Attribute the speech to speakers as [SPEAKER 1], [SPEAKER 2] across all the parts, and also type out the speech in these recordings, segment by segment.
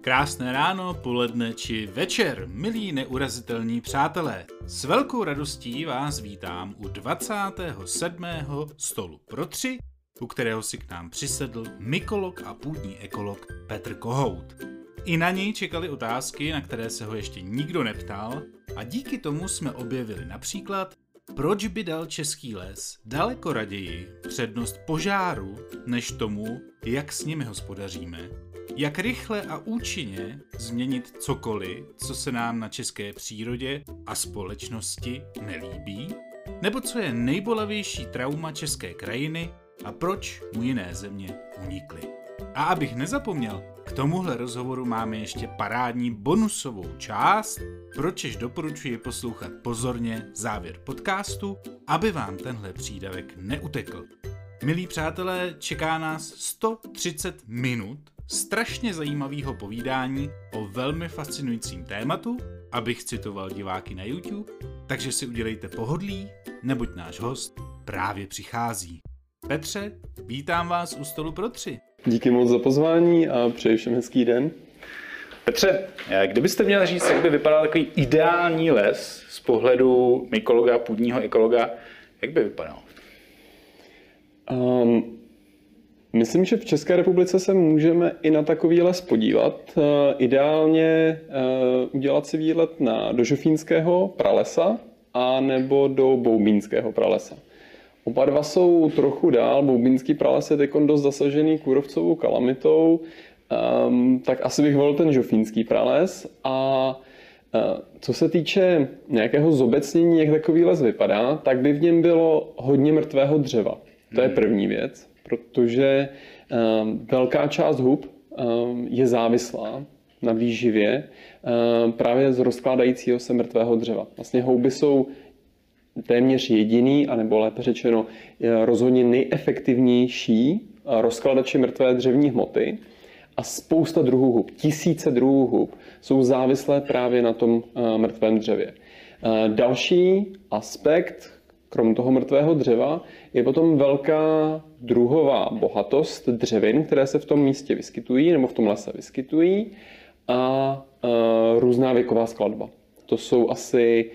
[SPEAKER 1] Krásné ráno, poledne či večer, milí neurazitelní přátelé. S velkou radostí vás vítám u 27. stolu pro tři, u kterého si k nám přisedl mykolog a půdní ekolog Petr Kohout. I na něj čekali otázky, na které se ho ještě nikdo neptal a díky tomu jsme objevili například, proč by dal český les daleko raději přednost požáru, než tomu, jak s nimi hospodaříme, jak rychle a účinně změnit cokoliv, co se nám na české přírodě a společnosti nelíbí, nebo co je nejbolavější trauma české krajiny a proč mu jiné země unikly. A abych nezapomněl, k tomuhle rozhovoru máme ještě parádní bonusovou část, pročež doporučuji poslouchat pozorně závěr podcastu, aby vám tenhle přídavek neutekl. Milí přátelé, čeká nás 130 minut strašně zajímavého povídání o velmi fascinujícím tématu, abych citoval diváky na YouTube, takže si udělejte pohodlí, neboť náš host právě přichází. Petře, vítám vás u stolu pro tři.
[SPEAKER 2] Díky moc za pozvání a přeji všem hezký den.
[SPEAKER 1] Petře, kdybyste měl říct, jak by vypadal takový ideální les z pohledu mykologa, půdního ekologa, jak by vypadal?
[SPEAKER 2] Um, myslím, že v České republice se můžeme i na takový les podívat. Uh, ideálně uh, udělat si výlet na do Žofínského pralesa a nebo do Boubínského pralesa. Oba dva jsou trochu dál. Boubínský prales je teď dost zasažený kůrovcovou kalamitou, um, tak asi bych volil ten žofínský prales. A uh, co se týče nějakého zobecnění, jak takový les vypadá, tak by v něm bylo hodně mrtvého dřeva. To je hmm. první věc, protože um, velká část hub um, je závislá na výživě um, právě z rozkládajícího se mrtvého dřeva. Vlastně houby jsou téměř jediný, anebo lépe řečeno rozhodně nejefektivnější rozkladači mrtvé dřevní hmoty a spousta druhů hub, tisíce druhů hub jsou závislé právě na tom eh, mrtvém dřevě. Eh, další aspekt, krom toho mrtvého dřeva, je potom velká druhová bohatost dřevin, které se v tom místě vyskytují nebo v tom lese vyskytují a eh, různá věková skladba. To jsou asi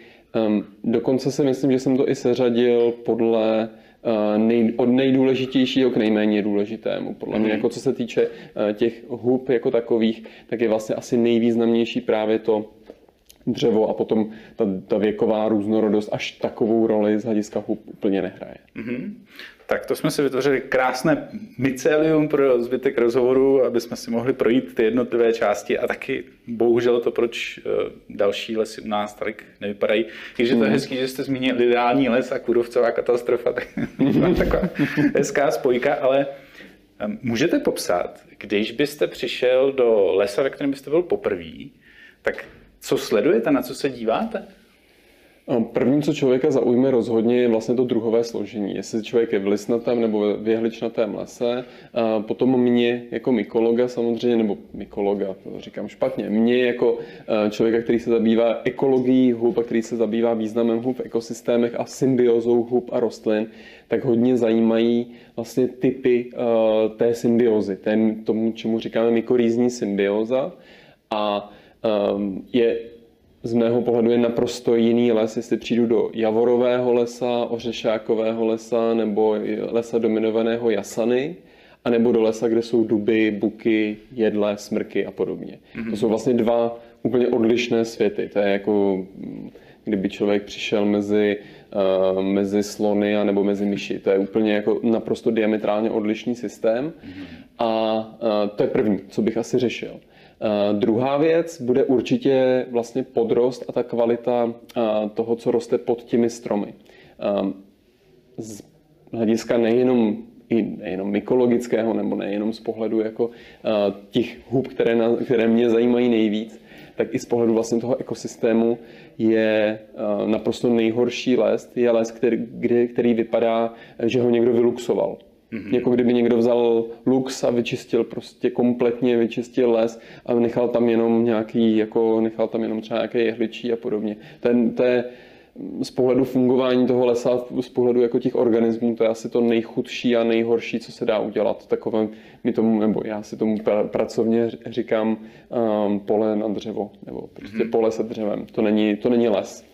[SPEAKER 2] Um, dokonce si myslím, že jsem to i seřadil podle uh, nej, od nejdůležitějšího k nejméně důležitému. Podle mě, mhm. jako co se týče uh, těch hub jako takových, tak je vlastně asi nejvýznamnější právě to dřevo a potom ta, ta věková různorodost až takovou roli z hlediska hub úplně nehraje. Mm-hmm.
[SPEAKER 1] Tak to jsme si vytvořili krásné mycelium pro zbytek rozhovoru, aby jsme si mohli projít ty jednotlivé části a taky bohužel to, proč eh, další lesy u nás tak nevypadají. Když je to mm. hezký, že jste zmínil ideální les a kůrovcová katastrofa, tak taková hezká spojka, ale můžete popsat, když byste přišel do lesa, ve kterém byste byl poprvé, tak co sledujete, na co se díváte?
[SPEAKER 2] První, co člověka zaujme rozhodně, je vlastně to druhové složení. Jestli člověk je v listnatém nebo v jehličnatém lese. Potom mě jako mykologa samozřejmě, nebo mykologa, to říkám špatně, mě jako člověka, který se zabývá ekologií hub a který se zabývá významem hub v ekosystémech a symbiozou hub a rostlin, tak hodně zajímají vlastně typy té symbiozy, ten, tomu, čemu říkáme mykorýzní symbioza. A je z mého pohledu je naprosto jiný les, jestli přijdu do javorového lesa, ořešákového lesa nebo lesa dominovaného jasany, anebo do lesa, kde jsou duby, buky, jedle, smrky a podobně. Mm-hmm. To jsou vlastně dva úplně odlišné světy. To je jako, kdyby člověk přišel mezi, uh, mezi slony a nebo mezi myši. To je úplně jako naprosto diametrálně odlišný systém. Mm-hmm. A uh, to je první, co bych asi řešil. Uh, druhá věc bude určitě vlastně podrost a ta kvalita uh, toho, co roste pod těmi stromy. Uh, z hlediska nejenom i nejenom mykologického, nebo nejenom z pohledu jako těch hub, které, na, které mě zajímají nejvíc, tak i z pohledu vlastně toho ekosystému je naprosto nejhorší les. Je les, který, který vypadá, že ho někdo vyluxoval. Mm-hmm. Jako kdyby někdo vzal lux a vyčistil prostě kompletně, vyčistil les a nechal tam jenom nějaký, jako nechal tam jenom třeba nějaké jehličí a podobně. Ten, to je z pohledu fungování toho lesa, z pohledu jako těch organismů, to je asi to nejchudší a nejhorší, co se dá udělat. Takové, my tomu, nebo já si tomu pra, pracovně říkám um, pole na dřevo, nebo prostě mm-hmm. pole se dřevem. To není, to není les.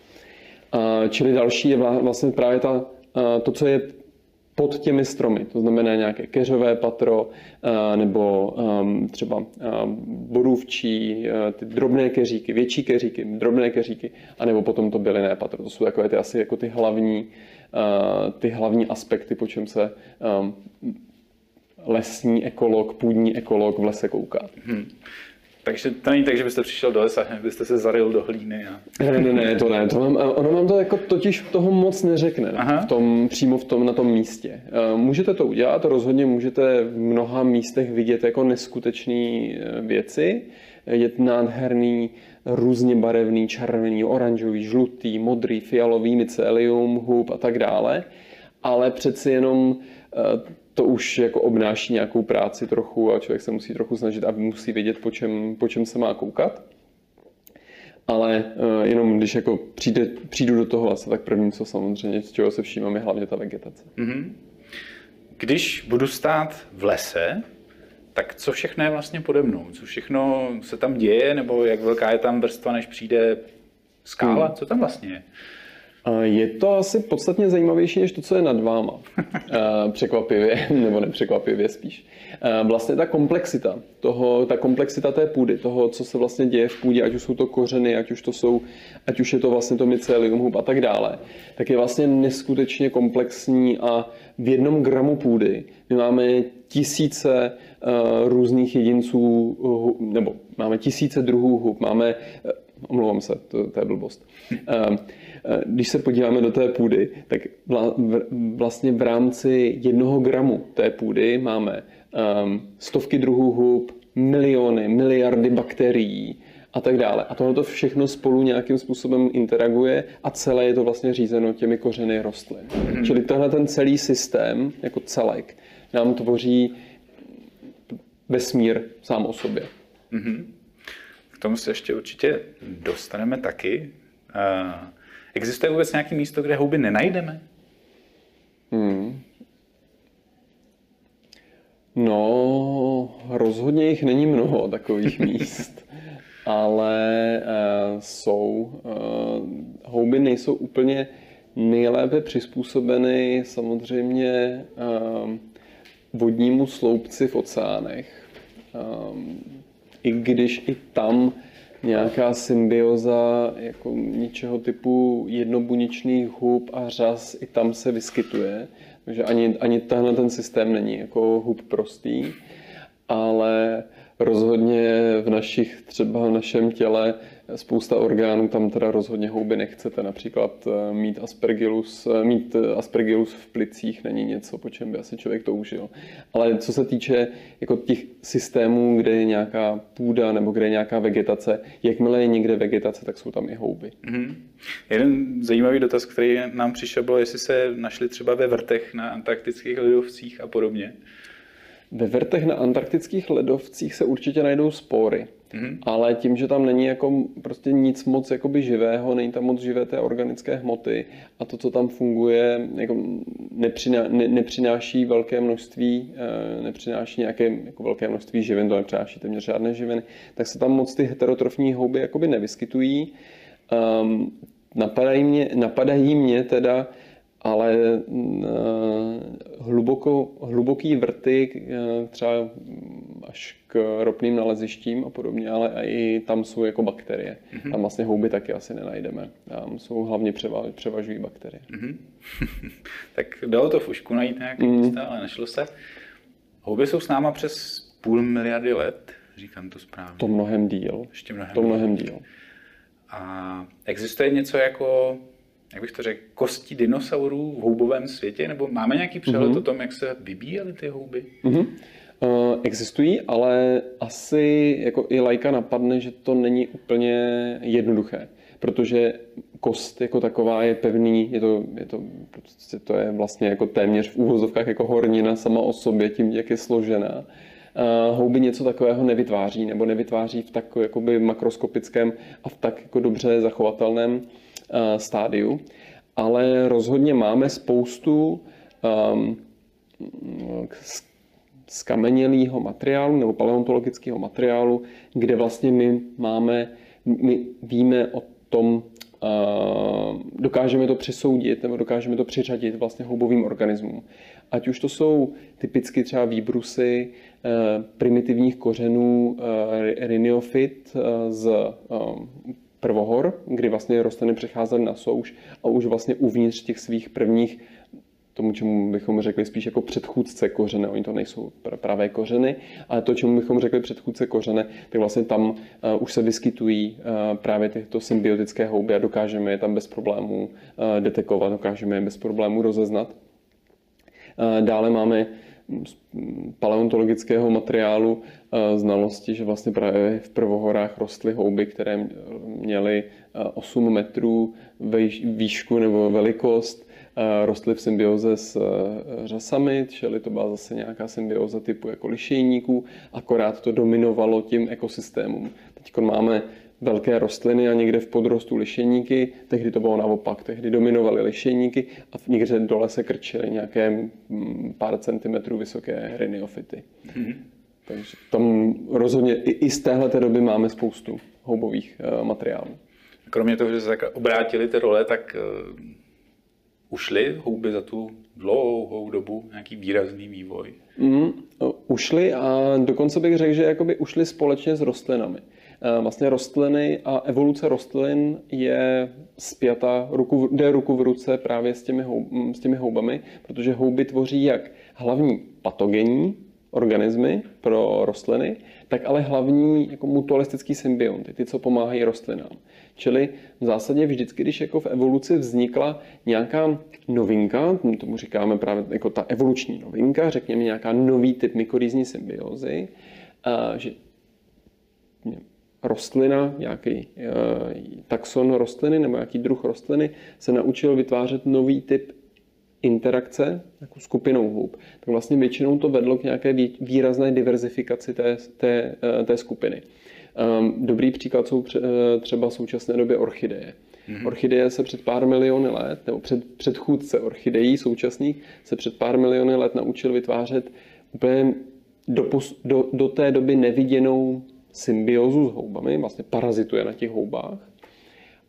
[SPEAKER 2] Uh, čili další je vlastně právě ta, uh, to, co je pod těmi stromy, to znamená nějaké keřové patro eh, nebo ehm, třeba eh, borůvčí, eh, ty drobné keříky, větší keříky, drobné keříky, anebo potom to bylinné patro. To jsou takové ty asi jako ty hlavní, ty hlavní aspekty, po čem se ehm, lesní ekolog, půdní ekolog v lese kouká. Hmm.
[SPEAKER 1] Takže to není tak, že byste přišel do lesa, byste se zaril do hlíny. A...
[SPEAKER 2] Ne, ne, ne, to ne. To mám, ono vám to jako totiž toho moc neřekne v tom, přímo v tom, na tom místě. Eh, můžete to udělat, rozhodně můžete v mnoha místech vidět jako neskutečné eh, věci. Je nádherný, různě barevný, červený, oranžový, žlutý, modrý, fialový, mycelium, hub a tak dále. Ale přeci jenom eh, to už jako obnáší nějakou práci trochu a člověk se musí trochu snažit a musí vědět, po čem, po čem se má koukat. Ale uh, jenom když jako přijde, přijdu do toho lesa, tak první, co samozřejmě, z čeho se všímám, je hlavně ta vegetace. Mm-hmm.
[SPEAKER 1] Když budu stát v lese, tak co všechno je vlastně pode mnou? Co všechno se tam děje, nebo jak velká je tam vrstva, než přijde skála? Hmm. Co tam vlastně je?
[SPEAKER 2] Je to asi podstatně zajímavější než to, co je nad váma. Překvapivě, nebo nepřekvapivě spíš. Vlastně ta komplexita, toho, ta komplexita té půdy, toho, co se vlastně děje v půdě, ať už jsou to kořeny, ať už, to jsou, ať už je to vlastně to mycelium, hub a tak dále, tak je vlastně neskutečně komplexní a v jednom gramu půdy my máme tisíce uh, různých jedinců, nebo máme tisíce druhů hub, máme, omlouvám se, to, to je blbost, Eh, když se podíváme do té půdy, tak vlastně v rámci jednoho gramu té půdy máme ehm, stovky druhů hub, miliony, miliardy bakterií a tak dále. A tohle všechno spolu nějakým způsobem interaguje a celé je to vlastně řízeno těmi kořeny rostlin. Mm-hmm. Čili tenhle ten celý systém, jako celek, nám tvoří vesmír sám o sobě. Mm-hmm.
[SPEAKER 1] K tomu se ještě určitě dostaneme taky. Uh... Existuje vůbec nějaké místo, kde houby nenajdeme? Hmm.
[SPEAKER 2] No, rozhodně jich není mnoho takových míst, ale uh, jsou. Uh, houby nejsou úplně nejlépe přizpůsobeny samozřejmě uh, vodnímu sloupci v oceánech. Um, I když i tam nějaká symbioza jako něčeho typu jednobuničných hub a řas i tam se vyskytuje. Takže ani, ani tenhle ten systém není jako hub prostý, ale rozhodně v našich, třeba v našem těle spousta orgánů, tam teda rozhodně houby nechcete. Například eh, mít aspergillus, eh, mít eh, aspergillus v plicích není něco, po čem by asi člověk toužil. Ale co se týče jako těch systémů, kde je nějaká půda nebo kde je nějaká vegetace, jakmile je někde vegetace, tak jsou tam i houby. Mm-hmm.
[SPEAKER 1] Jeden zajímavý dotaz, který nám přišel, bylo, jestli se našli třeba ve vrtech na antarktických ledovcích a podobně.
[SPEAKER 2] Ve vrtech na antarktických ledovcích se určitě najdou spory. Mm-hmm. Ale tím, že tam není jako prostě nic moc jakoby živého, není tam moc živé té organické hmoty a to, co tam funguje, jako nepřiná, ne, nepřináší velké množství, eh, nepřináší nějaké jako velké množství živin, to nepřináší téměř žádné živiny, tak se tam moc ty heterotrofní houby jakoby nevyskytují. Um, napadají, mě, napadají mě teda ale uh, hluboko, hluboký vrty, uh, třeba až k ropným nalezištím a podobně, ale i tam jsou jako bakterie. Mm-hmm. Tam vlastně houby taky asi nenajdeme. Tam jsou hlavně převa, převažují bakterie. Mm-hmm.
[SPEAKER 1] tak dalo to v ušku najít nějaké mm. místa, ale nešlo se. Houby jsou s náma přes půl miliardy let, říkám to správně.
[SPEAKER 2] To mnohem díl.
[SPEAKER 1] Ještě mnohem
[SPEAKER 2] To mnohem díl.
[SPEAKER 1] A existuje něco jako jak bych to řekl, kosti dinosaurů v houbovém světě? Nebo máme nějaký přehled mm-hmm. o tom, jak se vybíjely ty houby? Mm-hmm.
[SPEAKER 2] Uh, existují, ale asi jako i lajka napadne, že to není úplně jednoduché, protože kost jako taková je pevný, je to, je to, prostě to je vlastně jako téměř v úvozovkách jako hornina sama o sobě, tím, jak je složená. Uh, houby něco takového nevytváří, nebo nevytváří v tak jakoby makroskopickém a v tak jako dobře zachovatelném stádiu, ale rozhodně máme spoustu um, skamenělého materiálu nebo paleontologického materiálu, kde vlastně my máme, my víme o tom, dokážeme to přisoudit nebo dokážeme to přiřadit vlastně houbovým organismům. Ať už to jsou typicky třeba výbrusy eh, primitivních kořenů eh, rhiniofit eh, z prvohor, kdy vlastně rostliny přecházely na souš a už vlastně uvnitř těch svých prvních tomu, čemu bychom řekli spíš jako předchůdce kořene. Oni to nejsou pravé kořeny, ale to, čemu bychom řekli předchůdce kořene, tak vlastně tam uh, už se vyskytují uh, právě tyto symbiotické houby a dokážeme je tam bez problémů uh, detekovat, dokážeme je bez problémů rozeznat. Dále máme paleontologického materiálu znalosti, že vlastně právě v prvohorách rostly houby, které měly 8 metrů výšku nebo velikost, rostly v symbioze s eh, řasami, čili to byla zase nějaká symbioza typu jako lišejníků, akorát to dominovalo tím ekosystémům. Teď máme velké rostliny a někde v podrostu lišejníky, tehdy to bylo naopak, tehdy dominovaly lišejníky a někde dole se krčily nějaké mm, pár centimetrů vysoké rhiniofity. Mm-hmm. Takže tam rozhodně i, i z téhle doby máme spoustu houbových uh, materiálů.
[SPEAKER 1] Kromě toho, že se tak obrátili ty role, tak uh ušly houby za tu dlouhou dobu nějaký výrazný vývoj?
[SPEAKER 2] Mm, ušly a dokonce bych řekl, že jakoby ušly společně s rostlinami. Eh, vlastně rostliny a evoluce rostlin je spjata, ruku, jde ruku v ruce právě s těmi, houb, s těmi houbami, protože houby tvoří jak hlavní patogenní organismy pro rostliny, tak ale hlavní jako mutualistický symbionty, ty, co pomáhají rostlinám. Čili v zásadě vždycky, když jako v evoluci vznikla nějaká novinka, tomu říkáme právě jako ta evoluční novinka, řekněme nějaká nový typ mykorýzní symbiozy, že rostlina, nějaký taxon rostliny nebo nějaký druh rostliny se naučil vytvářet nový typ interakce jako skupinou hub, tak vlastně většinou to vedlo k nějaké výrazné diverzifikaci té, té, eh, té skupiny. Ehm, dobrý příklad jsou eh, třeba v současné době orchideje. Mm-hmm. Orchideje se před pár miliony let, nebo před, předchůdce orchidejí současných, se před pár miliony let naučil vytvářet úplně do, do, do té doby neviděnou symbiozu s houbami, vlastně parazituje na těch houbách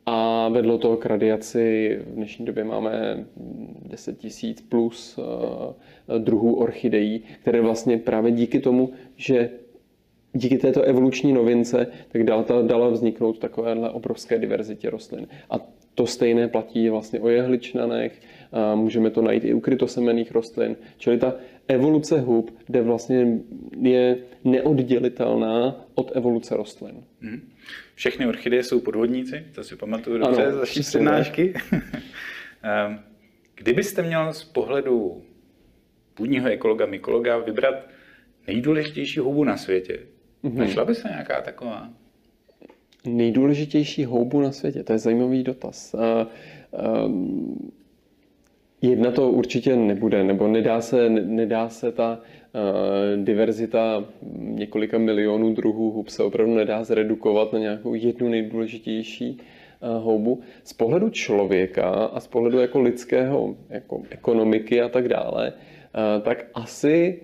[SPEAKER 2] a vedlo to k radiaci. V dnešní době máme 10 tisíc plus eh, druhů orchidejí, které vlastně právě díky tomu, že díky této evoluční novince, tak dala, dala vzniknout takovéhle obrovské diverzitě rostlin. A to stejné platí vlastně o jehličnanech, můžeme to najít i u krytosemených rostlin. Čili ta evoluce hub, kde vlastně je neoddělitelná od evoluce rostlin. Hmm.
[SPEAKER 1] Všechny orchideje jsou podvodníci, to si pamatuju dobře ano, z vaší přednášky. Kdybyste měl z pohledu půdního ekologa, mykologa vybrat nejdůležitější houbu na světě, mm-hmm. našla by se nějaká taková?
[SPEAKER 2] Nejdůležitější houbu na světě, to je zajímavý dotaz. Jedna to určitě nebude, nebo nedá se, nedá se ta diverzita několika milionů druhů hub se opravdu nedá zredukovat na nějakou jednu nejdůležitější houbu. Z pohledu člověka a z pohledu jako lidského jako ekonomiky a tak dále, tak asi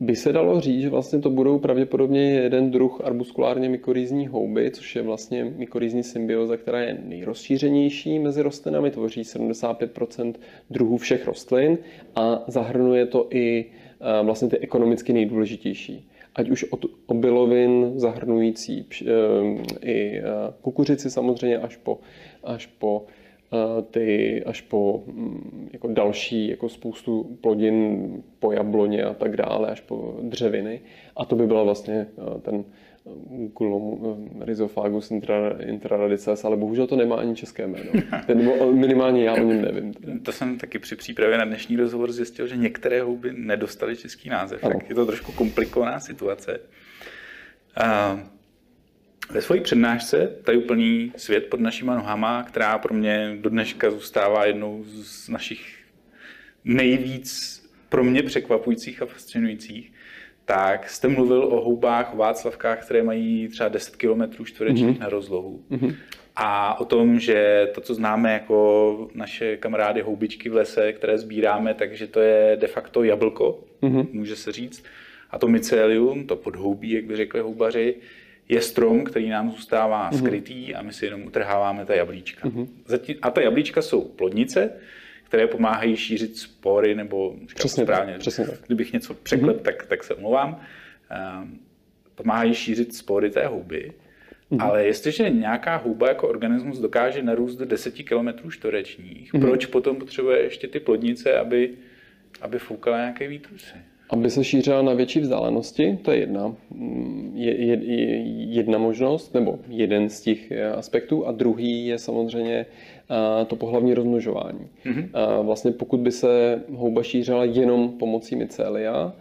[SPEAKER 2] by se dalo říct, že vlastně to budou pravděpodobně jeden druh arbuskulárně mykorýzní houby, což je vlastně mykorýzní symbioza, která je nejrozšířenější mezi rostlinami, tvoří 75% druhů všech rostlin a zahrnuje to i eh, vlastně ty ekonomicky nejdůležitější. Ať už od obilovin zahrnující eh, i eh, kukuřici samozřejmě až po, až po ty až po mm, jako další jako spoustu plodin po jabloně a tak dále, až po dřeviny. A to by byla vlastně ten Gulom Rhizophagus intraradices, ale bohužel to nemá ani české jméno. Ten, minimálně já o něm nevím.
[SPEAKER 1] To jsem taky při přípravě na dnešní rozhovor zjistil, že některé houby nedostaly český název, ano. tak je to trošku komplikovaná situace. Uh, ve své přednášce tady úplný svět pod našima nohama, která pro mě do dneška zůstává jednou z našich nejvíc pro mě překvapujících a fascinujících, tak jste mluvil o houbách, o Václavkách, které mají třeba 10 km čtverečních mm-hmm. na rozlohu. Mm-hmm. A o tom, že to, co známe jako naše kamarády houbičky v lese, které sbíráme, takže to je de facto jablko, mm-hmm. může se říct. A to mycelium, to podhoubí, jak by řekli houbaři, je strom, který nám zůstává mm-hmm. skrytý a my si jenom utrháváme ta jablíčka. Mm-hmm. A ta jablíčka jsou plodnice, které pomáhají šířit spory, nebo
[SPEAKER 2] přesně správně,
[SPEAKER 1] tak, přesně tak. kdybych něco překlep, mm-hmm. tak, tak se omlouvám. Um, pomáhají šířit spory té houby. Mm-hmm. Ale jestliže nějaká houba jako organismus dokáže narůst do 10 km čtverečních, mm-hmm. proč potom potřebuje ještě ty plodnice, aby, aby foukala nějaké výtrusy?
[SPEAKER 2] Aby se šířila na větší vzdálenosti, to je jedna, je, je, je jedna možnost, nebo jeden z těch eh, aspektů. A druhý je samozřejmě eh, to pohlavní rozmnožování. Mm-hmm. Vlastně pokud by se houba šířila jenom pomocí mycelia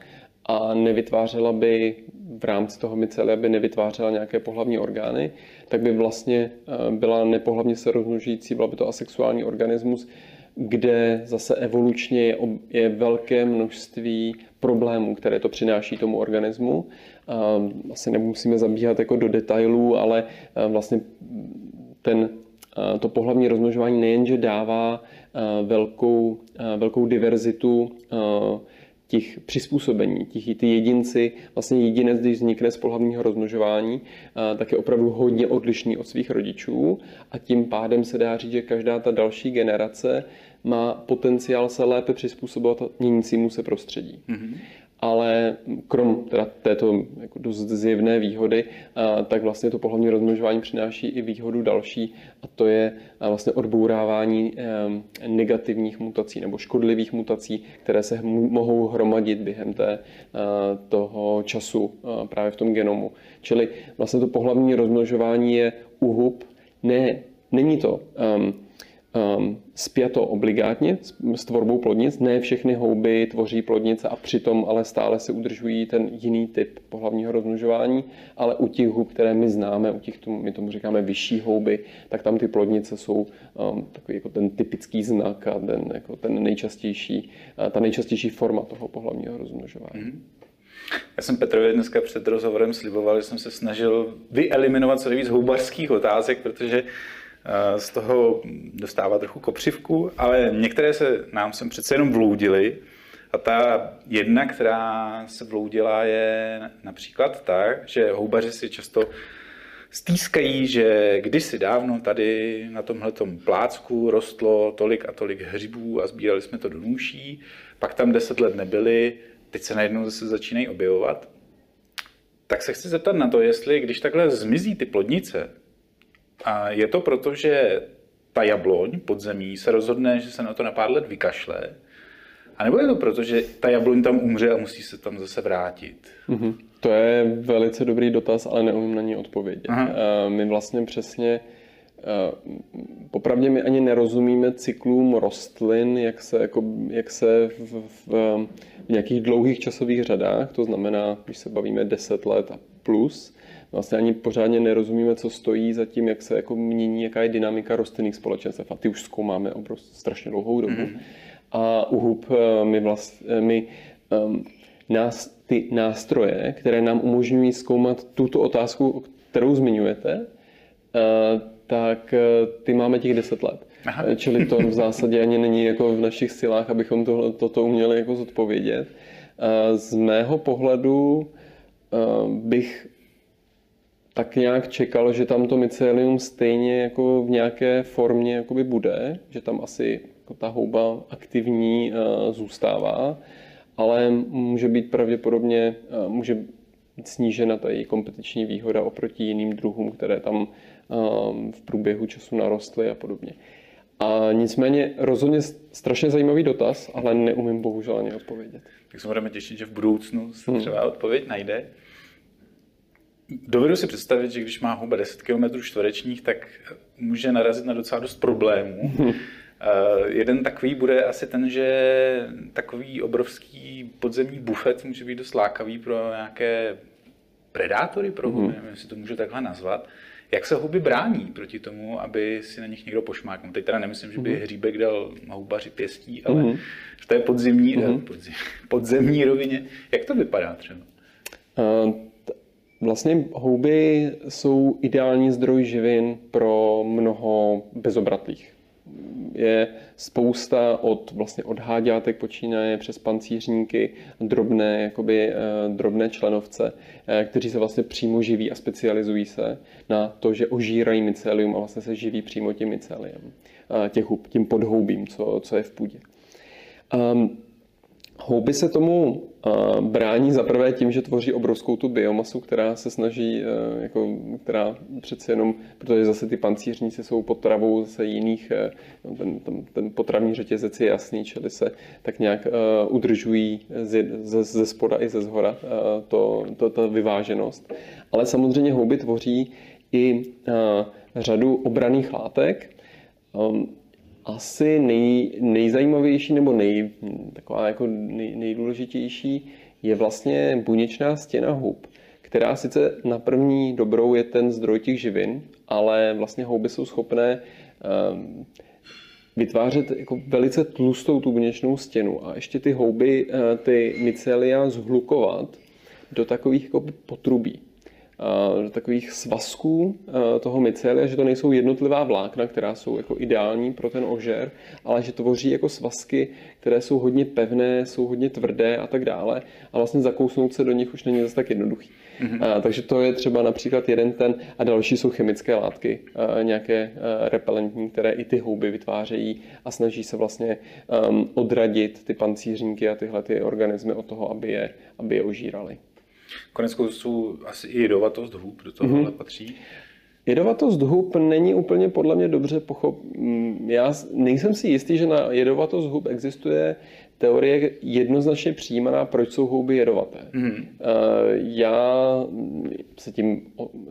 [SPEAKER 2] a nevytvářela by v rámci toho mycelia by nevytvářela nějaké pohlavní orgány, tak by vlastně byla nepohlavně se rozmnožující, byla by to asexuální organismus, kde zase evolučně je, je velké množství problémů, které to přináší tomu organismu. Asi nemusíme zabíhat jako do detailů, ale vlastně ten, to pohlavní rozmnožování nejenže dává velkou, velkou diverzitu těch přizpůsobení, těch, ty jedinci, vlastně jedinec, když vznikne z pohlavního rozmnožování, tak je opravdu hodně odlišný od svých rodičů a tím pádem se dá říct, že každá ta další generace má potenciál se lépe přizpůsobovat měnícímu se prostředí. Mm-hmm ale krom teda této jako dost zjevné výhody, tak vlastně to pohlavní rozmnožování přináší i výhodu další a to je vlastně odbourávání negativních mutací nebo škodlivých mutací, které se mohou hromadit během té, toho času právě v tom genomu. Čili vlastně to pohlavní rozmnožování je uhub, ne, není to um, um, spjato obligátně s tvorbou plodnic. Ne všechny houby tvoří plodnice a přitom ale stále si udržují ten jiný typ pohlavního rozmnožování, ale u těch hub, které my známe, u těch, my tomu říkáme vyšší houby, tak tam ty plodnice jsou um, takový jako ten typický znak a ten, jako ten nejčastější, ta nejčastější forma toho pohlavního rozmnožování. Mm-hmm.
[SPEAKER 1] Já jsem Petrovi dneska před rozhovorem sliboval, že jsem se snažil vyeliminovat co nejvíc houbařských otázek, protože Eh, z toho dostává trochu kopřivku, ale některé se nám sem přece jenom vloudily. A ta jedna, která se vloudila, je například tak, že houbaři si často stýskají, že kdysi dávno tady na tomhle plácku rostlo tolik a tolik hřibů a sbírali jsme to do nůší, pak tam deset let nebyli, teď se najednou zase začínají objevovat. Tak se chci zeptat na to, jestli když takhle zmizí ty plodnice, a je to proto, že ta jabloň podzemí se rozhodne, že se na to na pár let vykašle, a nebo je to proto, že ta jabloň tam umře a musí se tam zase vrátit?
[SPEAKER 2] Mm-hmm. To je velice dobrý dotaz, ale neumím na ní odpovědět. Aha. My vlastně přesně, popravdě my ani nerozumíme cyklům rostlin, jak se, jako, jak se v, v, v nějakých dlouhých časových řadách, to znamená, když se bavíme 10 let a plus, vlastně ani pořádně nerozumíme, co stojí za tím, jak se jako mění, jaká je dynamika rostlinných společenstev. A ty už zkoumáme obrovskou strašně dlouhou dobu. Mm-hmm. A u hub eh, my, vlast, eh, my um, nás, ty nástroje, které nám umožňují zkoumat tuto otázku, kterou zmiňujete, uh, tak ty máme těch 10 let. Aha. Čili to v zásadě ani není jako v našich silách, abychom tohle, toto uměli jako zodpovědět. Z mého pohledu bych tak nějak čekal, že tam to mycelium stejně jako v nějaké formě jakoby bude, že tam asi jako ta houba aktivní uh, zůstává, ale může být pravděpodobně, uh, může být snížena ta její kompetiční výhoda oproti jiným druhům, které tam uh, v průběhu času narostly a podobně. A nicméně rozhodně strašně zajímavý dotaz, ale neumím bohužel ani odpovědět.
[SPEAKER 1] Tak se budeme těšit, že v budoucnu se hmm. třeba odpověď najde. Dovedu si představit, že když má houba 10 km čtverečních, tak může narazit na docela dost problémů. Uh, jeden takový bude asi ten, že takový obrovský podzemní bufet může být dost lákavý pro nějaké predátory, pro houby, mm. nevím, jestli to můžu takhle nazvat. Jak se houby brání proti tomu, aby si na nich někdo pošmáknul? Teď teda nemyslím, že by mm. hříbek dal houbaři pěstí, ale mm. v té podzemní, mm. podzemní, podzemní rovině. Jak to vypadá třeba?
[SPEAKER 2] Vlastně houby jsou ideální zdroj živin pro mnoho bezobratlých. Je spousta od, vlastně od háďátek počínaje přes pancířníky, drobné, jakoby, eh, drobné členovce, eh, kteří se vlastně přímo živí a specializují se na to, že ožírají mycelium a vlastně se živí přímo tím myceliem, eh, těch tím podhoubím, co, co je v půdě. Um, Houby se tomu brání zaprvé tím, že tvoří obrovskou tu biomasu, která se snaží, e, jako, která přece jenom, protože zase ty pancířníci jsou potravou zase jiných, e, no, ten, ten, ten potravní řetězec je jasný, čili se tak nějak udržují ze, ze, ze spoda i ze zhora to, to, ta vyváženost. Ale samozřejmě houby tvoří i řadu obraných látek, um, asi nej, nejzajímavější nebo nej, taková jako nej, nejdůležitější je vlastně buněčná stěna hub, která sice na první dobrou je ten zdroj těch živin, ale vlastně houby jsou schopné um, vytvářet jako velice tlustou tu buněčnou stěnu a ještě ty houby, uh, ty mycelia zhlukovat do takových jako potrubí do takových svazků toho mycelia, že to nejsou jednotlivá vlákna, která jsou jako ideální pro ten ožer, ale že tvoří jako svazky, které jsou hodně pevné, jsou hodně tvrdé a tak dále. A vlastně zakousnout se do nich už není zase tak jednoduchý. Mm-hmm. Takže to je třeba například jeden ten a další jsou chemické látky, nějaké repelentní, které i ty houby vytvářejí a snaží se vlastně um, odradit ty pancířníky a tyhle ty organismy od toho, aby je, aby je ožírali.
[SPEAKER 1] Konec konců asi i jedovatost hub do toho mm-hmm. patří.
[SPEAKER 2] Jedovatost hub není úplně podle mě dobře pochop... Mm, já nejsem si jistý, že na jedovatost hub existuje teorie jednoznačně přijímaná, proč jsou houby jedovaté. Mm. Já se tím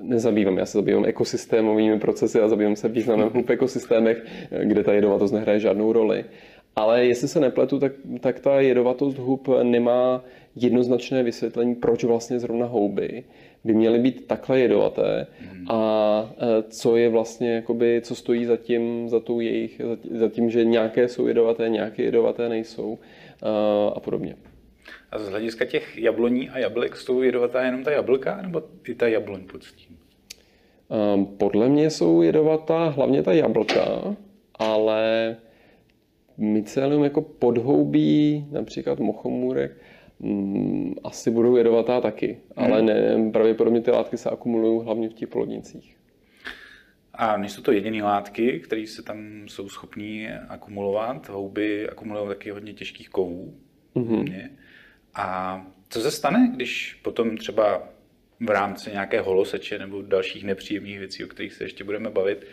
[SPEAKER 2] nezabývám, já se zabývám ekosystémovými procesy a zabývám se významem hub ekosystémech, kde ta jedovatost nehraje žádnou roli. Ale jestli se nepletu, tak, tak ta jedovatost hub nemá jednoznačné vysvětlení, proč vlastně zrovna houby by měly být takhle jedovaté mm. a e, co je vlastně, jakoby, co stojí za tím, za, tou jejich, za tím, že nějaké jsou jedovaté, nějaké jedovaté nejsou e, a podobně.
[SPEAKER 1] A z hlediska těch jabloní a jablek jsou jedovatá jenom ta jablka nebo i ta jabloň pod tím?
[SPEAKER 2] E, podle mě jsou jedovatá hlavně ta jablka, ale mycelium jako podhoubí, například mochomůrek, mm, asi budou jedovatá taky, hmm. ale ne, pravděpodobně ty látky se akumulují hlavně v těch plodnicích.
[SPEAKER 1] A nejsou to jediné látky, které se tam jsou schopní akumulovat. Houby akumulují taky hodně těžkých kovů. Mm-hmm. A co se stane, když potom třeba v rámci nějaké holoseče nebo dalších nepříjemných věcí, o kterých se ještě budeme bavit,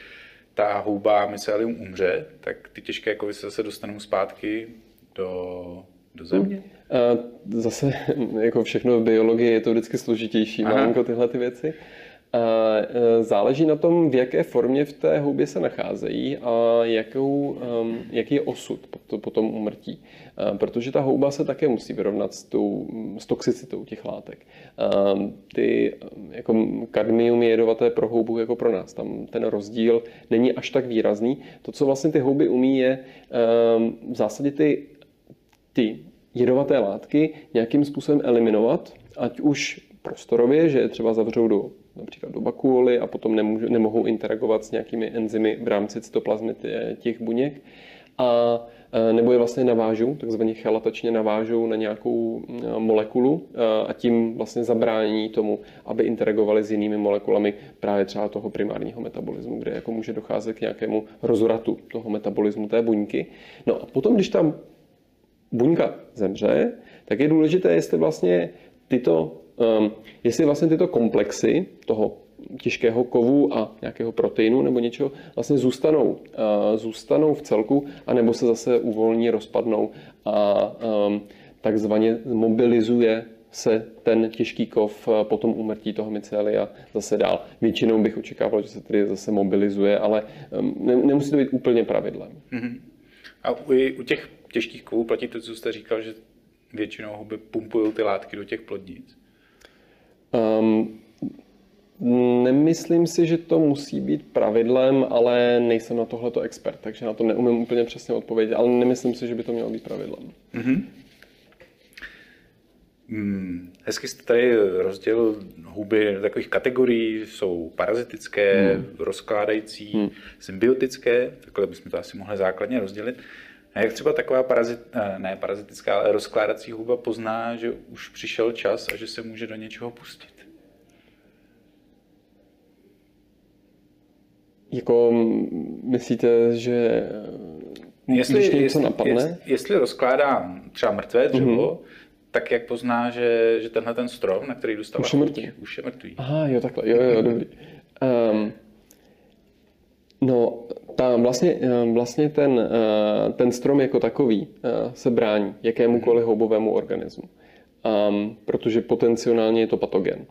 [SPEAKER 1] ta houba mycelium umře, tak ty těžké kovy se zase dostanou zpátky do, do země?
[SPEAKER 2] Zase, jako všechno v biologii, je to vždycky složitější, malinko tyhle ty věci. E, záleží na tom, v jaké formě v té houbě se nacházejí a jakou, jaký je osud po tom umrtí. Protože ta houba se také musí vyrovnat s, tou, s toxicitou těch látek. Ty, jako kadmium je jedovaté pro houbu jako pro nás. Tam ten rozdíl není až tak výrazný. To, co vlastně ty houby umí, je v zásadě ty, ty jedovaté látky nějakým způsobem eliminovat, ať už prostorově, že je třeba zavřou do například do bakuoly a potom nemůžu, nemohou interagovat s nějakými enzymy v rámci cytoplazmy těch buněk. A e, nebo je vlastně navážou, takzvaně chelatačně navážou na nějakou e, molekulu e, a tím vlastně zabrání tomu, aby interagovali s jinými molekulami právě třeba toho primárního metabolismu, kde jako může docházet k nějakému rozvratu toho metabolismu té buňky. No a potom, když tam buňka zemře, tak je důležité, jestli vlastně tyto, jestli vlastně tyto komplexy toho těžkého kovu a nějakého proteinu nebo něčeho vlastně zůstanou, uh, zůstanou v celku, anebo se zase uvolní, rozpadnou a um, takzvaně mobilizuje se ten těžký kov uh, po tom umrtí toho mycelia zase dál. Většinou bych očekával, že se tedy zase mobilizuje, ale ne, nemusí to být úplně pravidlem. Mm-hmm.
[SPEAKER 1] A u, u těch těžkých kovů platí to, co jste říkal, že většinou houby pumpují ty látky do těch plodnic? Um,
[SPEAKER 2] Nemyslím si, že to musí být pravidlem, ale nejsem na tohleto expert, takže na to neumím úplně přesně odpovědět, ale nemyslím si, že by to mělo být pravidlem. Mm-hmm.
[SPEAKER 1] Hmm, hezky jste tady rozdělil huby do takových kategorií, jsou parazitické, hmm. rozkládající, hmm. symbiotické, takhle bychom to asi mohli základně rozdělit. A jak třeba taková parazit, eh, ne parazitická, ale rozkládací huba pozná, že už přišel čas a že se může do něčeho pustit?
[SPEAKER 2] Jako myslíte, že
[SPEAKER 1] jestli, když něco jestli, napadne? Jestli, jestli rozkládá třeba mrtvé dřevo, mm-hmm tak jak pozná, že, že tenhle ten strom, na který dostává
[SPEAKER 2] už je mrtvý.
[SPEAKER 1] Už je mrtvý.
[SPEAKER 2] Aha, jo, takhle, jo, jo, dobrý. Um, no, ta, vlastně, ehm, vlastně ten, eh, ten strom jako takový eh, se brání jakémukoliv mhm. houbovému organismu, um, protože potenciálně je to patogen.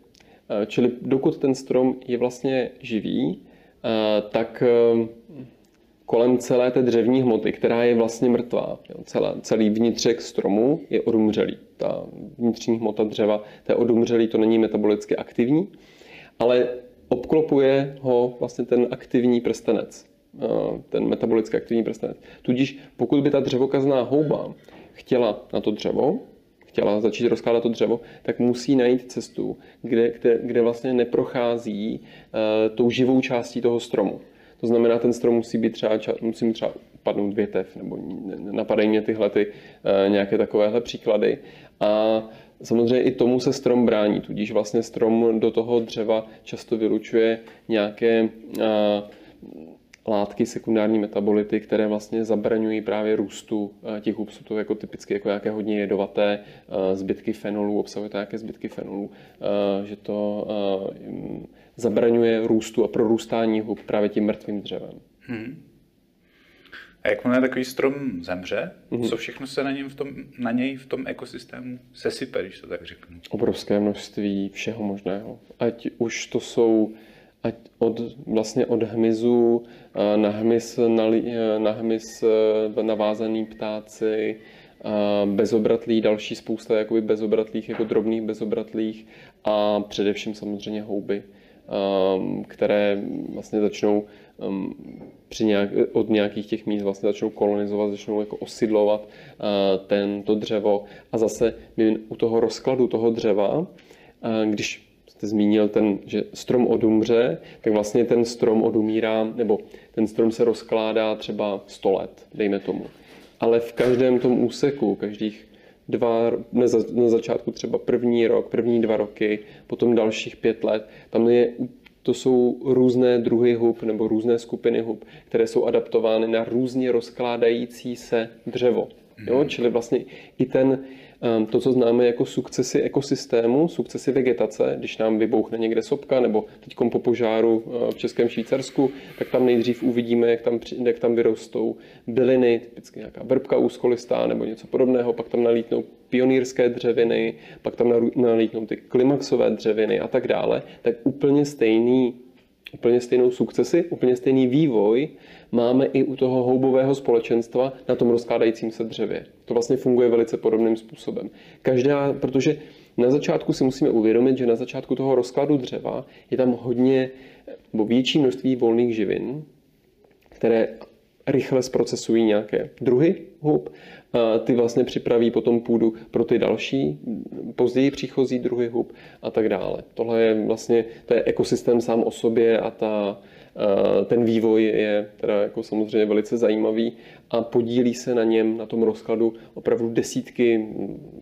[SPEAKER 2] Čili dokud ten strom je vlastně živý, tak kolem celé té dřevní hmoty, která je vlastně mrtvá. Celá, celý vnitřek stromu je odumřelý. Ta vnitřní hmota dřeva, to je odumřelý, to není metabolicky aktivní, ale obklopuje ho vlastně ten aktivní prstenec, ten metabolicky aktivní prstenec. Tudíž pokud by ta dřevokazná houba chtěla na to dřevo, chtěla začít rozkládat to dřevo, tak musí najít cestu, kde, kde, kde vlastně neprochází uh, tou živou částí toho stromu. To znamená, ten strom musí být třeba, musí mít třeba padnout větev, nebo napadají mě tyhle ty, uh, nějaké takovéhle příklady. A samozřejmě i tomu se strom brání, tudíž vlastně strom do toho dřeva často vylučuje nějaké uh, látky, sekundární metabolity, které vlastně zabraňují právě růstu těch hub. Jsou to jako typicky jako nějaké hodně jedovaté zbytky fenolů, obsahuje to nějaké zbytky fenolů, že to zabraňuje růstu a prorůstání hub právě tím mrtvým dřevem. Hmm.
[SPEAKER 1] A jakmile takový strom zemře, mm-hmm. co všechno se na, něm v tom, na něj v tom ekosystému sesype, když to tak řeknu?
[SPEAKER 2] Obrovské množství všeho možného. Ať už to jsou ať od, vlastně od hmyzu na hmyz, na, na hmyz e, navázaný ptáci, bezobratlí, další spousta jakoby bezobratlých, jako drobných bezobratlých a především samozřejmě houby. Které vlastně začnou při nějak, od nějakých těch míst vlastně začnou kolonizovat, začnou jako osidlovat uh, tento dřevo. A zase u toho rozkladu toho dřeva, když jste zmínil ten, že strom odumře, tak vlastně ten strom odumírá, nebo ten strom se rozkládá třeba 100 let, dejme tomu. Ale v každém tom úseku, každých dva, na, za, na začátku třeba první rok, první dva roky, potom dalších pět let. Tam je, to jsou různé druhy hub nebo různé skupiny hub, které jsou adaptovány na různě rozkládající se dřevo. Jo? Mhm. Čili vlastně i ten, to, co známe jako sukcesy ekosystému, sukcesy vegetace, když nám vybouchne někde sopka, nebo teď po požáru eh, v Českém Švýcarsku, tak tam nejdřív uvidíme, jak tam, jak tam vyrostou byliny, typicky nějaká vrbka úskolistá nebo něco podobného, pak tam nalítnou pionýrské dřeviny, pak tam nalítnou ty klimaxové dřeviny a tak dále, tak úplně stejný úplně stejnou sukcesy, úplně stejný vývoj máme i u toho houbového společenstva na tom rozkládajícím se dřevě. To vlastně funguje velice podobným způsobem. Každá, protože na začátku si musíme uvědomit, že na začátku toho rozkladu dřeva je tam hodně, nebo větší množství volných živin, které rychle zprocesují nějaké druhy hub. A ty vlastně připraví potom půdu pro ty další, později příchozí druhy hub a tak dále. Tohle je vlastně, to je ekosystém sám o sobě a ta, ten vývoj je teda jako samozřejmě velice zajímavý a podílí se na něm, na tom rozkladu opravdu desítky,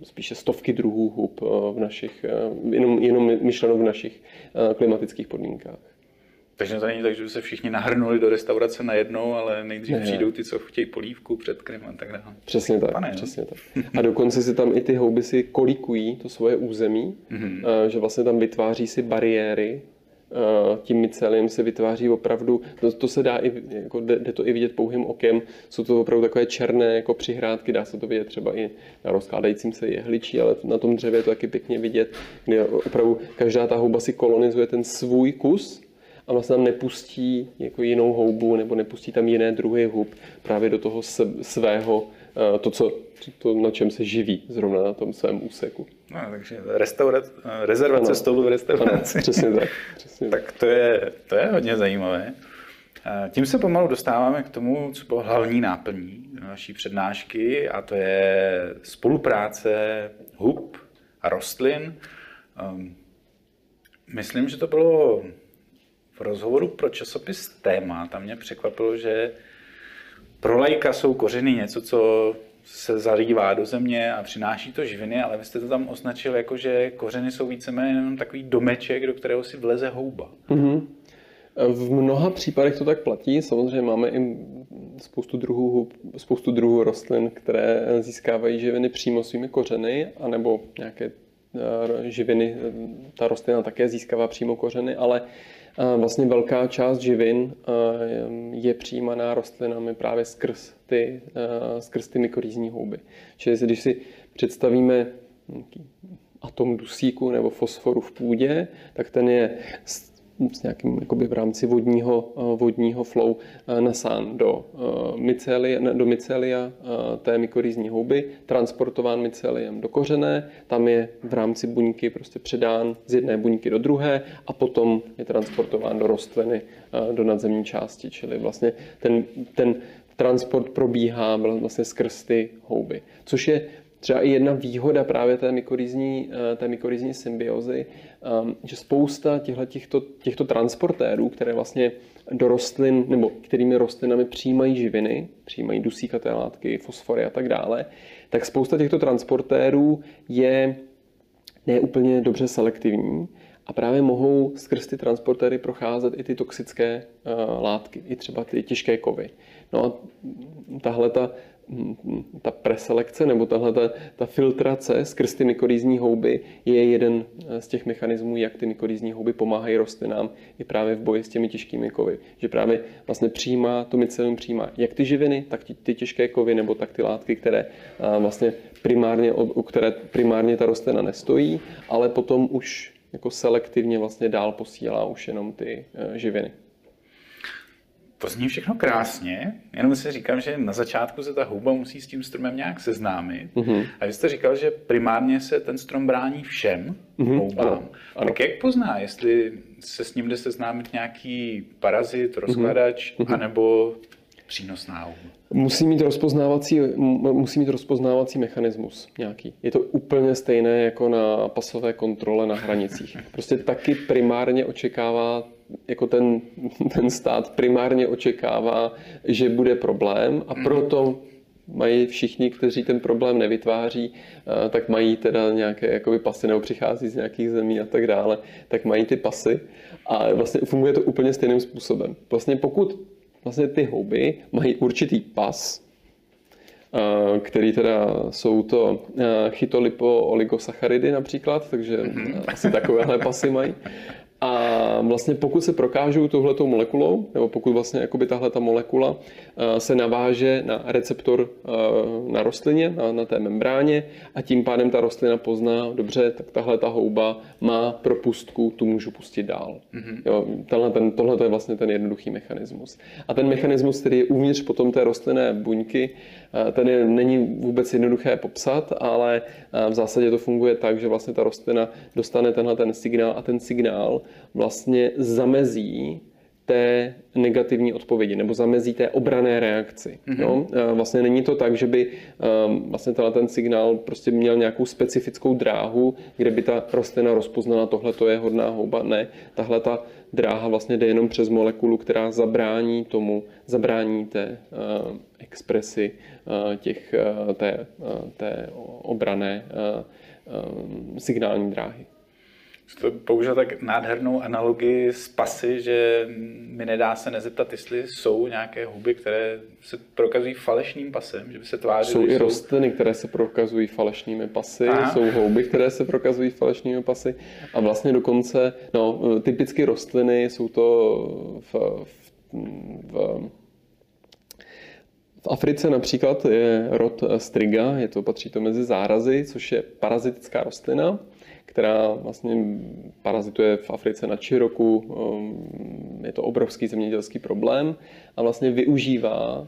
[SPEAKER 2] spíše stovky druhů hub v našich, jenom, jenom myšleno v našich klimatických podmínkách.
[SPEAKER 1] Takže to není tak, že by se všichni nahrnuli do restaurace najednou, ale nejdřív ne. přijdou ty, co chtějí polívku, před krem a tak dále.
[SPEAKER 2] Přesně tak, Pane, přesně tak. A dokonce si tam i ty houby si kolikují to svoje území, mm-hmm. že vlastně tam vytváří si bariéry, tím myceliem se vytváří opravdu, to, to se dá i, jako jde, jde to i vidět pouhým okem, jsou to opravdu takové černé jako přihrádky, dá se to vidět třeba i na rozkládajícím se jehličí, ale na tom dřevě je to taky pěkně vidět, kde opravdu každá ta houba si kolonizuje ten svůj kus a vlastně tam nepustí jako jinou houbu nebo nepustí tam jiné druhy hub právě do toho svého, eh, to, co, to, na čem se živí zrovna na tom svém úseku.
[SPEAKER 1] No, takže restaurac, eh, rezervace ano. stolu v restauraci.
[SPEAKER 2] Ano, přesně tak. Přesně
[SPEAKER 1] tak to je, to je hodně zajímavé. Tím se pomalu dostáváme k tomu, co bylo hlavní náplní naší přednášky, a to je spolupráce hub rostlin. Um, myslím, že to bylo v rozhovoru pro časopis Téma. Tam mě překvapilo, že pro lajka jsou kořeny něco, co se zalívá do země a přináší to živiny, ale vy jste to tam označil jako, že kořeny jsou víceméně jenom takový domeček, do kterého si vleze houba. Mm-hmm.
[SPEAKER 2] V mnoha případech to tak platí. Samozřejmě máme i spoustu druhů, spoustu druhů rostlin, které získávají živiny přímo svými kořeny, anebo nějaké eh, živiny eh, ta rostlina také získává přímo kořeny, ale eh, vlastně velká část živin je přijímaná rostlinami právě skrz ty, skrz ty mykorýzní houby. Čili když si představíme atom dusíku nebo fosforu v půdě, tak ten je s nějakým jakoby v rámci vodního, eh, vodního flow eh, nasán do, eh, mycelia, do mycelia té mykorýzní houby, transportován myceliem do kořené, tam je v rámci buňky prostě předán z jedné buňky do druhé a potom je transportován do rostliny, do nadzemní části, čili vlastně ten, ten transport probíhá vlastně skrz ty houby, což je třeba i jedna výhoda právě té mykorizní, eh, té mykorizní symbiozy, ehm, že spousta těchto, těchto, těchto transportérů, které vlastně do rostlin, nebo kterými rostlinami přijímají živiny, přijímají dusíkaté látky, fosfory a tak dále, tak spousta těchto transportérů je neúplně dobře selektivní a právě mohou skrz ty transportéry procházet i ty toxické uh, látky, i třeba ty těžké kovy. No a tahle ta ta preselekce nebo tahle ta, ta filtrace skrz ty mykorýzní houby je jeden z těch mechanismů, jak ty mykorýzní houby pomáhají rostlinám i právě v boji s těmi těžkými kovy. Že právě vlastně přijímá, to mycelium přijímá jak ty živiny, tak ty těžké kovy nebo tak ty látky, které vlastně primárně, u které primárně ta rostlina nestojí, ale potom už jako selektivně vlastně dál posílá už jenom ty e, živiny.
[SPEAKER 1] To zní všechno krásně, jenom si říkám, že na začátku se ta houba musí s tím stromem nějak seznámit. Mm-hmm. A vy jste říkal, že primárně se ten strom brání všem mm-hmm. houbám. Ano, ano. Tak jak pozná, jestli se s ním jde seznámit nějaký parazit, rozkladač, mm-hmm. anebo přínosná houba?
[SPEAKER 2] Musí mít, rozpoznávací, musí mít rozpoznávací mechanismus nějaký. Je to úplně stejné jako na pasové kontrole na hranicích. Prostě taky primárně očekává jako ten, ten stát primárně očekává, že bude problém a mhm. proto mají všichni, kteří ten problém nevytváří, eh, tak mají teda nějaké jakoby pasy nebo přichází z nějakých zemí a tak dále, tak mají ty pasy a vlastně funguje to úplně stejným způsobem. Vlastně pokud vlastně ty houby mají určitý pas, eh, který teda jsou to eh, chytolipo oligosacharidy například, takže mhm. asi takovéhle pasy mají. A vlastně pokud se prokážou touhletou molekulou, nebo pokud vlastně jakoby tahle ta molekula eh, se naváže na receptor eh, na rostlině, na, na té membráně a tím pádem ta rostlina pozná, dobře, tak tahle ta houba má propustku, tu můžu pustit dál. Mm-hmm. Jo, tenhle, ten, tohle je vlastně ten jednoduchý mechanismus. A ten mechanismus, který je uvnitř potom té rostlinné buňky, eh, ten je, není vůbec jednoduché popsat, ale v zásadě to funguje tak, že vlastně ta rostlina dostane tenhle ten signál a ten signál vlastně zamezí té negativní odpovědi nebo zamezí té obrané reakci. Mm-hmm. Jo? Vlastně není to tak, že by um, vlastně ten signál prostě měl nějakou specifickou dráhu, kde by ta rostlina rozpoznala, tohle to je hodná houba. Ne, tahle ta dráha vlastně jde jenom přes molekulu, která zabrání tomu, zabrání té uh, expresi uh, těch, uh, té, uh, té obrané signální dráhy
[SPEAKER 1] to použil tak nádhernou analogii z pasy, že mi nedá se nezeptat, jestli jsou nějaké huby, které se prokazují falešným pasem, že by se tvářily.
[SPEAKER 2] Jsou i jsou... rostliny, které se prokazují falešnými pasy, Aha. jsou houby, které se prokazují falešnými pasy a vlastně dokonce, no, typicky rostliny jsou to v, v, v v Africe například je rod striga, je to, patří to mezi zárazy, což je parazitická rostlina která vlastně parazituje v Africe na Čiroku. Um, je to obrovský zemědělský problém a vlastně využívá uh,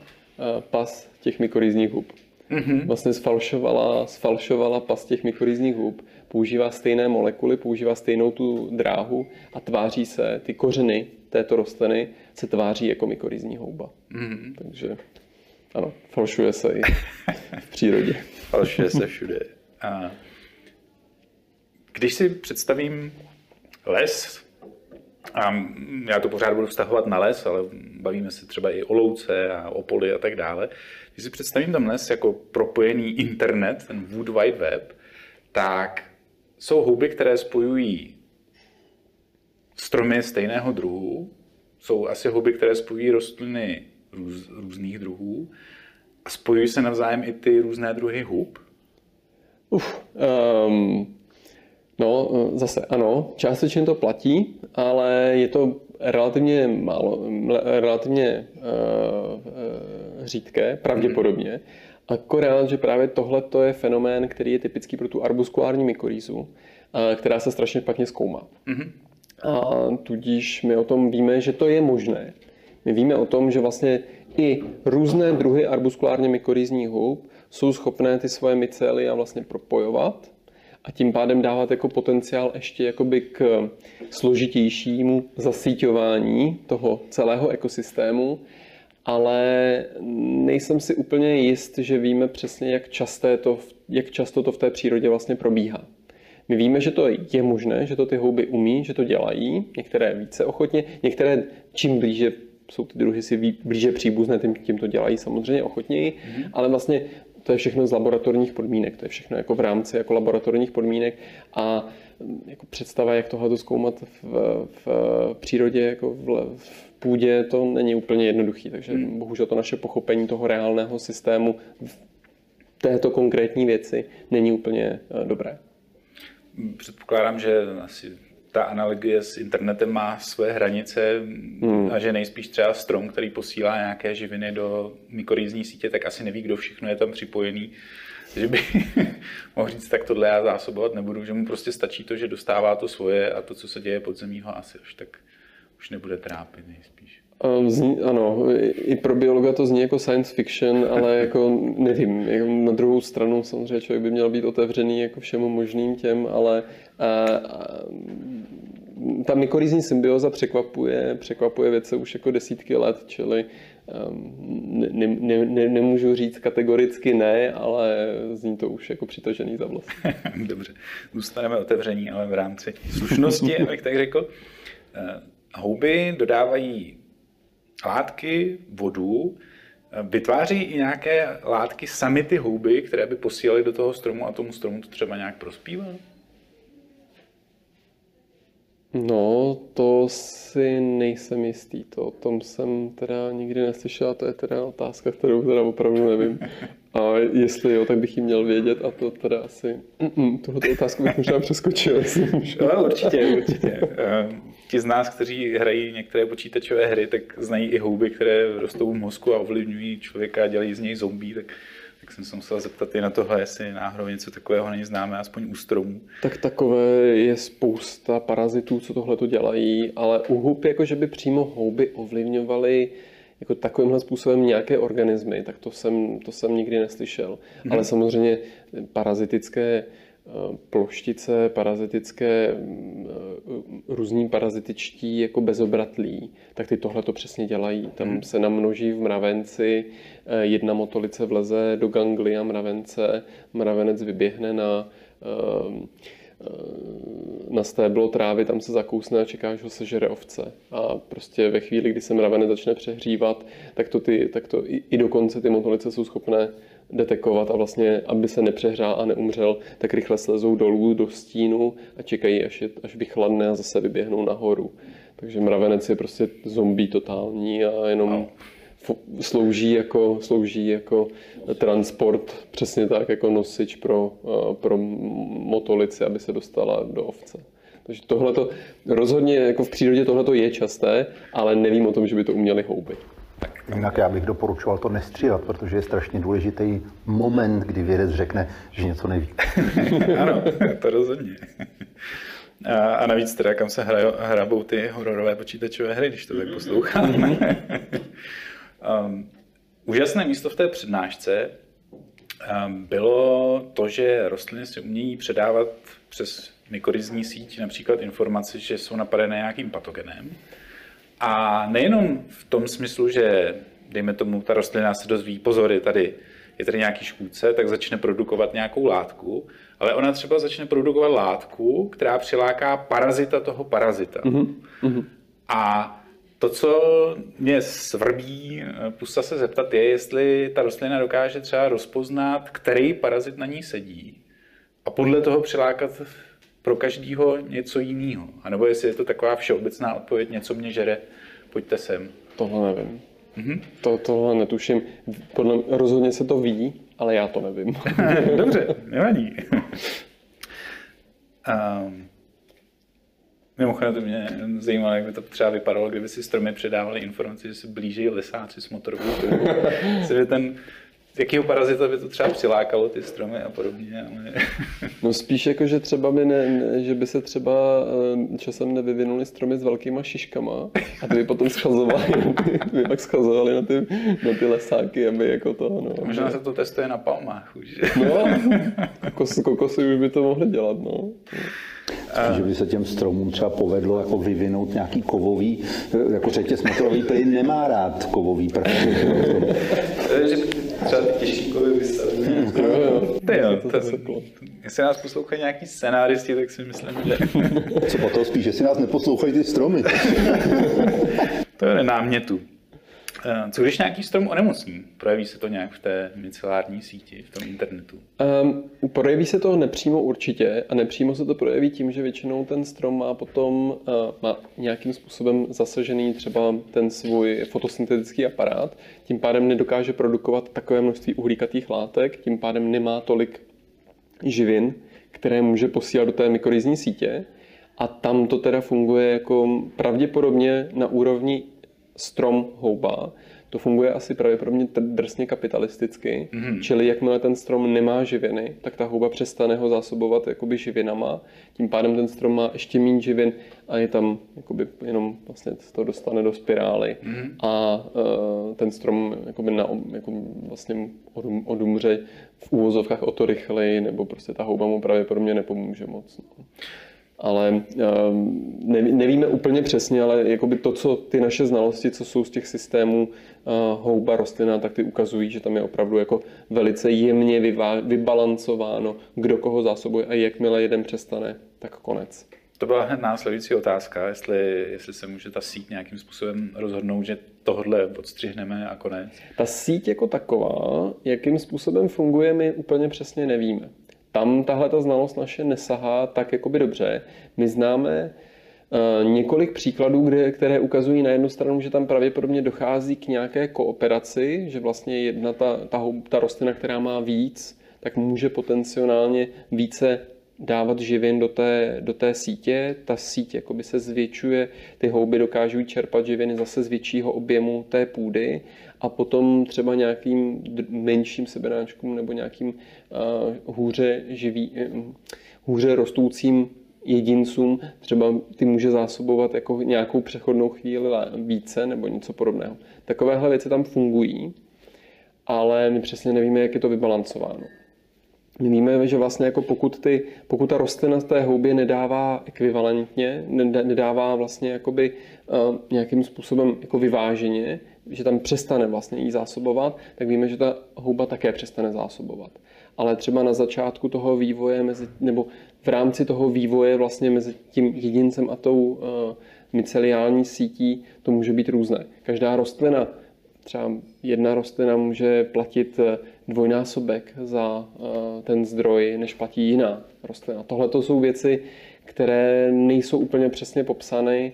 [SPEAKER 2] pas těch mykorizních hub. Mm-hmm. Vlastně sfalšovala, sfalšovala pas těch mykorizních hub, používá stejné molekuly, používá stejnou tu dráhu a tváří se, ty kořeny této rostliny se tváří jako mykorizní houba. Mm-hmm. Takže ano, falšuje se i v přírodě.
[SPEAKER 1] falšuje se všude. A když si představím les, a já to pořád budu vztahovat na les, ale bavíme se třeba i o louce a o poli a tak dále. Když si představím tam les jako propojený internet, ten Wood Wide Web, tak jsou houby, které spojují stromy stejného druhu, jsou asi houby, které spojují rostliny růz, různých druhů a spojují se navzájem i ty různé druhy hub.
[SPEAKER 2] Uf, um, no, zase ano, částečně to platí, ale je to relativně málo, relativně uh, uh, řídké, pravděpodobně. Mm. Akorát, že právě tohle je fenomén, který je typický pro tu arbuskulární mykorýzu, která se strašně špatně zkoumá. Mm-hmm. A tudíž my o tom víme, že to je možné. My víme o tom, že vlastně i různé druhy arbuskulárně mykorýzních hub jsou schopné ty svoje mycélia vlastně propojovat a tím pádem dávat jako potenciál ještě jakoby k složitějšímu zasíťování toho celého ekosystému, ale nejsem si úplně jist, že víme přesně, jak, časté to, jak často to v té přírodě vlastně probíhá. My víme, že to je možné, že to ty houby umí, že to dělají, některé více ochotně, některé čím blíže jsou ty druhy si blíže příbuzné, tím, tím to dělají samozřejmě ochotněji, mm-hmm. ale vlastně to je všechno z laboratorních podmínek, to je všechno jako v rámci jako laboratorních podmínek a mm, jako představa, jak tohle zkoumat v, v přírodě, jako v, v půdě, to není úplně jednoduchý, takže mm. bohužel to naše pochopení toho reálného systému v této konkrétní věci není úplně eh, dobré.
[SPEAKER 1] Předpokládám, že asi ta analogie s internetem má své hranice hmm. a že nejspíš třeba strom, který posílá nějaké živiny do mikorýzní sítě, tak asi neví, kdo všechno je tam připojený. Že by mohl říct, tak tohle já zásobovat nebudu, že mu prostě stačí to, že dostává to svoje a to, co se děje pod zemí, ho asi už tak už nebude trápit nejspíš.
[SPEAKER 2] Um, zní, ano, i pro biologa to zní jako science fiction, ale jako nevím, jako na druhou stranu samozřejmě člověk by měl být otevřený jako všemu možným těm, ale uh, ta mykorizní symbioza překvapuje, překvapuje věce už jako desítky let, čili um, ne, ne, ne, nemůžu říct kategoricky ne, ale zní to už jako přitažený za vlast.
[SPEAKER 1] Dobře, zůstaneme otevření, ale v rámci slušnosti, abych tak řekl. Eh, houby dodávají látky, vodu, vytváří i nějaké látky sami ty houby, které by posílaly do toho stromu a tomu stromu to třeba nějak prospívá?
[SPEAKER 2] No, to si nejsem jistý. To o tom jsem teda nikdy neslyšel to je teda otázka, kterou teda opravdu nevím. A jestli jo, tak bych ji měl vědět a to teda asi... Tuhle otázku bych možná přeskočil.
[SPEAKER 1] No, určitě, určitě. Ehm, ti z nás, kteří hrají některé počítačové hry, tak znají i houby, které rostou v mozku a ovlivňují člověka a dělají z něj zombie, tak tak jsem se musel zeptat i na tohle, jestli náhodou něco takového není známe, aspoň u stromů.
[SPEAKER 2] Tak takové je spousta parazitů, co tohle to dělají, ale u hub, jako že by přímo houby ovlivňovaly jako takovýmhle způsobem nějaké organismy, tak to jsem, to jsem nikdy neslyšel. Hmm. Ale samozřejmě parazitické ploštice parazitické, mm, různí parazitičtí jako bezobratlí, tak ty tohle to přesně dělají. Tam hmm. se namnoží v mravenci, eh, jedna motolice vleze do ganglia mravence, mravenec vyběhne na eh, eh, na stéblo trávy, tam se zakousne a čeká, že ho sežere ovce. A prostě ve chvíli, kdy se mravenec začne přehřívat, tak to, ty, tak to i, i dokonce ty motolice jsou schopné detekovat a vlastně, aby se nepřehrál a neumřel, tak rychle slezou dolů do stínu a čekají, až, je, až vychladne a zase vyběhnou nahoru. Takže mravenec je prostě zombie totální a jenom slouží jako, slouží jako transport, přesně tak jako nosič pro, pro motolici, aby se dostala do ovce. Takže tohleto, rozhodně jako v přírodě tohle je časté, ale nevím o tom, že by to uměli houby.
[SPEAKER 3] Jinak já bych doporučoval to nestřílet, protože je strašně důležitý moment, kdy vědec řekne, že něco neví.
[SPEAKER 1] ano, to rozhodně. A, a navíc teda, kam se hrajou, hrabou ty hororové počítačové hry, když to tak posloucháme. um, úžasné místo v té přednášce um, bylo to, že rostliny si umějí předávat přes mykorizní síť například informaci, že jsou napadené nějakým patogenem. A nejenom v tom smyslu, že dejme tomu, ta rostlina se dozví, pozor, je tady, je tady nějaký škůdce, tak začne produkovat nějakou látku, ale ona třeba začne produkovat látku, která přiláká parazita toho parazita. Mm-hmm. A to, co mě svrbí, pusta se zeptat, je, jestli ta rostlina dokáže třeba rozpoznat, který parazit na ní sedí a podle toho přilákat pro každýho něco jiného. A nebo jestli je to taková všeobecná odpověď, něco mě žere, pojďte sem.
[SPEAKER 2] Tohle nevím. Mm-hmm. To, tohle netuším. Podle, rozhodně se to ví, ale já to nevím.
[SPEAKER 1] Dobře, nevadí. um, Mimochodem to mě zajímalo, jak by to třeba vypadalo, kdyby si stromy předávali informaci, že se blíží lesáci s motorovou že ten z jakého parazita by to třeba přilákalo ty stromy a podobně. Ale...
[SPEAKER 2] no spíš jako, že třeba by, ne, že by se třeba eh, časem nevyvinuly stromy s velkýma šiškama a ty by potom schazovali, ty by pak schazovali na ty, na ty lesáky, aby jako to, no.
[SPEAKER 1] Možná aby... se to testuje na palmách už.
[SPEAKER 2] no, kokos, kokosy už by to mohly dělat, no.
[SPEAKER 3] Že by se těm stromům třeba povedlo jako vyvinout nějaký kovový, jako řetěz motorový plyn nemá rád kovový prvky.
[SPEAKER 1] třeba ty těžký kovy vystavíme. To jo, to, to, jestli nás poslouchají nějaký scenáristi, tak si myslím, že...
[SPEAKER 3] Co potom spíš, jestli nás neposlouchají ty stromy.
[SPEAKER 1] to je námětu. Eh, co když nějaký strom onemocní? Projeví se to nějak v té micelární síti, v tom internetu?
[SPEAKER 2] Um, projeví se to nepřímo určitě a nepřímo se to projeví tím, že většinou ten strom má potom uh, má nějakým způsobem zasažený třeba ten svůj fotosyntetický aparát, tím pádem nedokáže produkovat takové množství uhlíkatých látek, tím pádem nemá tolik živin, které může posílat do té mykorizní sítě a tam to teda funguje jako pravděpodobně na úrovni strom houba, to funguje asi pravděpodobně drsně kapitalisticky, mm-hmm. čili jakmile ten strom nemá živiny, tak ta houba přestane ho zásobovat jakoby živinama, tím pádem ten strom má ještě méně živin a je tam jakoby jenom vlastně to dostane do spirály mm-hmm. a uh, ten strom jakoby na, jako vlastně odum, odumře v úvozovkách o to rychleji, nebo prostě ta houba mu pravděpodobně nepomůže moc. No ale ehm, nevíme úplně přesně, ale jakoby to, co ty naše znalosti, co jsou z těch systémů eh, houba, rostlina, tak ty ukazují, že tam je opravdu jako velice jemně vybalancováno, kdo koho zásobuje a jakmile jeden přestane, tak konec.
[SPEAKER 1] To byla hned následující otázka, jestli, jestli se může ta síť nějakým způsobem rozhodnout, že tohle odstřihneme a konec.
[SPEAKER 2] Ta síť jako taková, jakým způsobem funguje, my úplně přesně nevíme tam tahle ta znalost naše nesahá tak jakoby dobře. My známe uh, několik příkladů, kde, které ukazují na jednu stranu, že tam pravděpodobně dochází k nějaké kooperaci, že vlastně jedna ta, ta, ta rostlina, která má víc, tak může potenciálně více dávat živin do té, do té sítě. Ta síť se zvětšuje, ty houby dokážou čerpat živiny zase z většího objemu té půdy a potom třeba nějakým menším sebenáčkům nebo nějakým uh, hůře, živý, uh, hůře rostoucím jedincům třeba ty může zásobovat jako nějakou přechodnou chvíli více nebo něco podobného. Takovéhle věci tam fungují, ale my přesně nevíme, jak je to vybalancováno. My víme, že vlastně jako pokud, ty, pokud ta rostlina z té houbě nedává ekvivalentně, nedává vlastně jakoby uh, nějakým způsobem jako vyváženě, že tam přestane vlastně jí zásobovat, tak víme, že ta houba také přestane zásobovat. Ale třeba na začátku toho vývoje, mezi, nebo v rámci toho vývoje vlastně mezi tím jedincem a tou uh, myceliální sítí, to může být různé. Každá rostlina, třeba jedna rostlina může platit eh, dvojnásobek za uh, ten zdroj, než platí jiná rostlina. Tohle to jsou věci, které nejsou úplně přesně popsány,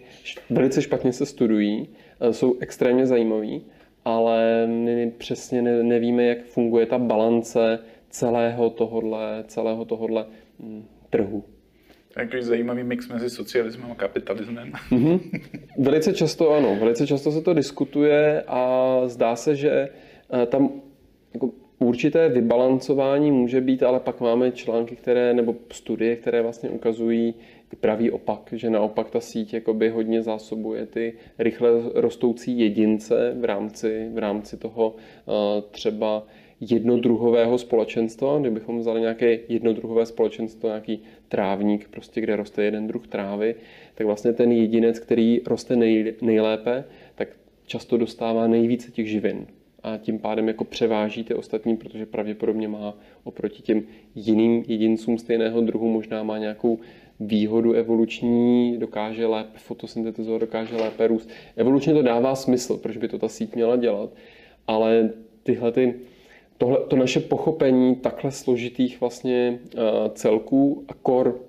[SPEAKER 2] velice špatně se studují Eh, jsou extrémně zajímavý, ale my přesně nevíme, jak funguje ta balance celého tohodle, celého tohodle hm, trhu.
[SPEAKER 1] Takový zajímavý mix mezi socialismem a kapitalismem.
[SPEAKER 2] Mm-hmm. Velice často ano, velice často se to diskutuje a zdá se, že eh, tam jako určité vybalancování může být, ale pak máme články, které, nebo studie, které vlastně ukazují, pravý opak, že naopak ta síť jakoby hodně zásobuje ty rychle rostoucí jedince v rámci, v rámci toho eh, třeba jednodruhového společenstva, kdybychom vzali nějaké jednodruhové společenstvo, nějaký trávník, prostě kde roste jeden druh trávy, tak vlastně ten jedinec, který roste nej, nejlépe, tak často dostává nejvíce těch živin. A tím pádem jako převáží ty ostatní, protože pravděpodobně má oproti těm jiným jedincům stejného druhu možná má nějakou výhodu evoluční, dokáže lépe fotosyntetizovat, dokáže lépe růst. Evolučně to dává smysl, proč by to ta síť měla dělat, ale tyhle ty, tohle, to naše pochopení takhle složitých vlastně uh, celků a kor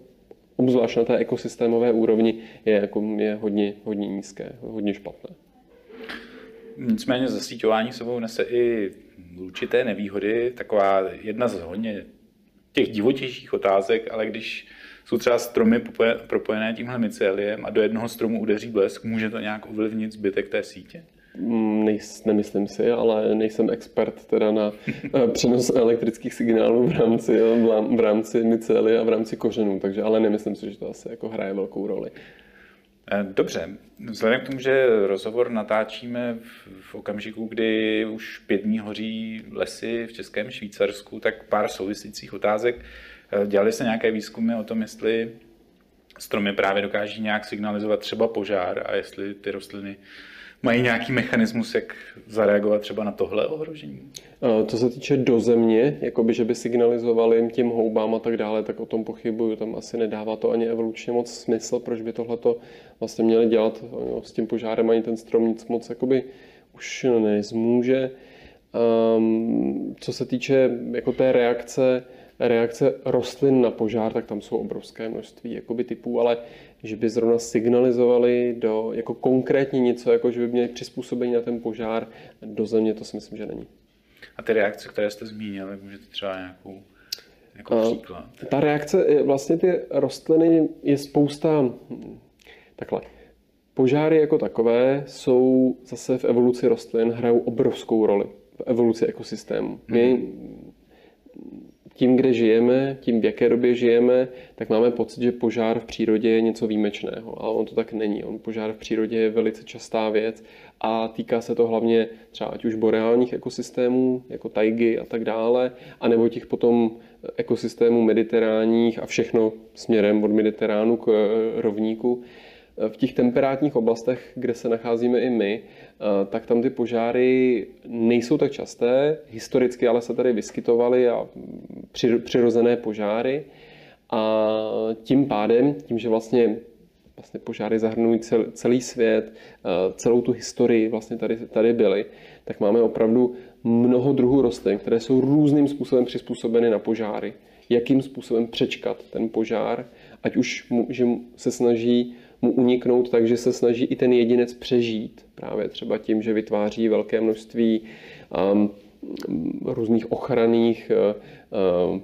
[SPEAKER 2] obzvlášť na té ekosystémové úrovni, je, jako, je hodně, hodně nízké, hodně špatné.
[SPEAKER 1] Nicméně zasíťování sebou nese i určité nevýhody. Taková jedna z hodně těch divotějších otázek, ale když jsou třeba stromy propojené tímhle myceliem a do jednoho stromu udeří blesk, může to nějak ovlivnit zbytek té sítě?
[SPEAKER 2] Mm, nejs, nemyslím si, ale nejsem expert teda na eh, přenos elektrických signálů v rámci, v rámci mycely a v rámci kořenů, takže ale nemyslím si, že to asi jako hraje velkou roli.
[SPEAKER 1] Eh, dobře, vzhledem k tomu, že rozhovor natáčíme v okamžiku, kdy už pět dní hoří lesy v Českém Švýcarsku, tak pár souvisících otázek. Eh, dělali se nějaké výzkumy o tom, jestli stromy právě dokáží nějak signalizovat třeba požár a jestli ty rostliny mají nějaký mechanismus, jak zareagovat třeba na tohle ohrožení?
[SPEAKER 2] Co se týče do země, jakoby, že by signalizovali těm houbám a tak dále, tak o tom pochybuju. Tam asi nedává to ani evolučně moc smysl, proč by tohleto vlastně měli dělat. S tím požárem ani ten strom nic moc jakoby, už nezmůže. Um, co se týče jako té reakce, reakce rostlin na požár, tak tam jsou obrovské množství jakoby typů, ale že by zrovna signalizovali do, jako konkrétně něco, jako že by měli přizpůsobení na ten požár do země, to si myslím, že není.
[SPEAKER 1] A ty reakce, které jste zmínili, můžete třeba nějakou jako příklad?
[SPEAKER 2] Ta reakce, vlastně ty rostliny je spousta, takhle, požáry jako takové jsou zase v evoluci rostlin, hrajou obrovskou roli v evoluci ekosystému. My hmm tím, kde žijeme, tím, v jaké době žijeme, tak máme pocit, že požár v přírodě je něco výjimečného. Ale on to tak není. On požár v přírodě je velice častá věc a týká se to hlavně třeba ať už boreálních ekosystémů, jako tajgy a tak dále, anebo těch potom ekosystémů mediteránních a všechno směrem od Mediteránu k eh, rovníku v těch temperátních oblastech, kde se nacházíme i my, eh, tak tam ty požáry nejsou tak časté. Historicky ale se tady vyskytovaly a přirozené požáry. A tím pádem, tím, že vlastně, vlastně požáry zahrnují celý svět, eh, celou tu historii vlastně tady, tady byly, tak máme opravdu mnoho druhů rostlin, které jsou různým způsobem přizpůsobeny na požáry. Jakým způsobem přečkat ten požár, ať už že se snaží mu uniknout, takže se snaží i ten jedinec přežít. Právě třeba tím, že vytváří velké množství um, různých ochranných uh,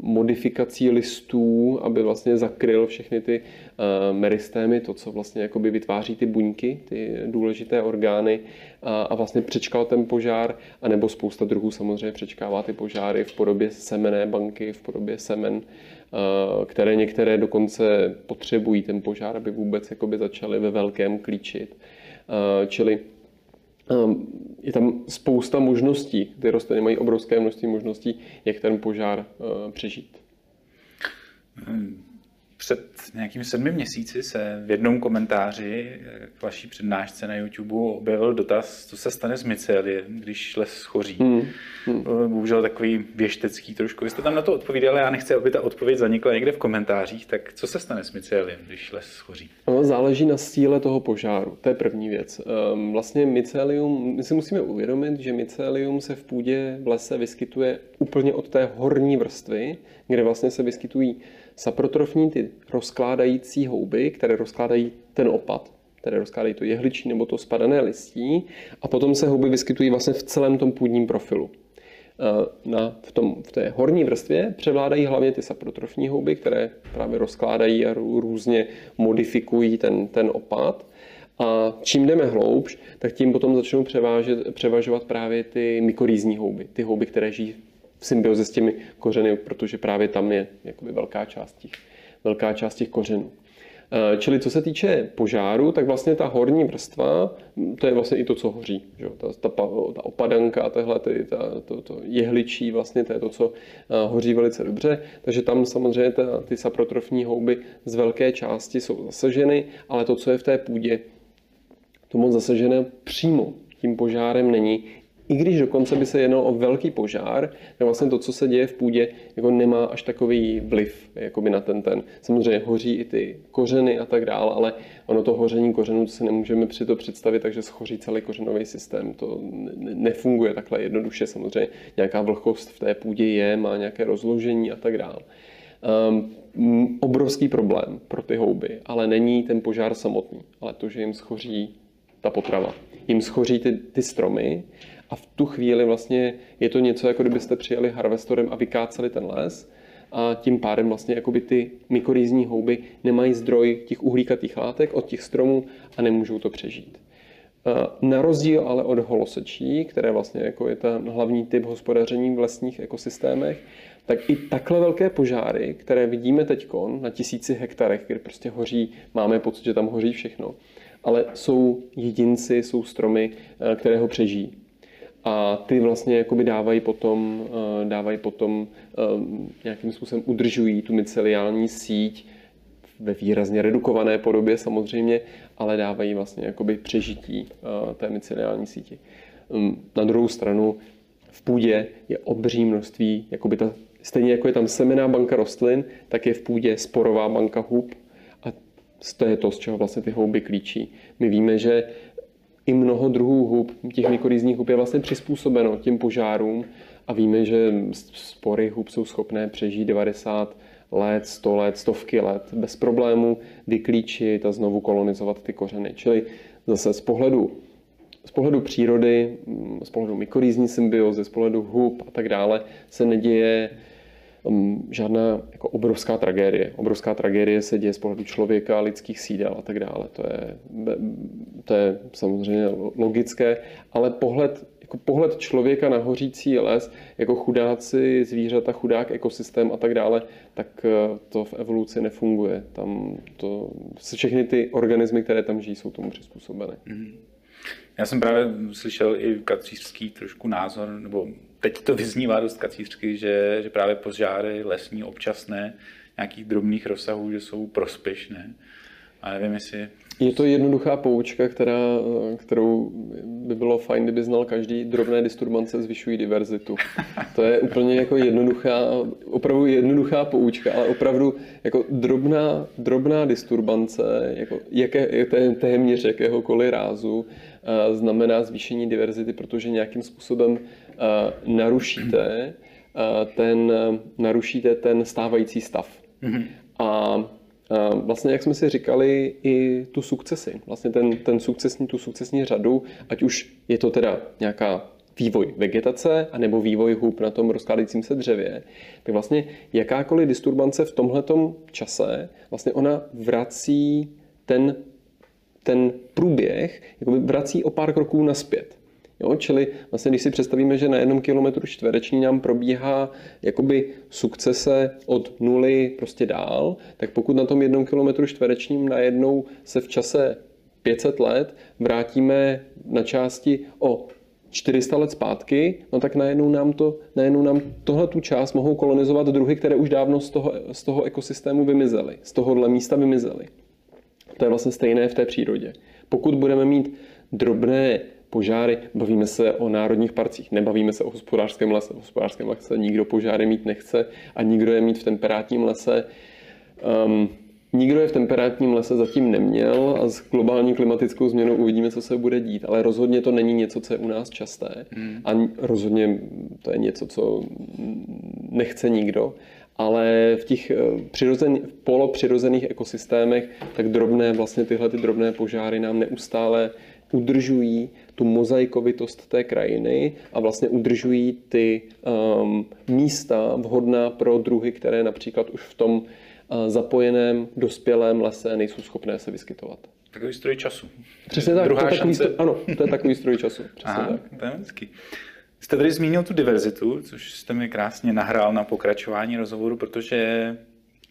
[SPEAKER 2] modifikací listů, aby vlastně zakryl všechny ty uh, meristémy, to, co vlastně jakoby vytváří ty buňky, ty důležité orgány a, a vlastně přečkal ten požár, anebo spousta druhů samozřejmě přečkává ty požáry v podobě semené banky, v podobě semen které některé dokonce potřebují ten požár, aby vůbec jakoby začaly ve velkém klíčit. Eh, čili eh, je tam spousta možností, ty rostliny mají obrovské množství možností, jak ten požár přežít.
[SPEAKER 1] Hmm před nějakými sedmi měsíci se v jednom komentáři k vaší přednášce na YouTube objevil dotaz, co se stane s myceliem, když les schoří. Hmm. Hmm. Bohužel takový věštecký trošku. Vy jste tam na to odpovídali, já nechci, aby ta odpověď zanikla někde v komentářích. Tak co se stane s myceliem, když les schoří?
[SPEAKER 2] No, záleží na síle toho požáru. To je první věc. Ehm, vlastně mycelium, my si musíme uvědomit, že mycelium se v půdě v lese vyskytuje úplně od té horní vrstvy, kde vlastně se vyskytují saprotrofní ty rozkládající houby, které rozkládají ten opad, které rozkládají to jehličí nebo to spadané listí a potom se houby vyskytují vlastně v celém tom půdním profilu. Eh, na, v, tom, v té horní vrstvě převládají hlavně ty saprotrofní houby, které právě rozkládají a různě modifikují ten, ten opad. A čím jdeme hloubš, tak tím potom začnou převážet, převažovat právě ty mykorýzní houby, ty houby, které žijí symbioze s těmi kořeny, protože právě tam je jakoby velká část těch, velká část těch kořenů. Eh, čili co se týče požáru, tak vlastně ta horní vrstva, to je vlastně i to, co hoří. Že? Ta, ta, ta opadanka a tohle, ty, ta, to, to jehličí, vlastně to je to, co eh, hoří velice dobře. Takže tam samozřejmě ta, ty saprotrofní houby z velké části jsou zasaženy, ale to, co je v té půdě, to moc zasažené přímo tím požárem není i když dokonce by se jednalo o velký požár, tak vlastně to, co se děje v půdě, jako nemá až takový vliv jakoby na ten ten. Samozřejmě hoří i ty kořeny a tak dále, ale ono to hoření kořenů si nemůžeme při to představit, takže schoří celý kořenový systém. To nefunguje takhle jednoduše. Samozřejmě nějaká vlhkost v té půdě je, má nějaké rozložení a tak dále. Um, obrovský problém pro ty houby, ale není ten požár samotný, ale to, že jim schoří ta potrava. Jim schoří ty, ty stromy a v tu chvíli vlastně je to něco, jako kdybyste přijeli harvestorem a vykáceli ten les a tím pádem vlastně jakoby ty mykorýzní houby nemají zdroj těch uhlíkatých látek od těch stromů a nemůžou to přežít. Na rozdíl ale od holosečí, které vlastně jako je ten hlavní typ hospodaření v lesních ekosystémech, tak i takhle velké požáry, které vidíme teď na tisíci hektarech, kde prostě hoří, máme pocit, že tam hoří všechno, ale jsou jedinci, jsou stromy, eh, které ho přežijí. A ty vlastně jakoby dávají potom, eh, dávají potom eh, nějakým způsobem udržují tu myceliální síť ve výrazně redukované podobě samozřejmě, ale dávají vlastně jakoby přežití té myceliální síti. Hm, na druhou stranu v půdě je obří množství, jakoby ta, stejně jako je tam semená banka rostlin, tak je v půdě sporová banka hub a to je to, z čeho vlastně ty houby klíčí. My víme, že i mnoho druhů hub, těch mykorýzních hub je vlastně přizpůsobeno těm požárům a víme, že spory hub jsou schopné přežít 90 let, 100 let, stovky let bez problému vyklíčit a znovu kolonizovat ty kořeny. Čili zase z pohledu, z pohledu přírody, z pohledu mykorýzní symbiozy, z pohledu hub a tak dále se neděje žádná jako obrovská tragédie. Obrovská tragédie se děje z pohledu člověka, lidských sídel a tak dále. To je, to je samozřejmě logické, ale pohled, jako pohled člověka na hořící les, jako chudáci, zvířata, chudák ekosystém a tak dále, tak eh, to v evoluci nefunguje. Tam to, všechny ty organismy, které tam žijí, jsou tomu přizpůsobeny. Mm.
[SPEAKER 4] Já jsem právě slyšel i kacířský trošku názor, nebo teď to vyznívá dost kacířky, že, že právě požáry lesní občasné nějakých drobných rozsahů, že jsou prospěšné. A nevím, jestli...
[SPEAKER 2] Je to jednoduchá poučka, která, kterou by bylo fajn, kdyby znal každý. Drobné disturbance zvyšují diverzitu. To je úplně jako jednoduchá, opravdu jednoduchá poučka, ale opravdu jako drobná, drobná disturbance, jako jaké, téměř jakéhokoliv rázu, znamená zvýšení diverzity, protože nějakým způsobem narušíte ten, narušíte ten stávající stav. Mm-hmm. A vlastně, jak jsme si říkali, i tu sukcesi, vlastně ten, ten sukcesní, tu sukcesní řadu, ať už je to teda nějaká vývoj vegetace anebo vývoj hub na tom rozkládajícím se dřevě, tak vlastně jakákoliv disturbance v tomhletom čase, vlastně ona vrací ten, ten průběh, jakoby vrací o pár kroků naspět. Jo, čili vlastně, když si představíme, že na jednom kilometru čtvereční nám probíhá jakoby sukcese od nuly prostě dál, tak pokud na tom jednom kilometru čtverečním najednou se v čase 500 let vrátíme na části o 400 let zpátky, no tak najednou nám, to, najednou nám tohle tu část mohou kolonizovat druhy, které už dávno z toho, z toho ekosystému vymizely, z tohohle místa vymizely. To je vlastně stejné v té přírodě. Pokud budeme mít drobné požáry, bavíme se o národních parcích, nebavíme se o hospodářském lese. V hospodářském lese nikdo požáry mít nechce a nikdo je mít v temperátním lese. Um, Nikdo je v temperátním lese zatím neměl a s globální klimatickou změnou uvidíme, co se bude dít, ale rozhodně to není něco, co je u nás časté hmm. a rozhodně to je něco, co nechce nikdo. Ale v těch eh, přirozen, polopřirozených ekosystémech tak drobné, vlastně tyhle ty drobné požáry nám neustále udržují tu mozaikovitost té krajiny a vlastně udržují ty um, místa vhodná pro druhy, které například už v tom uh, zapojeném dospělém lese nejsou schopné se vyskytovat.
[SPEAKER 4] Takový stroj času.
[SPEAKER 2] Přesně tak. Druhá to je takový stroj, ano, to je takový stroj času. Přesně
[SPEAKER 4] Aha, tak. To je hezký. Jste tady zmínil tu diverzitu, což jste mi krásně nahrál na pokračování rozhovoru, protože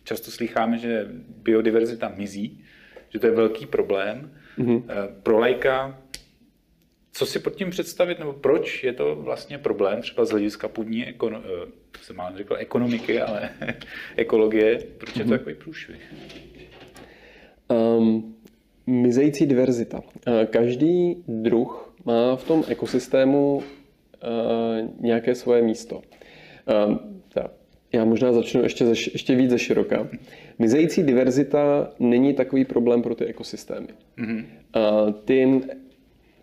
[SPEAKER 4] často slycháme, že biodiverzita mizí, že to je velký problém. Mm-hmm. Pro lajka co si pod tím představit, nebo proč je to vlastně problém, třeba z hlediska půdní ekono, eh, mal řekl ekonomiky, ale ekologie, proč je to mhm. takový průšvih?
[SPEAKER 2] Um, mizející diverzita. Eh, každý druh má v tom ekosystému nějaké svoje místo. Já možná začnu ještě, ze, ještě víc ze široka. Mizející diverzita není takový problém pro ty ekosystémy. Mm-hmm. Ty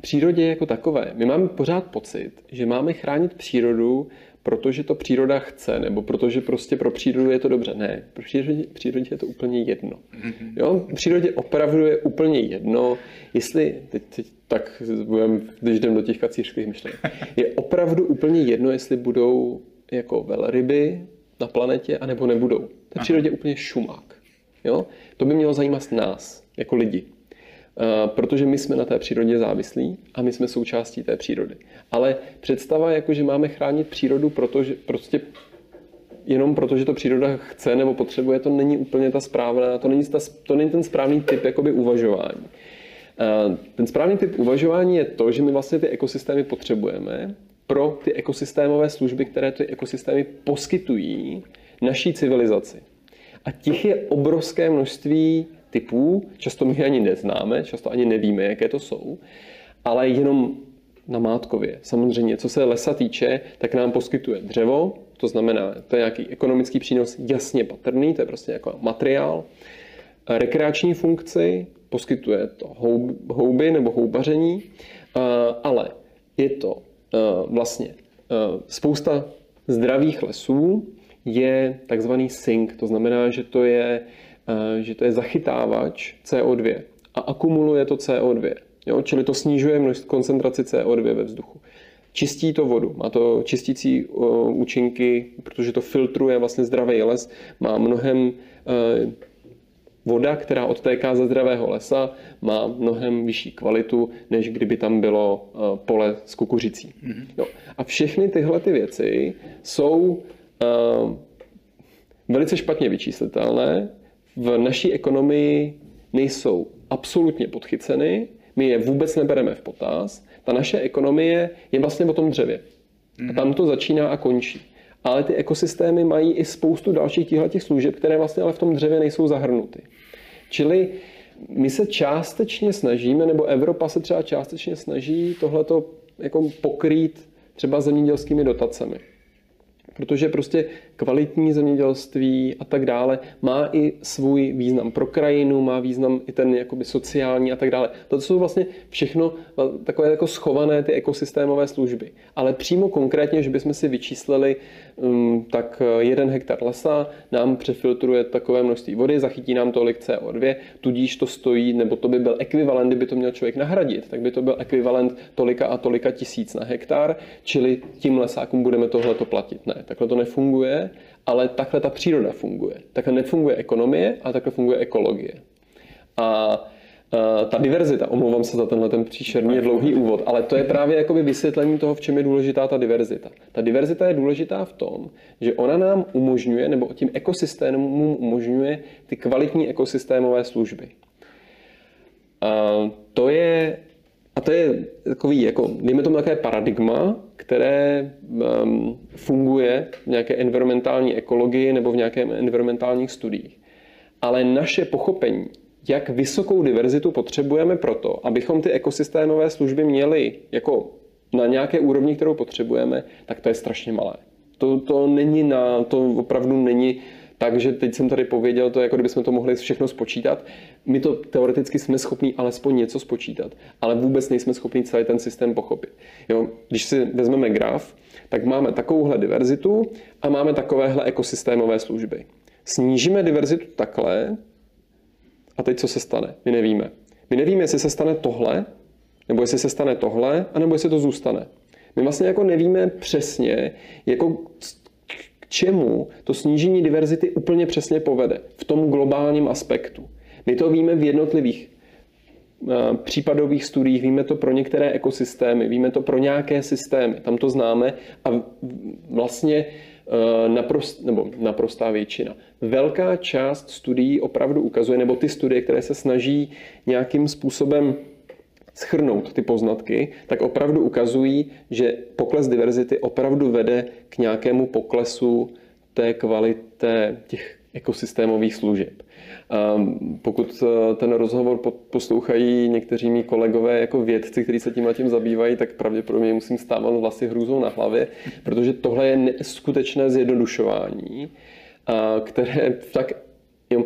[SPEAKER 2] přírodě jako takové, my máme pořád pocit, že máme chránit přírodu, protože to příroda chce, nebo protože prostě pro přírodu je to dobře. Ne, pro přírodě, přírodě je to úplně jedno. Mm-hmm. Jo? Přírodě opravdu je úplně jedno, jestli, teď, teď tak budem, když jdem do těch kacířských myšlenek, je opravdu úplně jedno, jestli budou jako velryby na planetě, anebo nebudou. To je přírodě úplně šumák. Jo? To by mělo zajímat nás, jako lidi. Uh, protože my jsme na té přírodě závislí a my jsme součástí té přírody. Ale představa, jako že máme chránit přírodu, protože prostě jenom proto, že to příroda chce nebo potřebuje, to není úplně ta správná, to není, ta, to není ten správný typ jakoby uvažování. Uh, ten správný typ uvažování je to, že my vlastně ty ekosystémy potřebujeme pro ty ekosystémové služby, které ty ekosystémy poskytují naší civilizaci. A těch je obrovské množství typů, často my ani neznáme, často ani nevíme, jaké to jsou, ale jenom na Mátkově. Samozřejmě, co se lesa týče, tak nám poskytuje dřevo, to znamená, to je nějaký ekonomický přínos jasně patrný, to je prostě jako materiál. Rekreační funkci poskytuje to houby nebo houbaření, ale je to Eh, vlastně eh, spousta zdravých lesů je takzvaný sink, to znamená, že to je, že to je zachytávač CO2 a akumuluje to CO2. Jo? Čili to snižuje množství koncentraci CO2 ve vzduchu. Čistí to vodu, má to čistící účinky, protože to filtruje vlastně zdravý les, má mnohem voda, která odtéká ze zdravého lesa, má mnohem vyšší kvalitu, než kdyby tam bylo eh, pole s kukuřicí. Mm-hmm. Jo. A všechny tyhle ty věci jsou velice špatně vyčíslitelné. V naší ekonomii nejsou absolutně podchyceny, my je vůbec nebereme v potaz. Ta naše ekonomie je vlastně o tom dřevě. A tam to začíná a končí. Ale ty ekosystémy mají i spoustu dalších těch služeb, které vlastně ale v tom dřevě nejsou zahrnuty. Čili my se částečně snažíme, nebo Evropa se třeba částečně snaží tohleto jako pokrýt třeba zemědělskými dotacemi protože prostě kvalitní zemědělství a tak dále má i svůj význam pro krajinu, má význam i ten jakoby sociální a tak dále. To jsou vlastně všechno takové jako schované ty ekosystémové služby. Ale přímo konkrétně, že bychom si vyčíslili, um, tak jeden hektar lesa nám přefiltruje takové množství vody, zachytí nám tolik CO2, tudíž to stojí, nebo to by byl ekvivalent, kdyby to měl člověk nahradit, tak by to byl ekvivalent tolika a tolika tisíc na hektar, čili tím lesákům budeme tohleto platit. Ne, takhle to nefunguje, ale takhle ta příroda funguje. Takhle nefunguje ekonomie, ale takhle funguje ekologie. A ta diverzita, omlouvám se za tenhle ten příšerný dlouhý úvod, ale to je právě jakoby vysvětlení toho, v čem je důležitá ta diverzita. Ta diverzita je důležitá v tom, že ona nám umožňuje, nebo tím ekosystémům umožňuje ty kvalitní ekosystémové služby. A to je, a to je takový, jako, dejme tomu také paradigma, které um, funguje v nějaké environmentální ekologii nebo v nějakém environmentálních studiích. Ale naše pochopení, jak vysokou diverzitu potřebujeme proto, abychom ty ekosystémové služby měli jako na nějaké úrovni, kterou potřebujeme, tak to je strašně malé. To, to není na, to opravdu není takže teď jsem tady pověděl to, jako kdybychom to mohli všechno spočítat. My to teoreticky jsme schopni alespoň něco spočítat, ale vůbec nejsme schopni celý ten systém pochopit. Jo? Když si vezmeme graf, tak máme takovouhle diverzitu a máme takovéhle ekosystémové služby. Snížíme diverzitu takhle a teď co se stane? My nevíme. My nevíme, jestli se stane tohle, nebo jestli se stane tohle, anebo jestli to zůstane. My vlastně jako nevíme přesně, jako čemu to snížení diverzity úplně přesně povede v tom globálním aspektu. My to víme v jednotlivých eh, případových studiích, víme to pro některé ekosystémy, víme to pro nějaké systémy, tam to známe a vlastně eh, naprost, nebo naprostá většina. Velká část studií opravdu ukazuje, nebo ty studie, které se snaží nějakým způsobem schrnout ty poznatky, tak opravdu ukazují, že pokles diverzity opravdu vede k nějakému poklesu té kvality těch ekosystémových služeb. Pokud eh, ten rozhovor poslouchají někteří mý kolegové jako vědci, kteří se tím tím zabývají, tak pravděpodobně musím stávat vlastně hrůzou na hlavě, protože tohle je skutečné zjednodušování, které tak... Jo,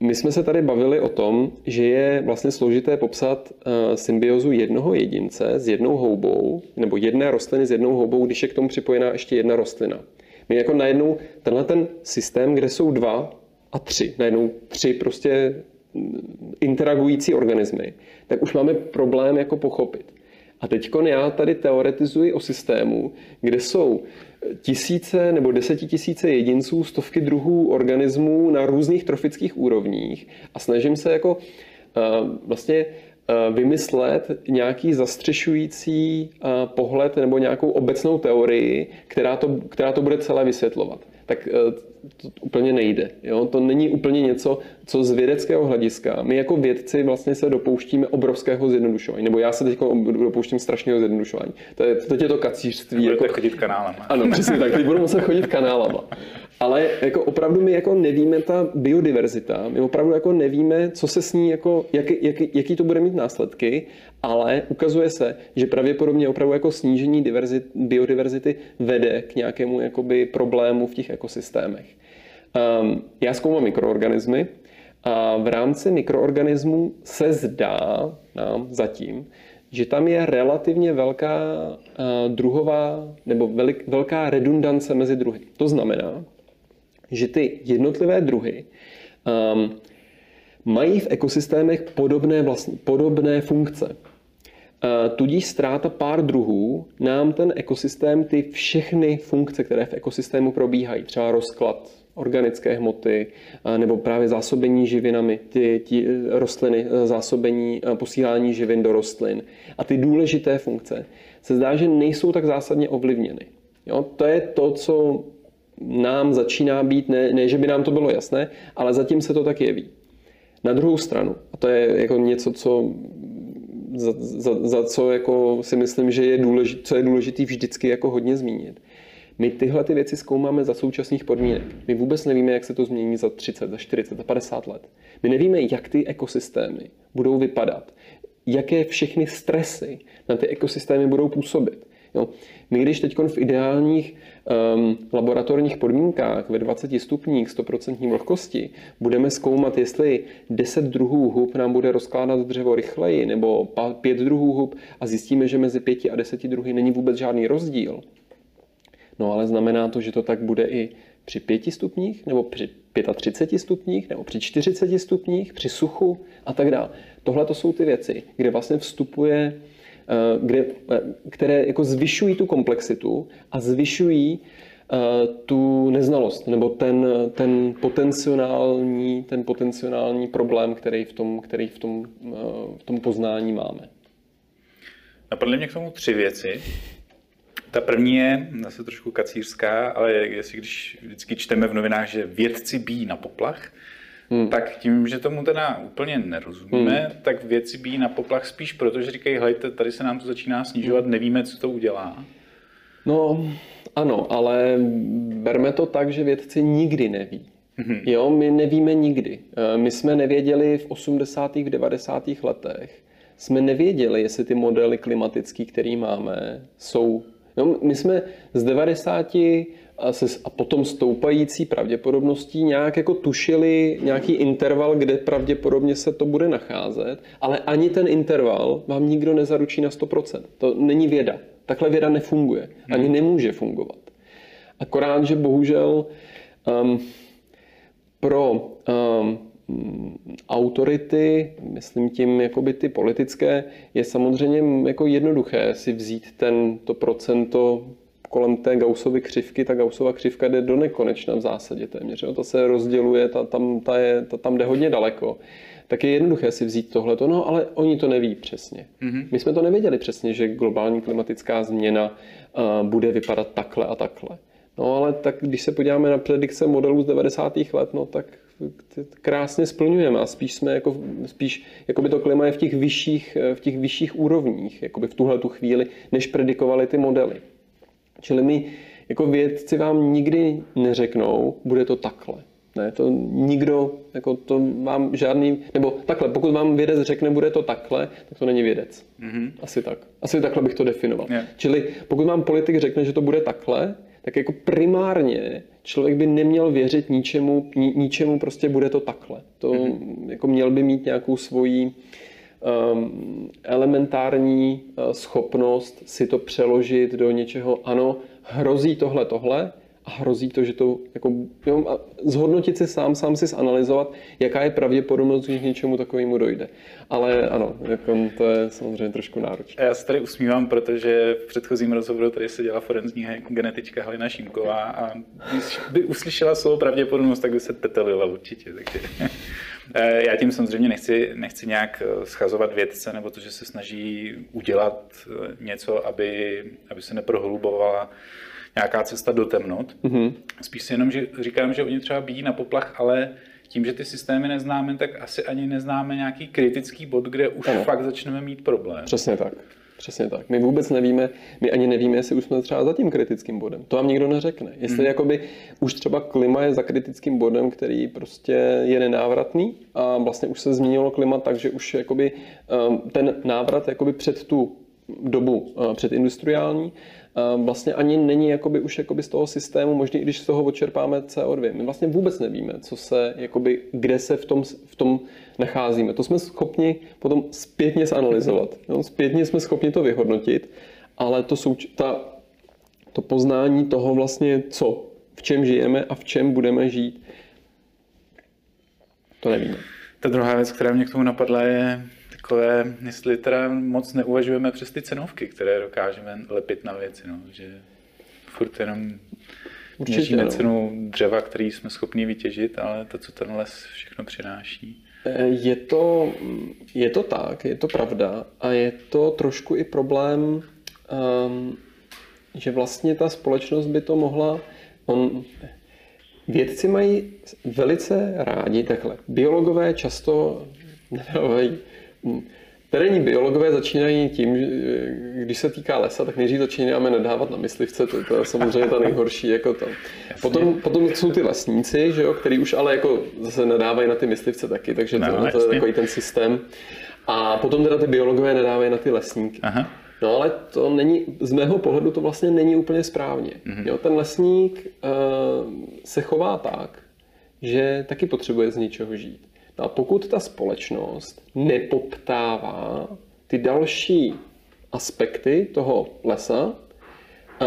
[SPEAKER 2] my jsme se tady bavili o tom, že je vlastně složité popsat uh, symbiozu jednoho jedince s jednou houbou, nebo jedné rostliny s jednou houbou, když je k tomu připojená ještě jedna rostlina. My jako najednou tenhle ten systém, kde jsou dva a tři, najednou tři prostě mm, interagující organismy, tak už máme problém jako pochopit. A teď já tady teoretizuji o systému, kde jsou tisíce nebo desetitisíce jedinců, stovky druhů organismů na různých trofických úrovních a snažím se jako uh, vlastně uh, vymyslet nějaký zastřešující uh, pohled nebo nějakou obecnou teorii, která to, která to bude celé vysvětlovat. Tak to úplně nejde. Jo? To není úplně něco, co z vědeckého hlediska. My jako vědci vlastně se dopouštíme obrovského zjednodušování. Nebo já se teď dopouštím strašného zjednodušování. To je, teď je to kacířství.
[SPEAKER 4] Budete jako... chodit kanálem.
[SPEAKER 2] Ano, přesně tak. Teď budu muset chodit kanálama. Ale jako opravdu my jako nevíme ta biodiverzita, my opravdu jako nevíme, co se s ní, jako, jak, jak, jaký to bude mít následky, ale ukazuje se, že pravděpodobně opravdu jako snížení diverzit, biodiverzity vede k nějakému jakoby problému v těch ekosystémech. Um, já zkoumám mikroorganismy a v rámci mikroorganismů se zdá nám zatím, že tam je relativně velká uh, druhová nebo velik, velká redundance mezi druhy. To znamená, že ty jednotlivé druhy um, mají v ekosystémech podobné, vlastní, podobné funkce. Uh, tudíž ztráta pár druhů nám ten ekosystém, ty všechny funkce, které v ekosystému probíhají, třeba rozklad organické hmoty uh, nebo právě zásobení živinami, ty, ty rostliny, uh, zásobení, posílání živin do rostlin a ty důležité funkce, se zdá, že nejsou tak zásadně ovlivněny. Jo, to je to, co nám začíná být, ne, ne, že by nám to bylo jasné, ale zatím se to tak jeví. Na druhou stranu, a to je jako něco, co za, za, za co jako si myslím, že je důležit, co je důležitý vždycky jako hodně zmínit. My tyhle ty věci zkoumáme za současných podmínek. My vůbec nevíme, jak se to změní za 30, za 40, za 50 let. My nevíme, jak ty ekosystémy budou vypadat, jaké všechny stresy na ty ekosystémy budou působit. Jo? My když teď v ideálních um, laboratorních podmínkách ve 20 stupních 100% vlhkosti budeme zkoumat, jestli 10 druhů hub nám bude rozkládat dřevo rychleji nebo 5 druhů hub a zjistíme, že mezi 5 a 10 druhy není vůbec žádný rozdíl. No ale znamená to, že to tak bude i při 5 stupních, nebo při 35 stupních, nebo při 40 stupních, při suchu a tak dále. Tohle to jsou ty věci, kde vlastně vstupuje kde, eh, které jako zvyšují tu komplexitu a zvyšují eh, tu neznalost nebo ten, ten, potenciální, ten potenciální problém, který v tom, který v tom, v tom poznání máme.
[SPEAKER 4] Napadly mě k tomu tři věci. Ta první je zase trošku kacířská, ale jestli když vždycky čteme v novinách, že vědci bíjí na poplach, Hmm. Tak tím, že tomu teda úplně nerozumíme, hmm. tak věci bíjí na poplach spíš protože říkají, hejte, tady se nám to začíná snižovat, hmm. nevíme, co to udělá.
[SPEAKER 2] No, ano, ale berme to tak, že vědci nikdy neví. Hmm. Jo, my nevíme nikdy. Eh, my jsme nevěděli v 80. v 90. letech, jsme nevěděli, jestli ty modely klimatické, které máme, jsou... No, my jsme z 90 a, se, a potom stoupající pravděpodobností nějak jako tušili nějaký interval, kde pravděpodobně se to bude nacházet, ale ani ten interval vám nikdo nezaručí na 100%. To není věda. Takhle věda nefunguje. Ani nemůže fungovat. Akorát, že bohužel um, pro um, autority, myslím tím jakoby ty politické, je samozřejmě jako jednoduché si vzít ten, to procento kolem té Gaussovy křivky, ta Gaussova křivka jde do nekonečna v zásadě téměř. Jo? Ta se rozděluje, ta, tam, ta je, ta tam jde hodně daleko. Tak je jednoduché si vzít tohleto, no ale oni to neví přesně. Mm-hmm. My jsme to nevěděli přesně, že globální klimatická změna uh, bude vypadat takhle a takhle. No ale tak když se podíváme na predikce modelů z 90. let, no tak krásně splňujeme a spíš jsme jako, spíš, jako by to klima je v těch vyšších, v těch vyšších úrovních, jako by v tuhle tu chvíli, než predikovali ty modely. Čili my jako vědci vám nikdy neřeknou, bude to takhle. Ne, to nikdo, jako to mám žádný, nebo takhle, pokud vám vědec řekne, bude to takhle, tak to není vědec. Mm-hmm. Asi tak. Asi takhle bych to definoval. Yeah. Čili pokud vám politik řekne, že to bude takhle, tak jako primárně člověk by neměl věřit ničemu, ni, ničemu prostě bude to takhle. To mm-hmm. jako měl by mít nějakou svoji elementární uh, schopnost si to přeložit do něčeho, ano, hrozí tohle, tohle, a hrozí to, že to jako, jo, a zhodnotit si sám, sám si zanalizovat, jaká je pravděpodobnost, že k něčemu takovému dojde. Ale ano, jako, to je samozřejmě trošku náročné.
[SPEAKER 4] Já se tady usmívám, protože v předchozím rozhovoru tady se dělá forenzní genetička Halina Šimková a když by uslyšela slovo pravděpodobnost, tak by se petelila určitě. Takže eh, já tím samozřejmě nechci, nechci nějak eh, schazovat vědce nebo to, že se snaží udělat eh, něco, aby, aby se neprohlubovala nějaká cesta do temnot. Mm-hmm. Spíš si jenom že říkám, že oni třeba bíjí na poplach, ale tím, že ty systémy neznáme, tak asi ani neznáme nějaký kritický bod, kde už ano. fakt začneme mít problém.
[SPEAKER 2] Přesně tak. Přesně tak. My vůbec nevíme, my ani nevíme, jestli už jsme třeba za tím kritickým bodem. To vám nikdo neřekne. Jestli hmm. jakoby už třeba klima je za kritickým bodem, který prostě je nenávratný a vlastně už se změnilo klima tak, že už jakoby um, ten návrat jakoby před tu dobu uh, předindustriální vlastně ani není jakoby už jakoby z toho systému, možná i když z toho odčerpáme CO2. My vlastně vůbec nevíme, co se, jakoby, kde se v tom, v tom nacházíme. To jsme schopni potom zpětně zanalizovat. Jo? Zpětně jsme schopni to vyhodnotit, ale to, souč- ta, to poznání toho vlastně, co, v čem žijeme a v čem budeme žít, to nevíme.
[SPEAKER 4] Ta druhá věc, která mě k tomu napadla, je takové, jestli teda moc neuvažujeme přes ty cenovky, které dokážeme lepit na věci, no, že furt jenom Určitě, měříme no. cenu dřeva, který jsme schopni vytěžit, ale to, co ten les všechno přináší.
[SPEAKER 2] Eh, je to, je to tak, je to pravda a je to trošku i problém, um, že vlastně ta společnost by to mohla, on, vědci mají velice rádi takhle. Biologové často nedávají Terénní biologové začínají tím, že když se týká lesa, tak nejdřív začínáme nadávat na myslivce, to, to je samozřejmě ta nejhorší. Jako to. Potom, potom jsou ty lesníci, že jo, který už ale jako zase nadávají na ty myslivce taky, takže to, no, to je takový ten systém. A potom teda ty biologové nadávají na ty lesníky. Aha. No ale to není, z mého pohledu to vlastně není úplně správně. Mm-hmm. Jo, ten lesník uh, se chová tak, že taky potřebuje z něčeho žít. No a pokud ta společnost nepoptává ty další aspekty toho lesa, eh,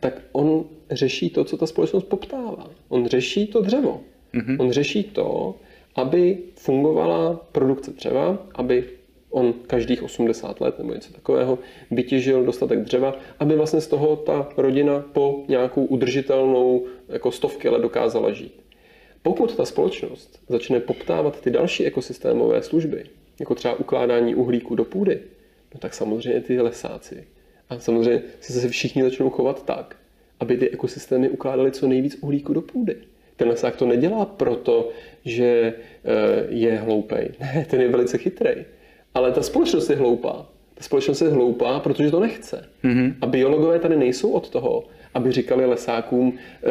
[SPEAKER 2] tak on řeší to, co ta společnost poptává. On řeší to dřevo. Mm-hmm. On řeší to, aby fungovala produkce dřeva, aby on každých 80 let nebo něco takového vytěžil dostatek dřeva, aby vlastně z toho ta rodina po nějakou udržitelnou jako stovky let dokázala žít. Pokud ta společnost začne poptávat ty další ekosystémové služby, jako třeba ukládání uhlíku do půdy, no tak samozřejmě ty lesáci a samozřejmě se všichni začnou chovat tak, aby ty ekosystémy ukládaly co nejvíc uhlíku do půdy. Ten lesák to nedělá proto, že eh, je hloupej. Ne, ten je velice chytrý. Ale ta společnost je hloupá. Ta společnost je hloupá, protože to nechce. Mm-hmm. A biologové tady nejsou od toho, aby říkali lesákům, eh,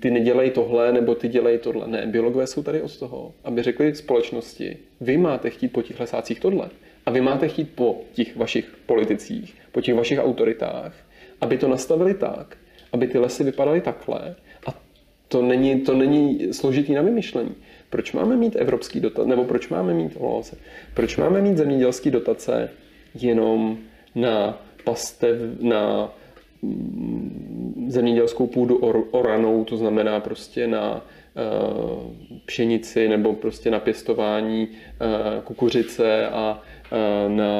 [SPEAKER 2] ty nedělej tohle, nebo ty dělej tohle. Ne, biologové jsou tady od toho, aby řekli společnosti, vy máte chtít po těch lesácích tohle. A vy máte chtít po těch vašich politicích, po těch vašich autoritách, aby to nastavili tak, aby ty lesy vypadaly takhle. A to není, to není složitý na vymyšlení. Proč máme mít evropský dotace, nebo proč máme mít, se, proč máme mít zemědělský dotace jenom na pastev, na zemědělskou půdu or, oranou, to znamená prostě na uh, pšenici nebo prostě na pěstování uh, kukuřice a uh, na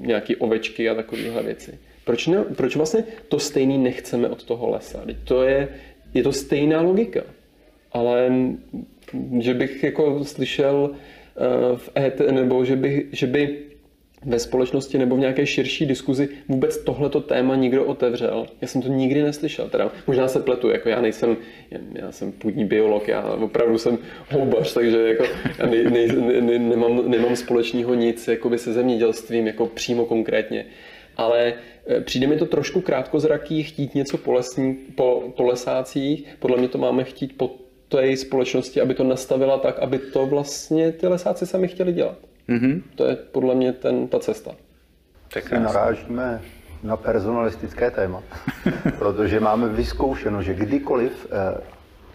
[SPEAKER 2] nějaké ovečky a takovéhle věci. Proč, ne, proč vlastně to stejný nechceme od toho lesa? To je, je to stejná logika, ale že bych jako slyšel v ET, nebo že by, že by ve společnosti nebo v nějaké širší diskuzi vůbec tohleto téma nikdo otevřel. Já jsem to nikdy neslyšel. Teda možná se pletu, jako já nejsem, já jsem půdní biolog, já opravdu jsem houbař, takže jako já ne, ne, ne, nemám, nemám společného nic jakoby se zemědělstvím jako přímo konkrétně. ale eh, přijde mi to trošku krátkozraký chtít něco po, lesní, po, po lesácích. Podle mě to máme chtít po té společnosti, aby to nastavila tak, aby to vlastně ty lesáci sami chtěli dělat. Mm-hmm. To je podle mě ten, ta cesta.
[SPEAKER 3] Tak narážíme na personalistické téma, protože máme vyzkoušeno, že kdykoliv eh,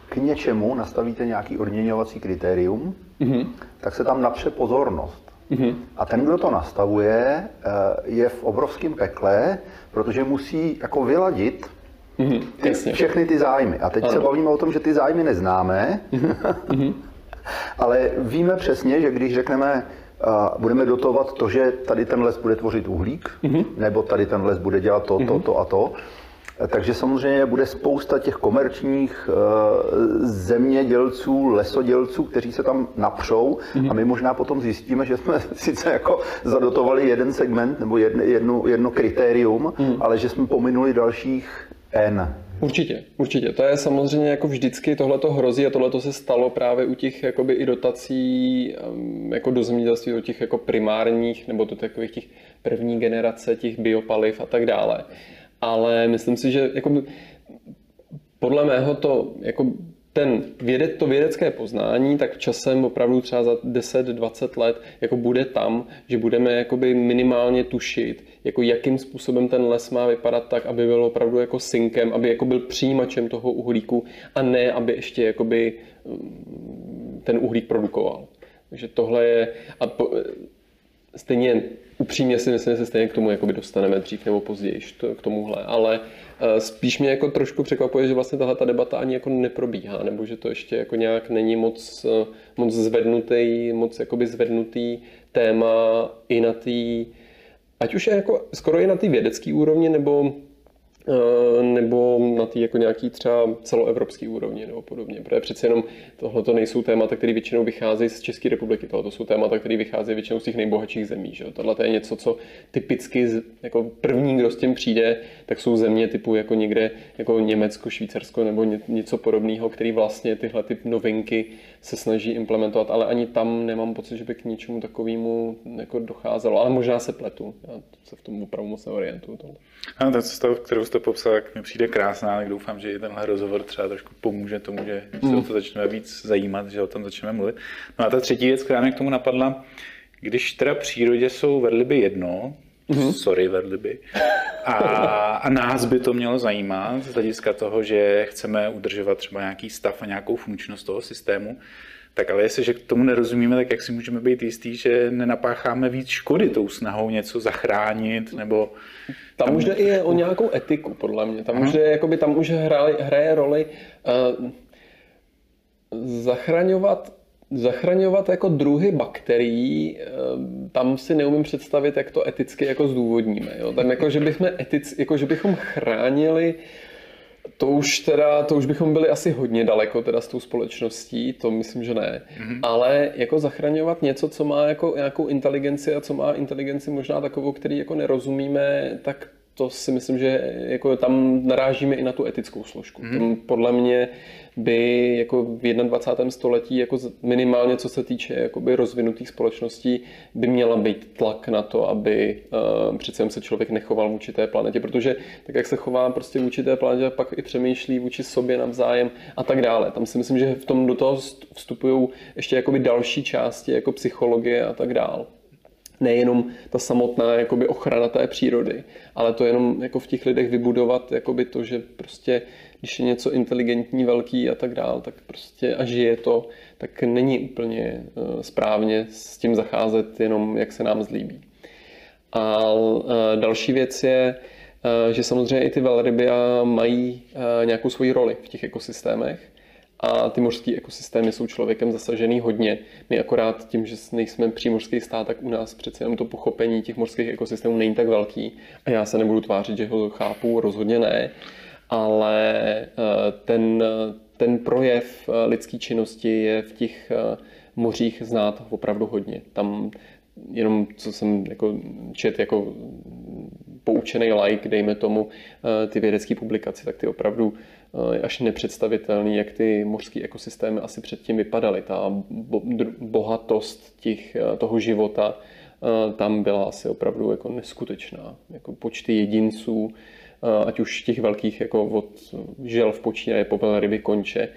[SPEAKER 3] k něčemu nastavíte nějaký odměňovací kritérium, mm-hmm. tak se tam napře pozornost. Mm-hmm. A ten, kdo to nastavuje, eh, je v obrovském pekle, protože musí jako vyladit mm-hmm. ty, všechny ty zájmy. A teď ano. se bavíme o tom, že ty zájmy neznáme, mm-hmm. ale víme přesně, že když řekneme, uh, budeme dotovat to, že tady ten les bude tvořit uhlík, mm-hmm. nebo tady ten les bude dělat to, to, mm-hmm. to a to, takže samozřejmě bude spousta těch komerčních eh, zemědělců, lesodělců, kteří se tam napřou mm-hmm. a my možná potom zjistíme, že jsme sice jako zadotovali jeden segment nebo jedno, jedno, jedno kritérium, mm. ale že jsme pominuli dalších N.
[SPEAKER 2] Určitě, určitě. To je samozřejmě jako vždycky, tohle to hrozí a tohle to se stalo právě u těch jakoby i dotací jako do zemědělství, do těch jako primárních nebo do takových těch první generace těch biopaliv a tak dále ale myslím si, že jako podle mého to jako ten vědec, to vědecké poznání, tak časem opravdu třeba za 10-20 let jako bude tam, že budeme jakoby minimálně tušit, jako jakým způsobem ten les má vypadat tak, aby byl opravdu jako synkem, aby jako byl přijímačem toho uhlíku a ne, aby ještě jakoby mm, ten uhlík produkoval. Takže tohle je, a po, stejně upřímně si myslím, že se stejně k tomu jakoby dostaneme dřív nebo později k tomuhle, ale eh, spíš mě jako trošku překvapuje, že vlastně tahle ta debata ani jako neprobíhá, nebo že to ještě jako nějak není moc, eh, moc zvednutý, moc jakoby zvednutý téma i na té, ať už je jako skoro i na té vědecké úrovni, nebo nebo na té jako nějaký třeba celoevropský úrovni nebo podobně. Protože přece jenom tohle to nejsou témata, které většinou vycházejí z České republiky. Tohle jsou témata, které vycházejí většinou z těch nejbohatších zemí. Že? Tohle je něco, co typicky jako první, kdo s tím přijde, tak jsou země typu jako někde jako Německo, Švýcarsko nebo něco podobného, který vlastně tyhle typ novinky se snaží implementovat, ale ani tam nemám pocit, že by k něčemu takovému jako docházelo. Ale možná se pletu. Já se v tom opravdu moc neorientuju.
[SPEAKER 4] Ano, ta cesta, kterou jste popsal, tak mi přijde krásná, tak doufám, že i tenhle rozhovor třeba trošku pomůže tomu, že se o to začneme víc zajímat, že o tom začneme mluvit. No a ta třetí věc, která mě k tomu napadla, když teda v přírodě jsou vedliby jedno, mm-hmm. sorry vedliby, a, a nás by to mělo zajímat z hlediska toho, že chceme udržovat třeba nějaký stav a nějakou funkčnost toho systému, tak ale jestliže k tomu nerozumíme, tak jak si můžeme být jistý, že nenapácháme víc škody tou snahou něco zachránit, nebo...
[SPEAKER 2] Tam, tam už jde i o nějakou etiku, podle mě. Tam už, jakoby, tam už hraje, hraje roli uh, zachraňovat zachraňovat jako druhy bakterií, eh, tam si neumím představit, jak to eticky jako zdůvodníme. Jo? Tam jako, že bychom, etic, jako, že bychom chránili uh, to už teda, to už bychom byli asi hodně daleko teda s tou společností, to myslím, že ne. Mm-hmm. Ale jako zachraňovat něco, co má jako nějakou inteligenci a co má inteligenci možná takovou, který jako nerozumíme, tak to si myslím, že jako tam narážíme i na tu etickou složku. Mm. Tam podle mě by jako v 21. století jako minimálně co se týče jakoby rozvinutých společností by měla být tlak na to, aby uh, přece se člověk nechoval vůči té planetě, protože tak jak se chová prostě vůči té planetě, pak i přemýšlí vůči sobě navzájem a tak dále. Tam si myslím, že v tom do toho vstupují ještě jakoby další části jako psychologie a tak dále nejenom ta samotná jakoby ochrana té přírody, ale to jenom jako v těch lidech vybudovat jakoby to, že prostě když je něco inteligentní, velký a tak dál, tak prostě a žije to, tak není úplně eh, správně s tím zacházet jenom, jak se nám zlíbí. A eh, další věc je, eh, že samozřejmě i ty velryby mají nějakou svoji roli v těch ekosystémech a ty mořské ekosystémy jsou člověkem zasažený hodně. My akorát tím, že nejsme přímořský stát, tak u nás přece jenom to pochopení těch mořských ekosystémů není tak velký. A já se nebudu tvářit, že ho chápu, rozhodně ne. Ale eh, ten, ten projev eh, lidské činnosti je v těch eh, mořích znát opravdu hodně. Tam jenom co jsem jako čet jako poučený like, dejme tomu, ty vědecké publikace, tak ty opravdu až nepředstavitelný, jak ty mořské ekosystémy asi předtím vypadaly. Ta bohatost těch, toho života tam byla asi opravdu jako neskutečná. Jako počty jedinců, ať už těch velkých jako od žel v počínaje po velryby konče,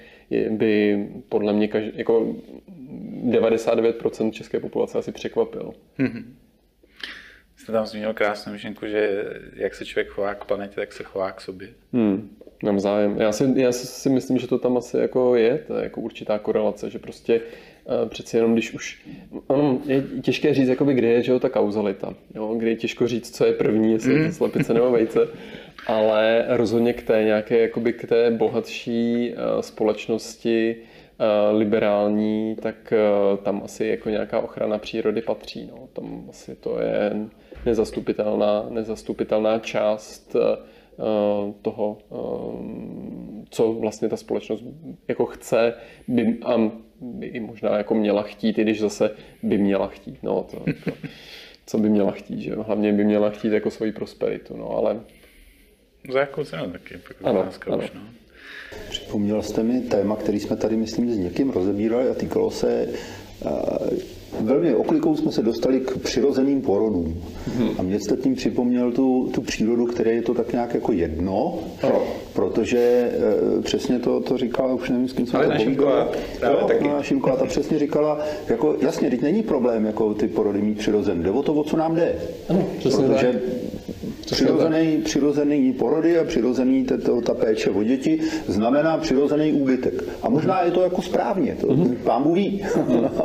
[SPEAKER 2] by podle mě každý, jako 99% české populace asi překvapil. Mm-hmm.
[SPEAKER 4] Jste tam zmínil krásnou myšlenku, že jak se člověk chová k planetě, tak se chová k sobě.
[SPEAKER 2] Hmm, mám zájem. Já si, já si myslím, že to tam asi jako je, to je jako určitá korelace, že prostě uh, přeci jenom když už, ono je těžké říct, jakoby, kde je že jo, ta kauzalita, jo, kdy je těžko říct, co je první, jestli je to slepice nebo vejce, ale rozhodně k té nějaké, jakoby k té bohatší uh, společnosti, uh, liberální, tak uh, tam asi jako nějaká ochrana přírody patří. No. Tam asi to je nezastupitelná, nezastupitelná část toho, co vlastně ta společnost jako chce by, a by i možná jako měla chtít, i když zase by měla chtít. No, to, to, co by měla chtít, že hlavně by měla chtít jako svoji prosperitu, no, ale
[SPEAKER 4] za jakou cenu taky? Ano, ano. Už, no.
[SPEAKER 3] Připomněl jste mi téma, který jsme tady, myslím, s někým rozebírali a týkalo se velmi oklikou jsme se dostali k přirozeným porodům. Hmm. A mě jste tím připomněl tu, tu přírodu, které je to tak nějak jako jedno, no. protože e, přesně to, to říkala, už nevím, s kým jsme
[SPEAKER 4] Ale to povídali.
[SPEAKER 3] No, Šimková ta přesně říkala, jako jasně, teď není problém jako ty porody mít přirozen, jde o to, o co nám jde.
[SPEAKER 2] Ano, protože tak
[SPEAKER 3] přirozený, přirozený porody a přirozený tato, ta péče o děti znamená přirozený úbytek. A možná je to jako správně, to mm-hmm. pán ví.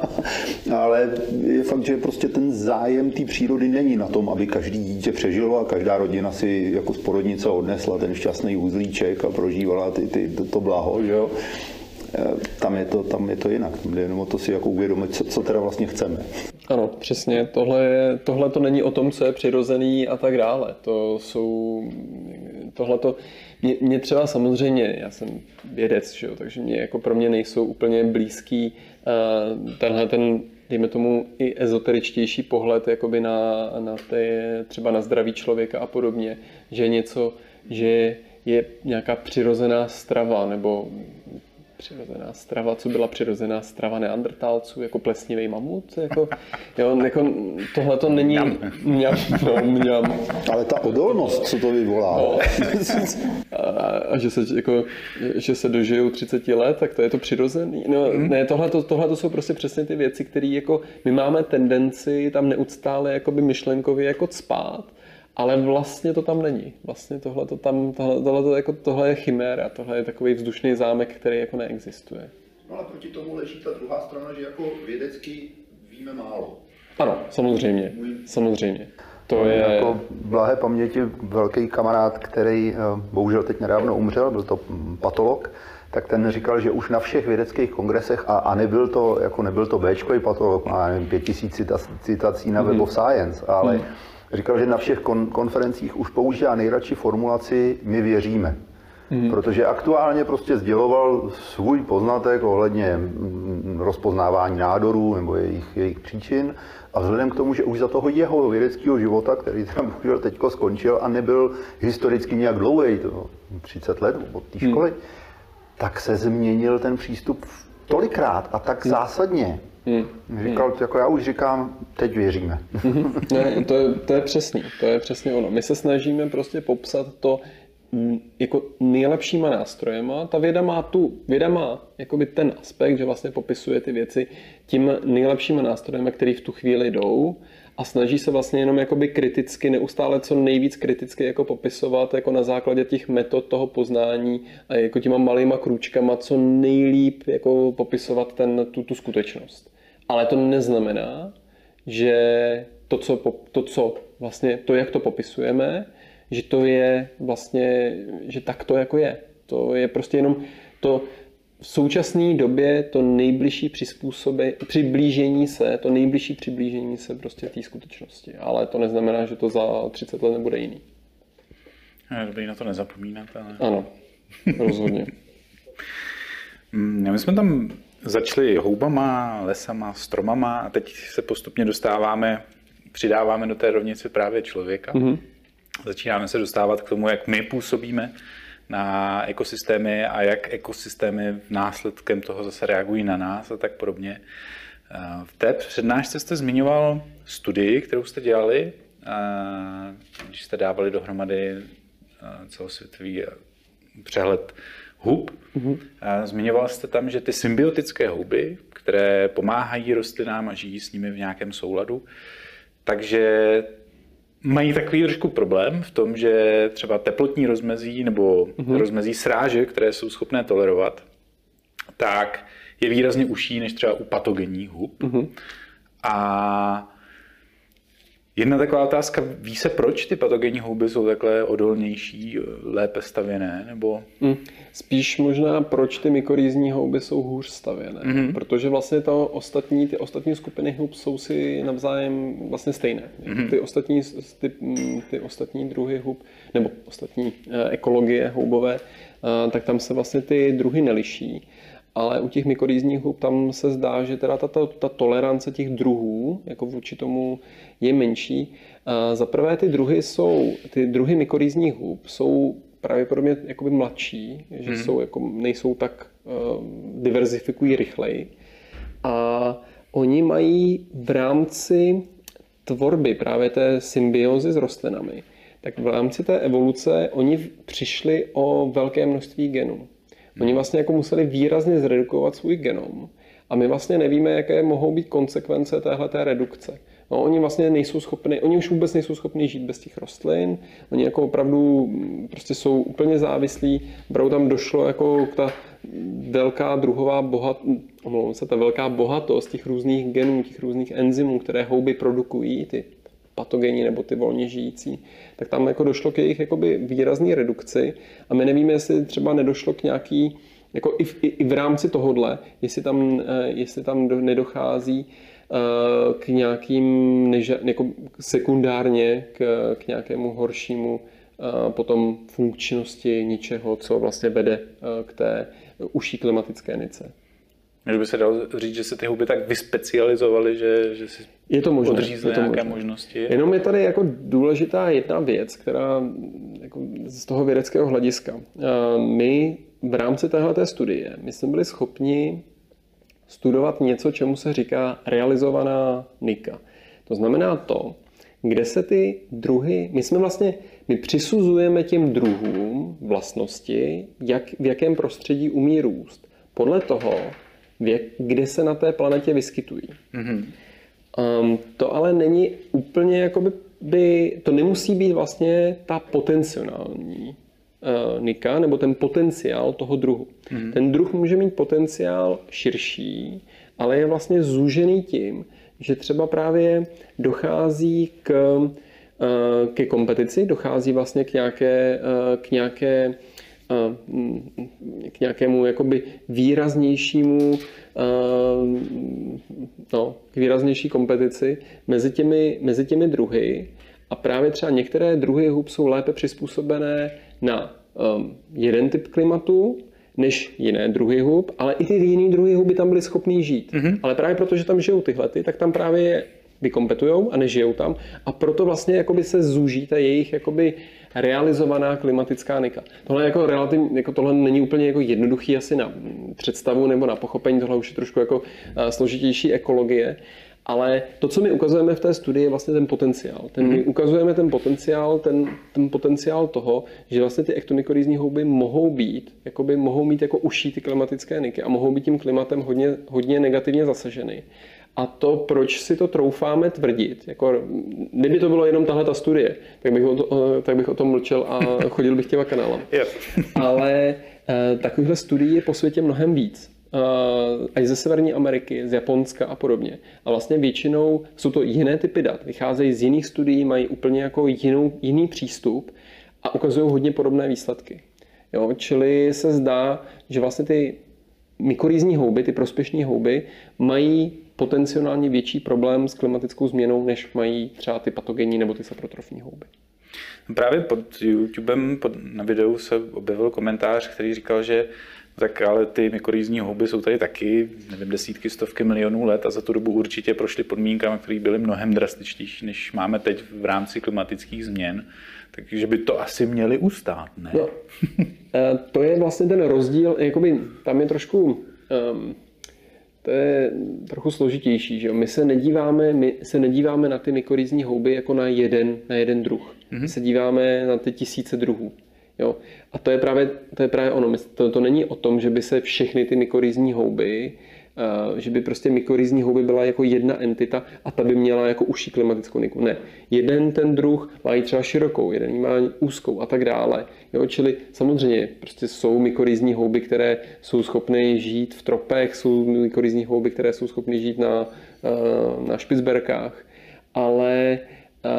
[SPEAKER 3] Ale je fakt, že prostě ten zájem té přírody není na tom, aby každý dítě přežilo a každá rodina si jako z porodnice odnesla ten šťastný úzlíček a prožívala ty, ty, to, to blaho, že jo tam je to, tam je to jinak. Tam jde jenom o to si jako uvědomit, co, co teda vlastně chceme.
[SPEAKER 2] Ano, přesně. Tohle, je, tohle to není o tom, co je přirozený a tak dále. To jsou, tohle to, mě, mě třeba samozřejmě, já jsem vědec, že jo, takže mě, jako pro mě nejsou úplně blízký uh, tenhle ten, dejme tomu, i ezoteričtější pohled jakoby na, na té, třeba na zdraví člověka a podobně, že něco, že je nějaká přirozená strava nebo přirozená strava, co byla přirozená strava neandrtálců, jako plesnivý mamut, jako, jo, jako tohle to není mňam, no, mňam.
[SPEAKER 3] Ale ta odolnost, co to vyvolá. No.
[SPEAKER 2] a, a, že, se, jako, že se dožijou 30 let, tak to je to přirozený. No, mm. ne, tohle, to, tohle to jsou prostě přesně ty věci, které jako my máme tendenci tam neustále jakoby myšlenkově jako spát ale vlastně to tam není. Vlastně tohle, to tam, tohle, tohle, to, jako, tohle je chiméra, tohle je takový vzdušný zámek, který jako neexistuje.
[SPEAKER 3] No ale proti tomu leží ta druhá strana, že jako vědecky víme málo.
[SPEAKER 2] Ano, samozřejmě, samozřejmě. To je...
[SPEAKER 3] Jako blahé paměti velký kamarád, který eh, bohužel teď nedávno umřel, byl to patolog, tak ten říkal, že už na všech vědeckých kongresech, a, a nebyl to, jako nebyl to Bčkový patolog, má nevím, pět tisíc citací na mm-hmm. Web of Science, ale mm říkal, že na všech kon- konferencích už používá nejradši formulaci my věříme. Hmm. Protože aktuálně prostě sděloval svůj poznatek ohledně mm, rozpoznávání nádorů nebo jejich, jejich příčin a vzhledem k tomu, že už za toho jeho vědeckého života, který tam bohužel teď skončil a nebyl historicky nějak dlouhý, to 30 let od té hmm. školy, hmm. tak se změnil ten přístup tolikrát a tak hmm. zásadně, Hmm. Říkal, hmm. jako já už říkám, teď věříme.
[SPEAKER 2] Ne, to, je, to je přesný, to je přesně ono. My se snažíme prostě popsat to mm, jako nejlepšíma nástrojema. Ta věda má tu, věda má jakoby ten aspekt, že vlastně popisuje ty věci tím nejlepšíma nástrojema, který v tu chvíli jdou a snaží se vlastně jenom jakoby kriticky, neustále co nejvíc kriticky jako popisovat jako na základě těch metod toho poznání a jako těma malýma krůčkama co nejlíp jako popisovat ten, tu, tu skutečnost. Ale to neznamená, že to, co, to, co vlastně, to, jak to popisujeme, že to je vlastně, že tak to jako je. To je prostě jenom to, v současné době to nejbližší přiblížení se, to nejbližší přiblížení se prostě té skutečnosti. Ale to neznamená, že to za 30 let nebude jiný.
[SPEAKER 4] Je dobrý na to nezapomínat, ale...
[SPEAKER 2] Ano, rozhodně.
[SPEAKER 4] Mm, my jsme tam začali houbama, lesama, stromama a teď se postupně dostáváme, přidáváme do té rovnice právě člověka. Mm-hmm. Začínáme se dostávat k tomu, jak my působíme na ekosystémy a jak ekosystémy následkem toho zase reagují na nás a tak podobně.
[SPEAKER 1] V té přednášce jste zmiňoval studii, kterou jste dělali, když jste dávali dohromady celosvětový přehled hub. Mm-hmm. Zmiňoval jste tam, že ty symbiotické houby, které pomáhají rostlinám a žijí s nimi v nějakém souladu, takže mají takový trošku problém v tom, že třeba teplotní rozmezí nebo mm-hmm. rozmezí sráže, které jsou schopné tolerovat, tak je výrazně užší než třeba u patogenních hub. Mm-hmm. A Jedna taková otázka, ví se, proč ty patogenní houby jsou takhle odolnější, lépe stavěné? Nebo...
[SPEAKER 2] Mm, spíš možná, proč ty mykorýzní houby jsou hůř stavěné. Mm-hmm. Protože vlastně to ostatní, ty ostatní skupiny hub jsou si navzájem vlastně stejné. Mm-hmm. Ty, ostatní, ty, mm, ty ostatní druhy hub, nebo ostatní eh, ekologie houbové, eh, tak tam se vlastně ty druhy neliší ale u těch mykorýzních hub tam se zdá, že teda ta, ta, ta tolerance těch druhů jako vůči tomu je menší. Za prvé ty druhy jsou, ty druhy mykorýzních hub jsou pravděpodobně jakoby mladší, že hmm. jsou jako, nejsou tak uh, diverzifikují rychleji. A oni mají v rámci tvorby právě té symbiozy s rostlinami, tak v rámci té evoluce oni přišli o velké množství genů. Oni vlastně jako museli výrazně zredukovat svůj genom a my vlastně nevíme, jaké mohou být konsekvence téhle redukce. No, oni vlastně nejsou schopni, oni už vůbec nejsou schopni žít bez těch rostlin, oni jako opravdu mm, prostě jsou úplně závislí, opravdu tam došlo jako ta velká druhová bohat, se, ta velká bohatost těch různých genů, těch různých enzymů, které houby produkují, ty patogeni nebo ty volně žijící, tak tam jako došlo k jejich jakoby výrazné redukci a my nevíme, jestli třeba nedošlo k nějaký, jako i v, i, v rámci tohodle, jestli tam, eh, jestli tam nedochází eh, k nějakým, neža, jako sekundárně k, k nějakému horšímu eh, potom funkčnosti něčeho, co vlastně vede k té uší klimatické nice.
[SPEAKER 1] Že by se dalo říct, že se ty houby tak vyspecializovaly, že, že si
[SPEAKER 2] je to možné,
[SPEAKER 1] odřízly
[SPEAKER 2] je to
[SPEAKER 1] nějaké
[SPEAKER 2] možné.
[SPEAKER 1] možnosti.
[SPEAKER 2] Jenom je tady jako důležitá jedna věc, která jako z toho vědeckého hlediska. My v rámci téhle studie, my jsme byli schopni studovat něco, čemu se říká realizovaná nika. To znamená to, kde se ty druhy, my jsme vlastně, my přisuzujeme těm druhům vlastnosti, jak, v jakém prostředí umí růst. Podle toho, věk, kde se na té planetě vyskytují. Mm-hmm. Um, to ale není úplně, jakoby, by, to nemusí být vlastně ta potenciální uh, nika, nebo ten potenciál toho druhu. Mm-hmm. Ten druh může mít potenciál širší, ale je vlastně zúžený tím, že třeba právě dochází k, uh, ke kompetici, dochází vlastně k nějaké, uh, k nějaké k nějakému jakoby výraznějšímu no, k výraznější kompetici mezi těmi, mezi těmi druhy a právě třeba některé druhy hub jsou lépe přizpůsobené na um, jeden typ klimatu, než jiné druhy hub, ale i ty jiné druhy huby tam byly schopný žít. Mm-hmm. Ale právě proto, že tam žijou tyhle, tak tam právě vykompetujou a nežijou tam a proto vlastně jakoby se zúží ta jejich jakoby realizovaná klimatická nika. Tohle, jako relativ, jako tohle není úplně jako jednoduchý asi na představu nebo na pochopení, tohle už je trošku jako složitější ekologie, ale to, co my ukazujeme v té studii, je vlastně ten potenciál. Ten, my mhm. ukazujeme ten potenciál, ten, ten potenciál toho, že vlastně ty ektomykorýzní houby mohou být, jakoby mohou mít jako uší ty klimatické niky a mohou být tím klimatem hodně, hodně negativně zasaženy. A to, proč si to troufáme tvrdit, jako kdyby to bylo jenom tahle ta studie, tak bych, o to, tak bych o tom mlčel a chodil bych těma kanálem.
[SPEAKER 1] Yep.
[SPEAKER 2] Ale uh, takovýchhle studií je po světě mnohem víc. Uh, i ze Severní Ameriky, z Japonska a podobně. A vlastně většinou jsou to jiné typy dat. Vycházejí z jiných studií, mají úplně jako jinou, jiný přístup a ukazují hodně podobné výsledky. Jo, čili se zdá, že vlastně ty mykorýzní houby, ty prospěšné houby, mají potenciálně větší problém s klimatickou změnou, než mají třeba ty patogenní nebo ty saprotrofní houby.
[SPEAKER 1] Právě pod YouTubem pod, na videu se objevil komentář, který říkal, že tak ale ty mykorýzní houby jsou tady taky, nevím, desítky, stovky milionů let a za tu dobu určitě prošly podmínkami, které byly mnohem drastičtější, než máme teď v rámci klimatických změn. Takže by to asi měli ustát, ne? No,
[SPEAKER 2] to je vlastně ten rozdíl, jakoby tam je trošku um, to je trochu složitější. Že jo? My, se nedíváme, my se nedíváme na ty mykorizní houby jako na jeden, na jeden druh. Mm-hmm. My se díváme na ty tisíce druhů. Jo? A to je právě, to je právě ono. To, to není o tom, že by se všechny ty mykorizní houby Eh, že by prostě mykorizní houby byla jako jedna entita a ta by měla jako uší klimatickou niku. Ne. Jeden ten druh má třeba širokou, jeden má úzkou a tak dále. Jo, čili samozřejmě prostě jsou mykorizní houby, které jsou schopny žít v tropech, jsou mykorizní houby, které jsou schopny žít na, eh, na špicberkách, ale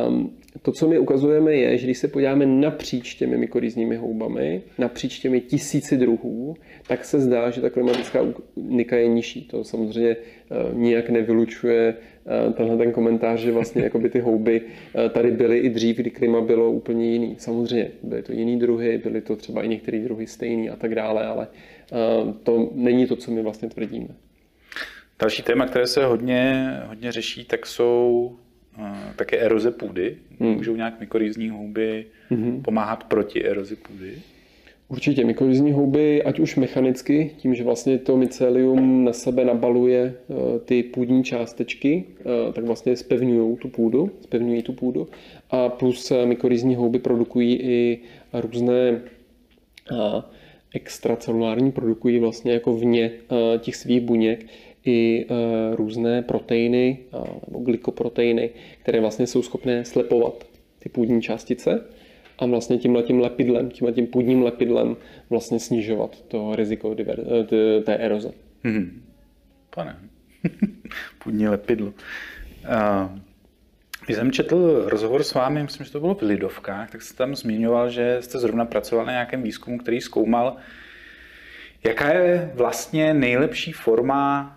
[SPEAKER 2] um, to, co my ukazujeme, je, že když se podíváme napříč těmi mykorizními houbami, napříč těmi tisíci druhů, tak se zdá, že ta klimatická nika je nižší. To samozřejmě eh, nijak nevylučuje eh, tenhle ten komentář, že vlastně jakoby ty houby eh, tady byly i dřív, kdy klima bylo úplně jiný. Samozřejmě byly to jiný druhy, byly to třeba i některé druhy stejný a tak dále, ale to není to, co my vlastně tvrdíme.
[SPEAKER 4] Další téma, které se hodně, hodně řeší, tak jsou také eroze půdy. Hmm. Můžou nějak mykorizní houby hmm. pomáhat proti erozi půdy?
[SPEAKER 2] Určitě mykorizní houby, ať už mechanicky, tím, že vlastně to mycelium na sebe nabaluje eh, ty půdní částečky, eh, tak vlastně spevňují tu půdu, spevňují tu půdu. A plus eh, mykorizní houby produkují i různé extracelulární, produkují vlastně jako vně těch svých buněk i různé proteiny nebo glykoproteiny, které vlastně jsou schopné slepovat ty půdní částice a vlastně tímhle tím lepidlem, tímhle tím půdním lepidlem vlastně snižovat to riziko eh, té eroze. Hmm.
[SPEAKER 4] Pane, půdní lepidlo. Uh, když jsem četl rozhovor s vámi, myslím, že to bylo v Lidovkách, tak jste tam zmiňoval, že jste zrovna pracoval na nějakém výzkumu, který zkoumal, jaká je vlastně nejlepší forma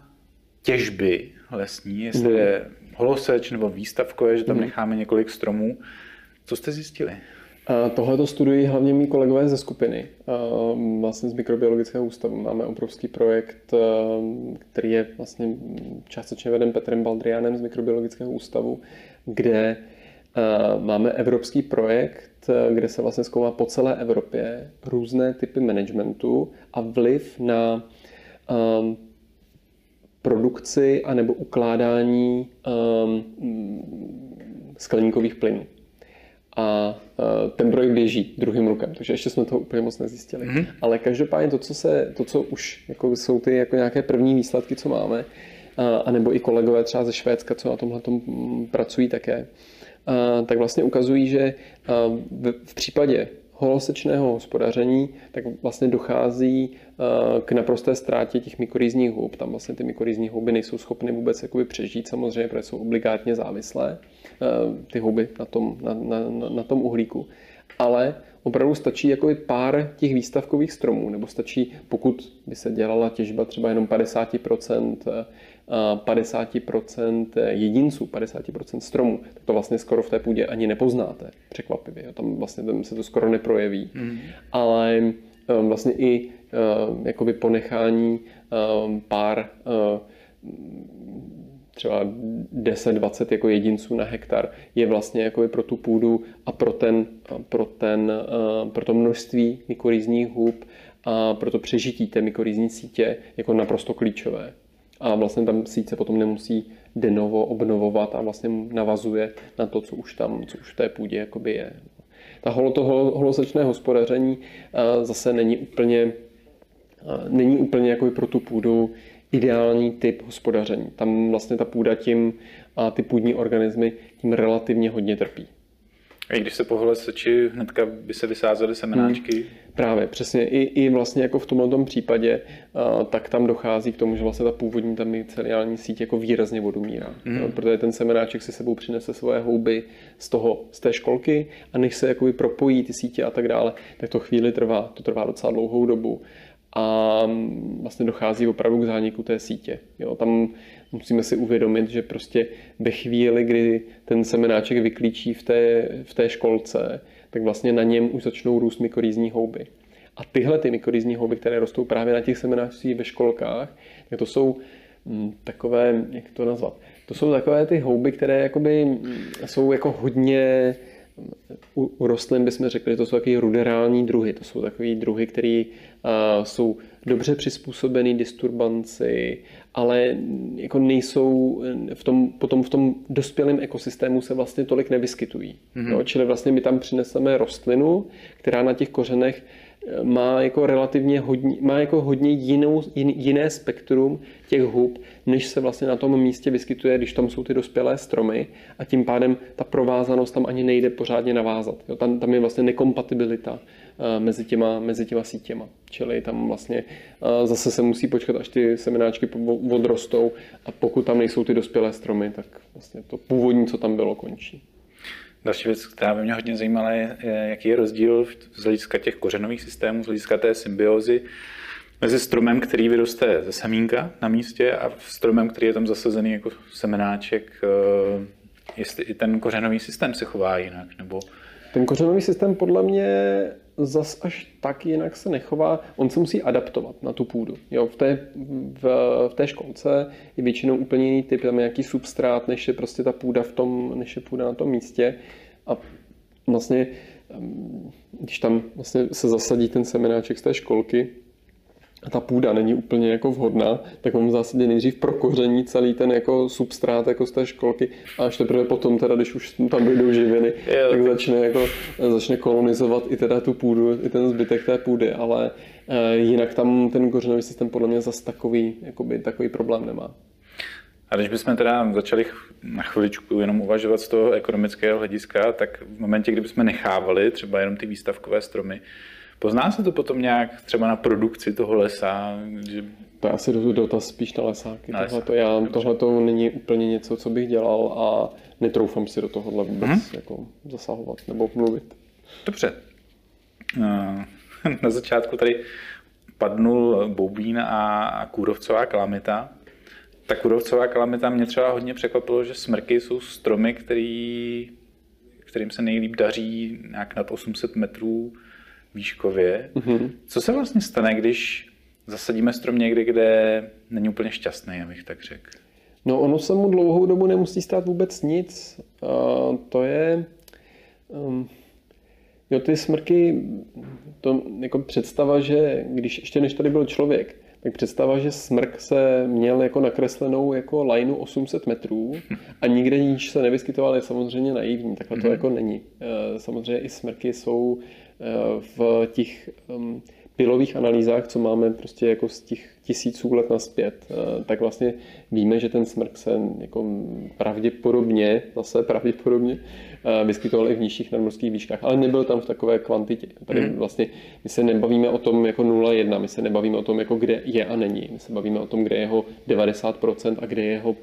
[SPEAKER 4] těžby lesní, jestli je holoseč nebo výstavkové, že tam mhm. necháme několik stromů. Co jste zjistili?
[SPEAKER 2] Tohle to studují hlavně mý kolegové ze skupiny, vlastně z mikrobiologického ústavu. Máme obrovský projekt, který je vlastně částečně veden Petrem Baldrianem z mikrobiologického ústavu, kde máme evropský projekt, kde se vlastně zkoumá po celé Evropě různé typy managementu a vliv na produkci anebo ukládání skleníkových plynů a ten projekt běží druhým rokem, takže ještě jsme to úplně moc nezjistili. Mm-hmm. Ale každopádně to, co, se, to, co už jako jsou ty jako nějaké první výsledky, co máme, a nebo i kolegové třeba ze Švédska, co na tomhle pracují také, tak vlastně ukazují, že v případě holosečného hospodaření, tak vlastně dochází k naprosté ztrátě těch mykorizních hub. Tam vlastně ty mykorizní houby nejsou schopny vůbec jakoby přežít samozřejmě, protože jsou obligátně závislé. Eh, ty houby na tom, na, na, na tom uhlíku. Ale opravdu stačí jako pár těch výstavkových stromů, nebo stačí, pokud by se dělala těžba třeba jenom 50%, 50% eh, jedinců, 50% stromů, tak to vlastně skoro v té půdě ani nepoznáte, překvapivě. Tam vlastně tam se to skoro neprojeví. Mm. Ale eh, vlastně i jakoby ponechání pár třeba 10-20 jako jedinců na hektar je vlastně jako pro tu půdu a pro, ten, pro, ten, pro to množství mykorizních hub a pro to přežití té mykorizní sítě jako naprosto klíčové. A vlastně tam síť se potom nemusí denovo obnovovat a vlastně navazuje na to, co už tam, co už v té půdě jakoby je. Ta holo, to holosečné hospodaření zase není úplně, není úplně jako pro tu půdu ideální typ hospodaření. Tam vlastně ta půda tím a ty půdní organismy tím relativně hodně trpí.
[SPEAKER 4] A i když se pohled seči, hnedka by se vysázely semenáčky? Hmm.
[SPEAKER 2] Právě, přesně. I, I vlastně jako v tomto případě, a, tak tam dochází k tomu, že vlastně ta původní tam myceliální síť jako výrazně odumírá. Hmm. Jo, protože ten semenáček si sebou přinese svoje houby z, toho, z té školky a než se jakoby propojí ty sítě a tak dále, tak to chvíli trvá. To trvá docela dlouhou dobu a vlastně dochází opravdu k zániku té sítě. Jo, tam musíme si uvědomit, že prostě ve chvíli, kdy ten semenáček vyklíčí v té, v té školce, tak vlastně na něm už začnou růst mykorýzní houby. A tyhle ty mykorýzní houby, které rostou právě na těch semenáčcích ve školkách, tak to jsou hm, takové, jak to nazvat, to jsou takové ty houby, které jakoby hm, jsou jako hodně u, u rostlin bychom řekli, že to jsou takové ruderální druhy. To jsou takové druhy, které jsou dobře přizpůsobený disturbanci, ale jako nejsou v tom, potom v tom dospělém ekosystému se vlastně tolik nevyskytují. Mm-hmm. Jo? Čili vlastně my tam přineseme rostlinu, která na těch kořenech má jako relativně hodně, má jako hodně jinou, jiné spektrum těch hub, než se vlastně na tom místě vyskytuje, když tam jsou ty dospělé stromy a tím pádem ta provázanost tam ani nejde pořádně navázat. Jo, tam, tam je vlastně nekompatibilita mezi těma, mezi těma sítěma. Čili tam vlastně zase se musí počkat, až ty semenáčky odrostou a pokud tam nejsou ty dospělé stromy, tak vlastně to původní, co tam bylo, končí.
[SPEAKER 1] Další věc, která by mě hodně zajímala, je, jaký je rozdíl z hlediska těch kořenových systémů, z hlediska té symbiozy mezi stromem, který vyroste ze semínka na místě a stromem, který je tam zasazený jako semenáček, eh, jestli i ten kořenový systém se chová jinak, nebo...
[SPEAKER 2] Ten kořenový systém podle mě zas až tak jinak se nechová. On se musí adaptovat na tu půdu. Jo, v, té, v, v té školce je většinou úplně jiný typ, tam je nějaký substrát, než je prostě ta půda v tom, než je půda na tom místě. A vlastně, když tam vlastně se zasadí ten semenáček z té školky, a ta půda není úplně jako vhodná, tak on v zásadě nejdřív prokoření celý ten jako substrát jako z té školky a až teprve potom teda, když už tam dojdou živiny, jo. tak začne jako, začne kolonizovat i teda tu půdu, i ten zbytek té půdy, ale e, jinak tam ten kořenový systém podle mě zase takový, jakoby, takový problém nemá.
[SPEAKER 1] A když bychom teda začali na chviličku jenom uvažovat z toho ekonomického hlediska, tak v momentě, kdybychom nechávali třeba jenom ty výstavkové stromy, Pozná se to potom nějak třeba na produkci toho lesa? Že...
[SPEAKER 2] To je asi dotaz spíš na lesáky. Na tohle to, já, tohle to není úplně něco, co bych dělal a netroufám si do tohohle vůbec hmm. jako zasahovat nebo mluvit.
[SPEAKER 1] Dobře. Eh, na začátku tady padnul Boubín a kůrovcová kalamita. Ta kůrovcová kalamita mě třeba hodně překvapilo, že smrky jsou stromy, který, kterým se nejlíp daří nějak nad 800 metrů výškově. Mm-hmm. Co se vlastně stane, když zasadíme strom někde, kde není úplně šťastný, abych tak řekl?
[SPEAKER 2] No ono se mu dlouhou dobu nemusí stát vůbec nic. Uh, to je... Um, jo, ty smrky, to jako představa, že když ještě než tady byl člověk, tak představa, že smrk se měl jako nakreslenou jako lineu 800 metrů a nikde níž se nevyskytoval, je samozřejmě naivní. Takhle to mm-hmm. jako není. Samozřejmě i smrky jsou v těch pilových analýzách, co máme prostě jako z těch tisíců let naspět, uh, tak vlastně víme, že ten smrk se jako pravděpodobně, zase pravděpodobně, uh, vyskytoval i v nižších nadmorských výškách, ale nebyl tam v takové kvantitě. Tady mhm. vlastně my se nebavíme o tom jako 0,1, my se nebavíme o tom, jako kde je a není. My se bavíme o tom, kde je jeho 90% a kde je jeho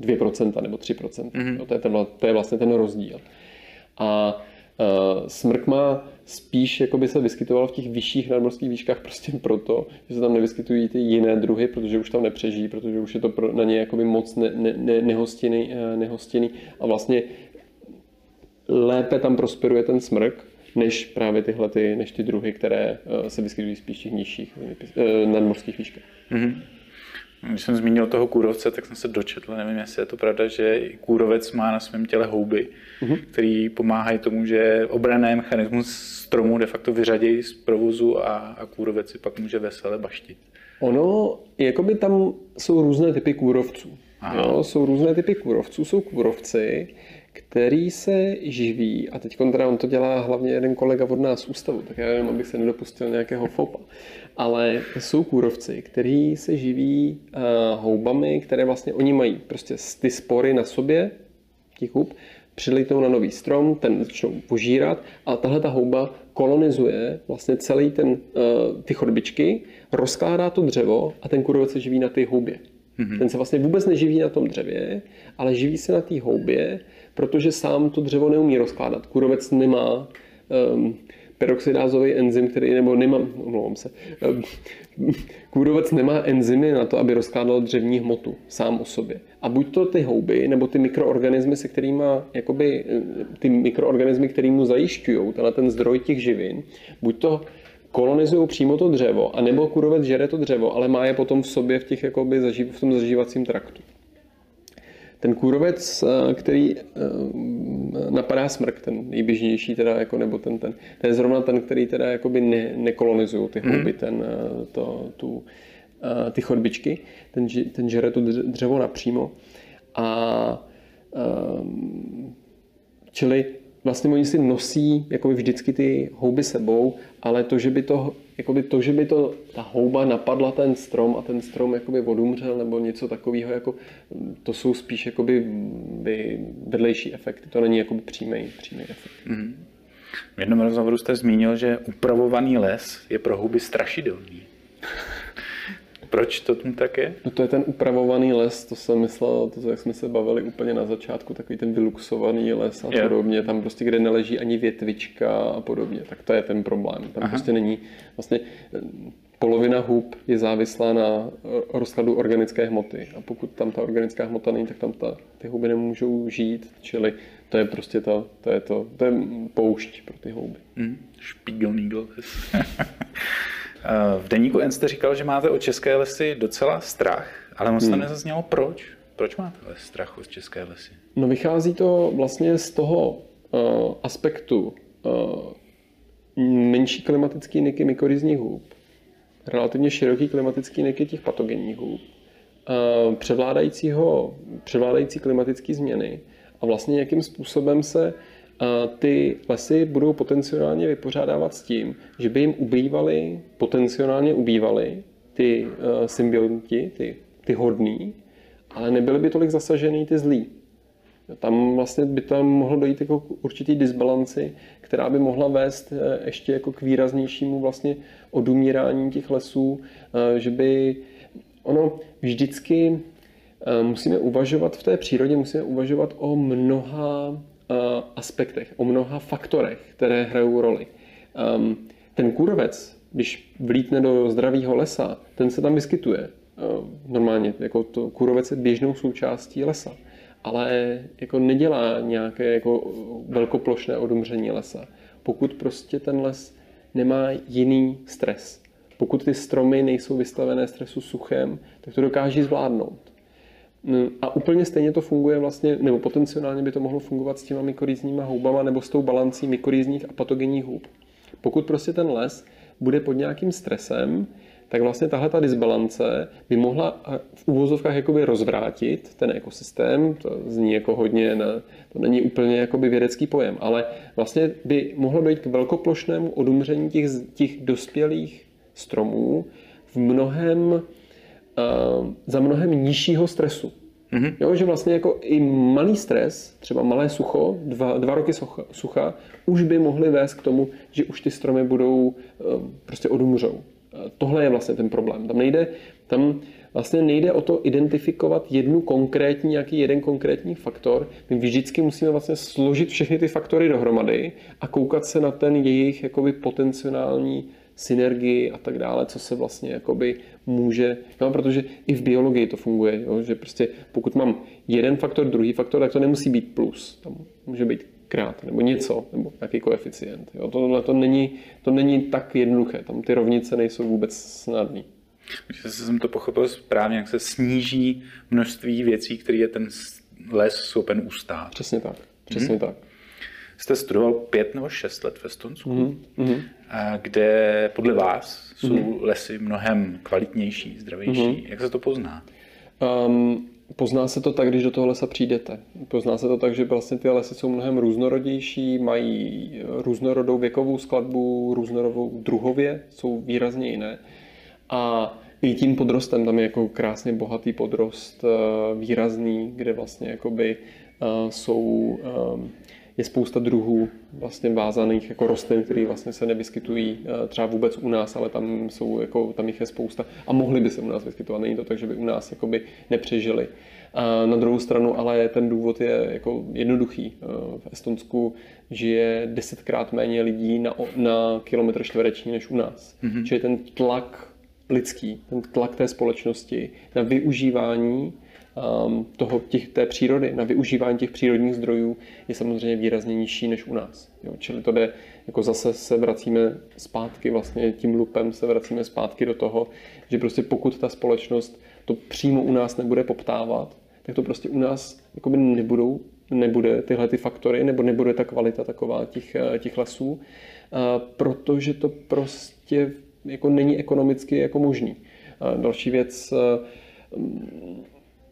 [SPEAKER 2] 2% nebo 3%. Mm-hmm. To, je ten, to je vlastně ten rozdíl. A smrk má spíš jako by se vyskytoval v těch vyšších nadmorských výškách prostě proto, že se tam nevyskytují ty jiné druhy, protože už tam nepřežijí, protože už je to pro, na ně jakoby moc ne, ne, ne, nehostinný, eh, nehostinný a vlastně lépe tam prosperuje ten smrk, než právě tyhle ty, než ty druhy, které eh, se vyskytují spíš v těch nižších nadmorských výškách. Mm-hmm.
[SPEAKER 1] Když jsem zmínil toho kůrovce, tak jsem se dočetl, nevím, jestli je to pravda, že kůrovec má na svém těle houby, mm-hmm. který pomáhají tomu, že obraný mechanismus stromu de facto vyřadí z provozu a, a kůrovec si pak může vesele baštit.
[SPEAKER 2] Ono, jakoby tam jsou různé typy kůrovců. Jo, jsou různé typy kůrovců. Jsou kůrovci, který se živí, a teď teda on to dělá hlavně jeden kolega od nás z ústavu, tak já nevím, abych se nedopustil nějakého fopa, ale jsou kůrovci, který se živí uh, houbami, které vlastně oni mají prostě ty spory na sobě, těch hub, přilitou na nový strom, ten začnou požírat a tahle ta houba kolonizuje vlastně celý ten, uh, ty chodbičky, rozkládá to dřevo a ten kůrovec se živí na té houbě. Mm-hmm. Ten se vlastně vůbec neživí na tom dřevě, ale živí se na té houbě, protože sám to dřevo neumí rozkládat. Kůrovec nemá um, peroxidázový enzym, který, nebo nemá, omlouvám se, um, kůrovec nemá enzymy na to, aby rozkládal dřevní hmotu sám o sobě. A buď to ty houby, nebo ty mikroorganismy, se kterými, jakoby, ty mikroorganismy, který mu zajišťují tenhle ten zdroj těch živin, buď to kolonizují přímo to dřevo, anebo kůrovec žere to dřevo, ale má je potom v sobě v, těch, jakoby, v tom zažívacím traktu. Ten kůrovec, eh, který eh, napadá smrk, ten nejběžnější teda, jako, nebo ten, ten, ten je zrovna ten, který teda jakoby ne, nekolonizují ty houby, mm. ten, to, tu, ty chodbičky, ten, ten žere tu dřevo napřímo. A um, čili vlastně oni si nosí jakoby vždycky ty houby sebou, ale to, že by to, jakoby to, že by to, ta houba napadla ten strom a ten strom jakoby odumřel nebo něco takového, jako, to jsou spíš jakoby by vedlejší efekty, to není jakoby přímý, přímý efekt. Mm-hmm.
[SPEAKER 4] V jednom rozhovoru jste zmínil, že upravovaný les je pro houby strašidelný. Proč to tam tak je?
[SPEAKER 2] No to je ten upravovaný les, to jsem myslel, to, jak jsme se bavili úplně na začátku, takový ten vyluxovaný les a yeah. podobně, tam prostě, kde neleží ani větvička a podobně, tak to je ten problém. Tam Aha. prostě není, vlastně eh, polovina hub je závislá na rozkladu organické hmoty a pokud tam ta organická hmota není, tak tam ta, ty houby nemůžou žít, čili to je prostě to, to je to, to je poušť pro ty houby.
[SPEAKER 4] Mm, špígelný les. V deníku N jste říkal, že máte o české lesy docela strach, ale moc hmm. nezaznělo proč. Proč máte strach od české lesy?
[SPEAKER 2] No vychází to vlastně z toho uh, aspektu uh, menší klimatický niky mykorizních hub, relativně široký klimatický niky těch patogenních hub, uh, převládajícího, převládající klimatické změny a vlastně jakým způsobem se ty lesy budou potenciálně vypořádávat s tím, že by jim ubývaly, potenciálně ubývaly ty uh, symbionti, ty, ty hodný, ale nebyly by tolik zasažený ty zlí. Tam vlastně by tam mohlo dojít jako k určitý disbalanci, která by mohla vést eh, ještě jako k výraznějšímu vlastně odumírání těch lesů, eh, že by ono vždycky musíme uvažovat v té přírodě, musíme uvažovat o mnoha aspektech, o mnoha faktorech, které hrajou roli. Um, ten kůrovec, když vlítne do zdravého lesa, ten se tam vyskytuje. Normálně, jako to kůrovec je běžnou součástí lesa, ale jako nedělá nějaké jako velkoplošné odumření lesa. Pokud prostě ten les nemá jiný stres, pokud ty stromy nejsou vystavené stresu suchem, tak to dokáží zvládnout. Mm, a úplně stejně to funguje vlastně, nebo potenciálně by to mohlo fungovat s těma mykorýzníma houbama nebo s tou balancí mykorýzních a patogenních hub. Pokud prostě ten les bude pod nějakým stresem, tak vlastně tahle ta disbalance by mohla v úvozovkách jakoby rozvrátit ten ekosystém. To zní jako hodně, ne, to není úplně jakoby vědecký pojem, ale vlastně by mohlo dojít k velkoplošnému odumření těch, těch dospělých stromů v mnohem za mnohem nižšího stresu. Mm-hmm. Jo, že vlastně jako i malý stres, třeba malé sucho, dva, dva roky sucha, sucha, už by mohly vést k tomu, že už ty stromy budou uh, prostě odumřou. Uh, tohle je vlastně ten problém. Tam nejde, tam vlastně nejde o to identifikovat jednu konkrétní, nějaký jeden konkrétní faktor. My vždycky musíme vlastně složit všechny ty faktory dohromady a koukat se na ten jejich jakoby potenciální synergii a tak dále, co se vlastně jakoby může, no, protože i v biologii to funguje, jo, že prostě pokud mám jeden faktor, druhý faktor, tak to nemusí být plus, tam může být krát nebo něco, nebo nějaký koeficient. Jo. Tohle to není, to není tak jednoduché, tam ty rovnice nejsou vůbec snadné.
[SPEAKER 4] Když jsem to pochopil správně, jak se sníží množství věcí, které je ten les schopen ustát.
[SPEAKER 2] Přesně tak, přesně hmm. tak
[SPEAKER 4] jste studoval pět nebo šest let v Estonsku, mm-hmm. kde podle vás jsou mm-hmm. lesy mnohem kvalitnější, zdravější. Mm-hmm. Jak se to pozná?
[SPEAKER 2] Um, pozná se to tak, když do toho lesa přijdete. Pozná se to tak, že vlastně ty lesy jsou mnohem různorodější, mají různorodou věkovou skladbu, různorodou druhově, jsou výrazně jiné. A i tím podrostem, tam je jako krásně bohatý podrost, eh, výrazný, kde vlastně jakoby eh, jsou ehm, je spousta druhů vlastně vázaných jako rostlin, které vlastně se nevyskytují eh, třeba vůbec u nás, ale tam, jsou, jako, tam jich je spousta a mohly by se u nás vyskytovat. Není to tak, že by u nás jakoby nepřežili. A na druhou stranu ale ten důvod je jako jednoduchý. Eh, v Estonsku žije desetkrát méně lidí na, na kilometr čtvereční než u nás. Mm-hmm. Čili ten tlak lidský, ten tlak té společnosti na využívání toho, těch, té přírody, na využívání těch přírodních zdrojů je samozřejmě výrazně nižší než u nás. Jo, čili to jde, jako zase se vracíme zpátky, vlastně tím lupem se vracíme zpátky do toho, že prostě pokud ta společnost to přímo u nás nebude poptávat, tak to prostě u nás jakoby nebudou nebude tyhle ty faktory, nebo nebude ta kvalita taková těch, těch lesů, protože to prostě jako není ekonomicky jako možný. Další věc,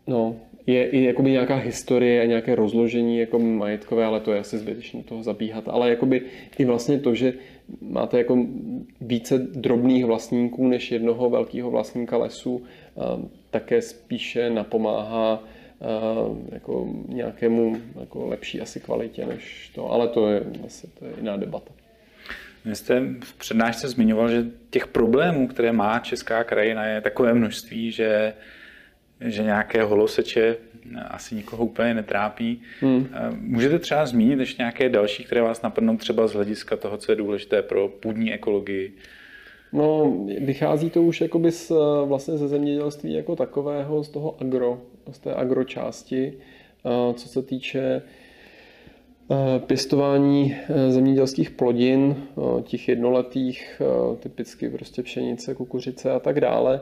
[SPEAKER 2] no, je i jakoby nějaká historie a nějaké rozložení jako majetkové, ale to je asi zbytečné toho zabíhat. Ale jakoby i vlastně to, že máte jako více drobných vlastníků než jednoho velkého vlastníka lesu, také spíše napomáhá jako nějakému jako lepší asi kvalitě než to, ale to je asi to je jiná debata.
[SPEAKER 4] Vy jste v přednášce zmiňoval, že těch problémů, které má česká krajina, je takové množství, že že nějaké holoseče asi nikoho úplně netrápí. Hmm. Můžete třeba zmínit ještě nějaké další, které vás napadnou třeba z hlediska toho, co je důležité pro půdní ekologii?
[SPEAKER 2] No, vychází to už jakoby z, vlastně ze zemědělství jako takového, z toho agro, z té agročásti, co se týče pěstování zemědělských plodin, těch jednoletých, typicky prostě pšenice, kukuřice a tak dále,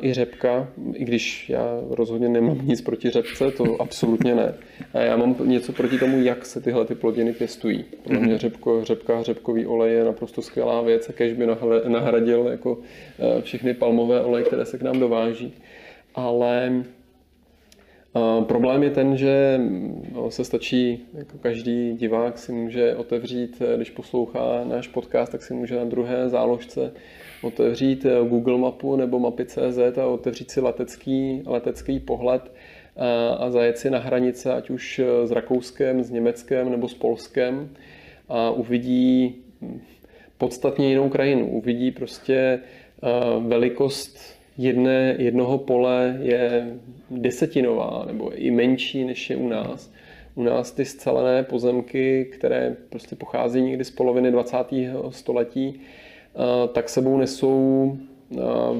[SPEAKER 2] i řepka, i když já rozhodně nemám nic proti řepce, to absolutně ne. A já mám něco proti tomu, jak se tyhle ty plodiny pěstují. Pro mě řepko, řepka, řepkový olej je naprosto skvělá věc, kež by nahradil jako e, všechny palmové oleje, které se k nám dováží. Ale Problém je ten, že no, se stačí, jako každý divák si může otevřít, když poslouchá náš podcast, tak si může na druhé záložce otevřít eh, Google mapu nebo mapy.cz a otevřít si letecký, letecký pohled a, a zajet si na hranice, ať už eh, s Rakouskem, s Německem nebo s Polskem a uvidí hm, podstatně jinou krajinu. Uvidí prostě eh, velikost jedné, jednoho pole je desetinová nebo i menší, než je u nás. U nás ty scelené pozemky, které prostě pochází někdy z poloviny 20. století, tak sebou nesou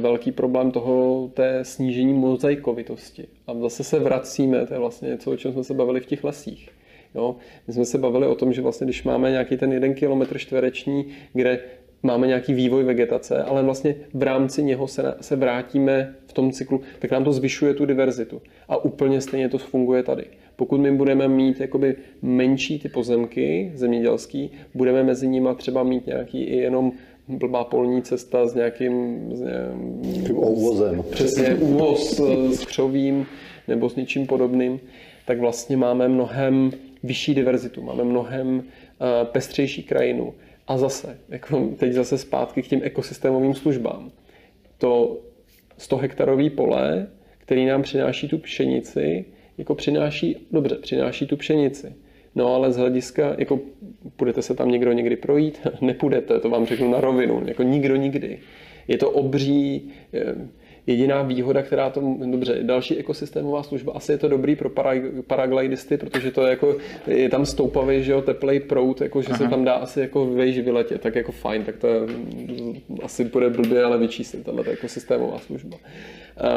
[SPEAKER 2] velký problém toho té snížení mozaikovitosti. A zase se vracíme, to je vlastně něco, o čem jsme se bavili v těch lesích. Jo? My jsme se bavili o tom, že vlastně když máme nějaký ten jeden kilometr čtvereční, kde máme nějaký vývoj vegetace, ale vlastně v rámci něho se, se vrátíme v tom cyklu, tak nám to zvyšuje tu diverzitu. A úplně stejně to funguje tady. Pokud my budeme mít jakoby menší ty pozemky zemědělský, budeme mezi nimi třeba mít nějaký i jenom blbá polní cesta s nějakým, s
[SPEAKER 3] nějakým úvozem.
[SPEAKER 2] Přesně, úvoz s křovím nebo s něčím podobným, tak vlastně máme mnohem vyšší diverzitu, máme mnohem eh, pestřejší krajinu. A zase, jako teď zase zpátky k těm ekosystémovým službám. To 100 hektarový pole, který nám přináší tu pšenici, jako přináší, dobře, přináší tu pšenici No ale z hlediska, jako budete se tam někdo někdy projít? Nepůjdete, to vám řeknu na rovinu, jako nikdo nikdy. Je to obří, eh, jediná výhoda, která to, dobře, další ekosystémová služba, asi je to dobrý pro paraglidisty, protože to je jako, je tam stoupavý, že jo, teplej prout, jako, že Aha. se tam dá asi jako vejš vyletět, tak jako fajn, tak to je, asi bude blbě, ale vyčíslit, tahle ekosystémová služba.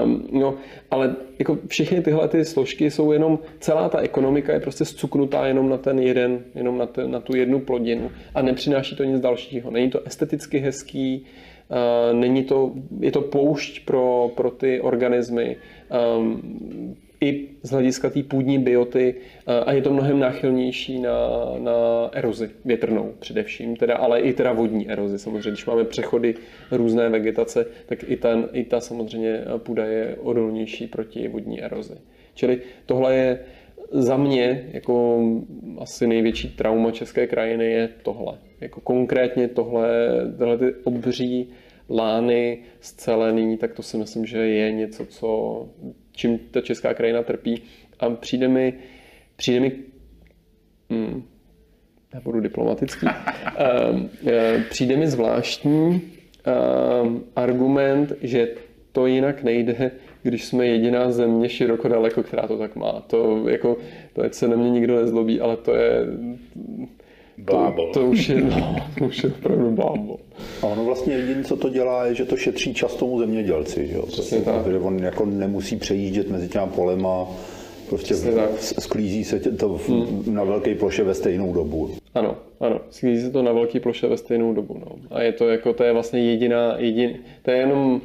[SPEAKER 2] Um, no, ale jako všechny tyhle ty složky jsou jenom, celá ta ekonomika je prostě zcuknutá jenom na ten jeden, jenom na, ten, na tu jednu plodinu a nepřináší to nic dalšího. Není to esteticky hezký, není to, je to poušť pro, pro ty organismy. Um, i z hlediska té půdní bioty a je to mnohem náchylnější na, na erozi větrnou především, teda, ale i teda vodní erozi. Samozřejmě, když máme přechody různé vegetace, tak i, ten, i ta samozřejmě půda je odolnější proti vodní erozi. Čili tohle je za mě jako asi největší trauma české krajiny je tohle. Jako konkrétně tohle, tohle ty obří lány scelený, tak to si myslím, že je něco, co čím ta česká krajina trpí. A přijde mi, přijde mi hmm, já budu diplomatický, uh, přijde mi zvláštní uh, argument, že to jinak nejde, když jsme jediná země široko daleko, která to tak má. To, jako, to se na mě nikdo nezlobí, ale to je
[SPEAKER 4] Blábol.
[SPEAKER 2] To, to, už je, no, to už je opravdu blábol.
[SPEAKER 3] A ono vlastně jediné, co to dělá, je, že to šetří čas tomu zemědělci. Že jo? Prostě, protože on jako nemusí přejíždět mezi těma polema, prostě v, sklízí se to v, hmm. na velké ploše ve stejnou dobu.
[SPEAKER 2] Ano, ano, sklízí se to na velké ploše ve stejnou dobu. No. A je to jako, to je vlastně jediná, jedin, to je jenom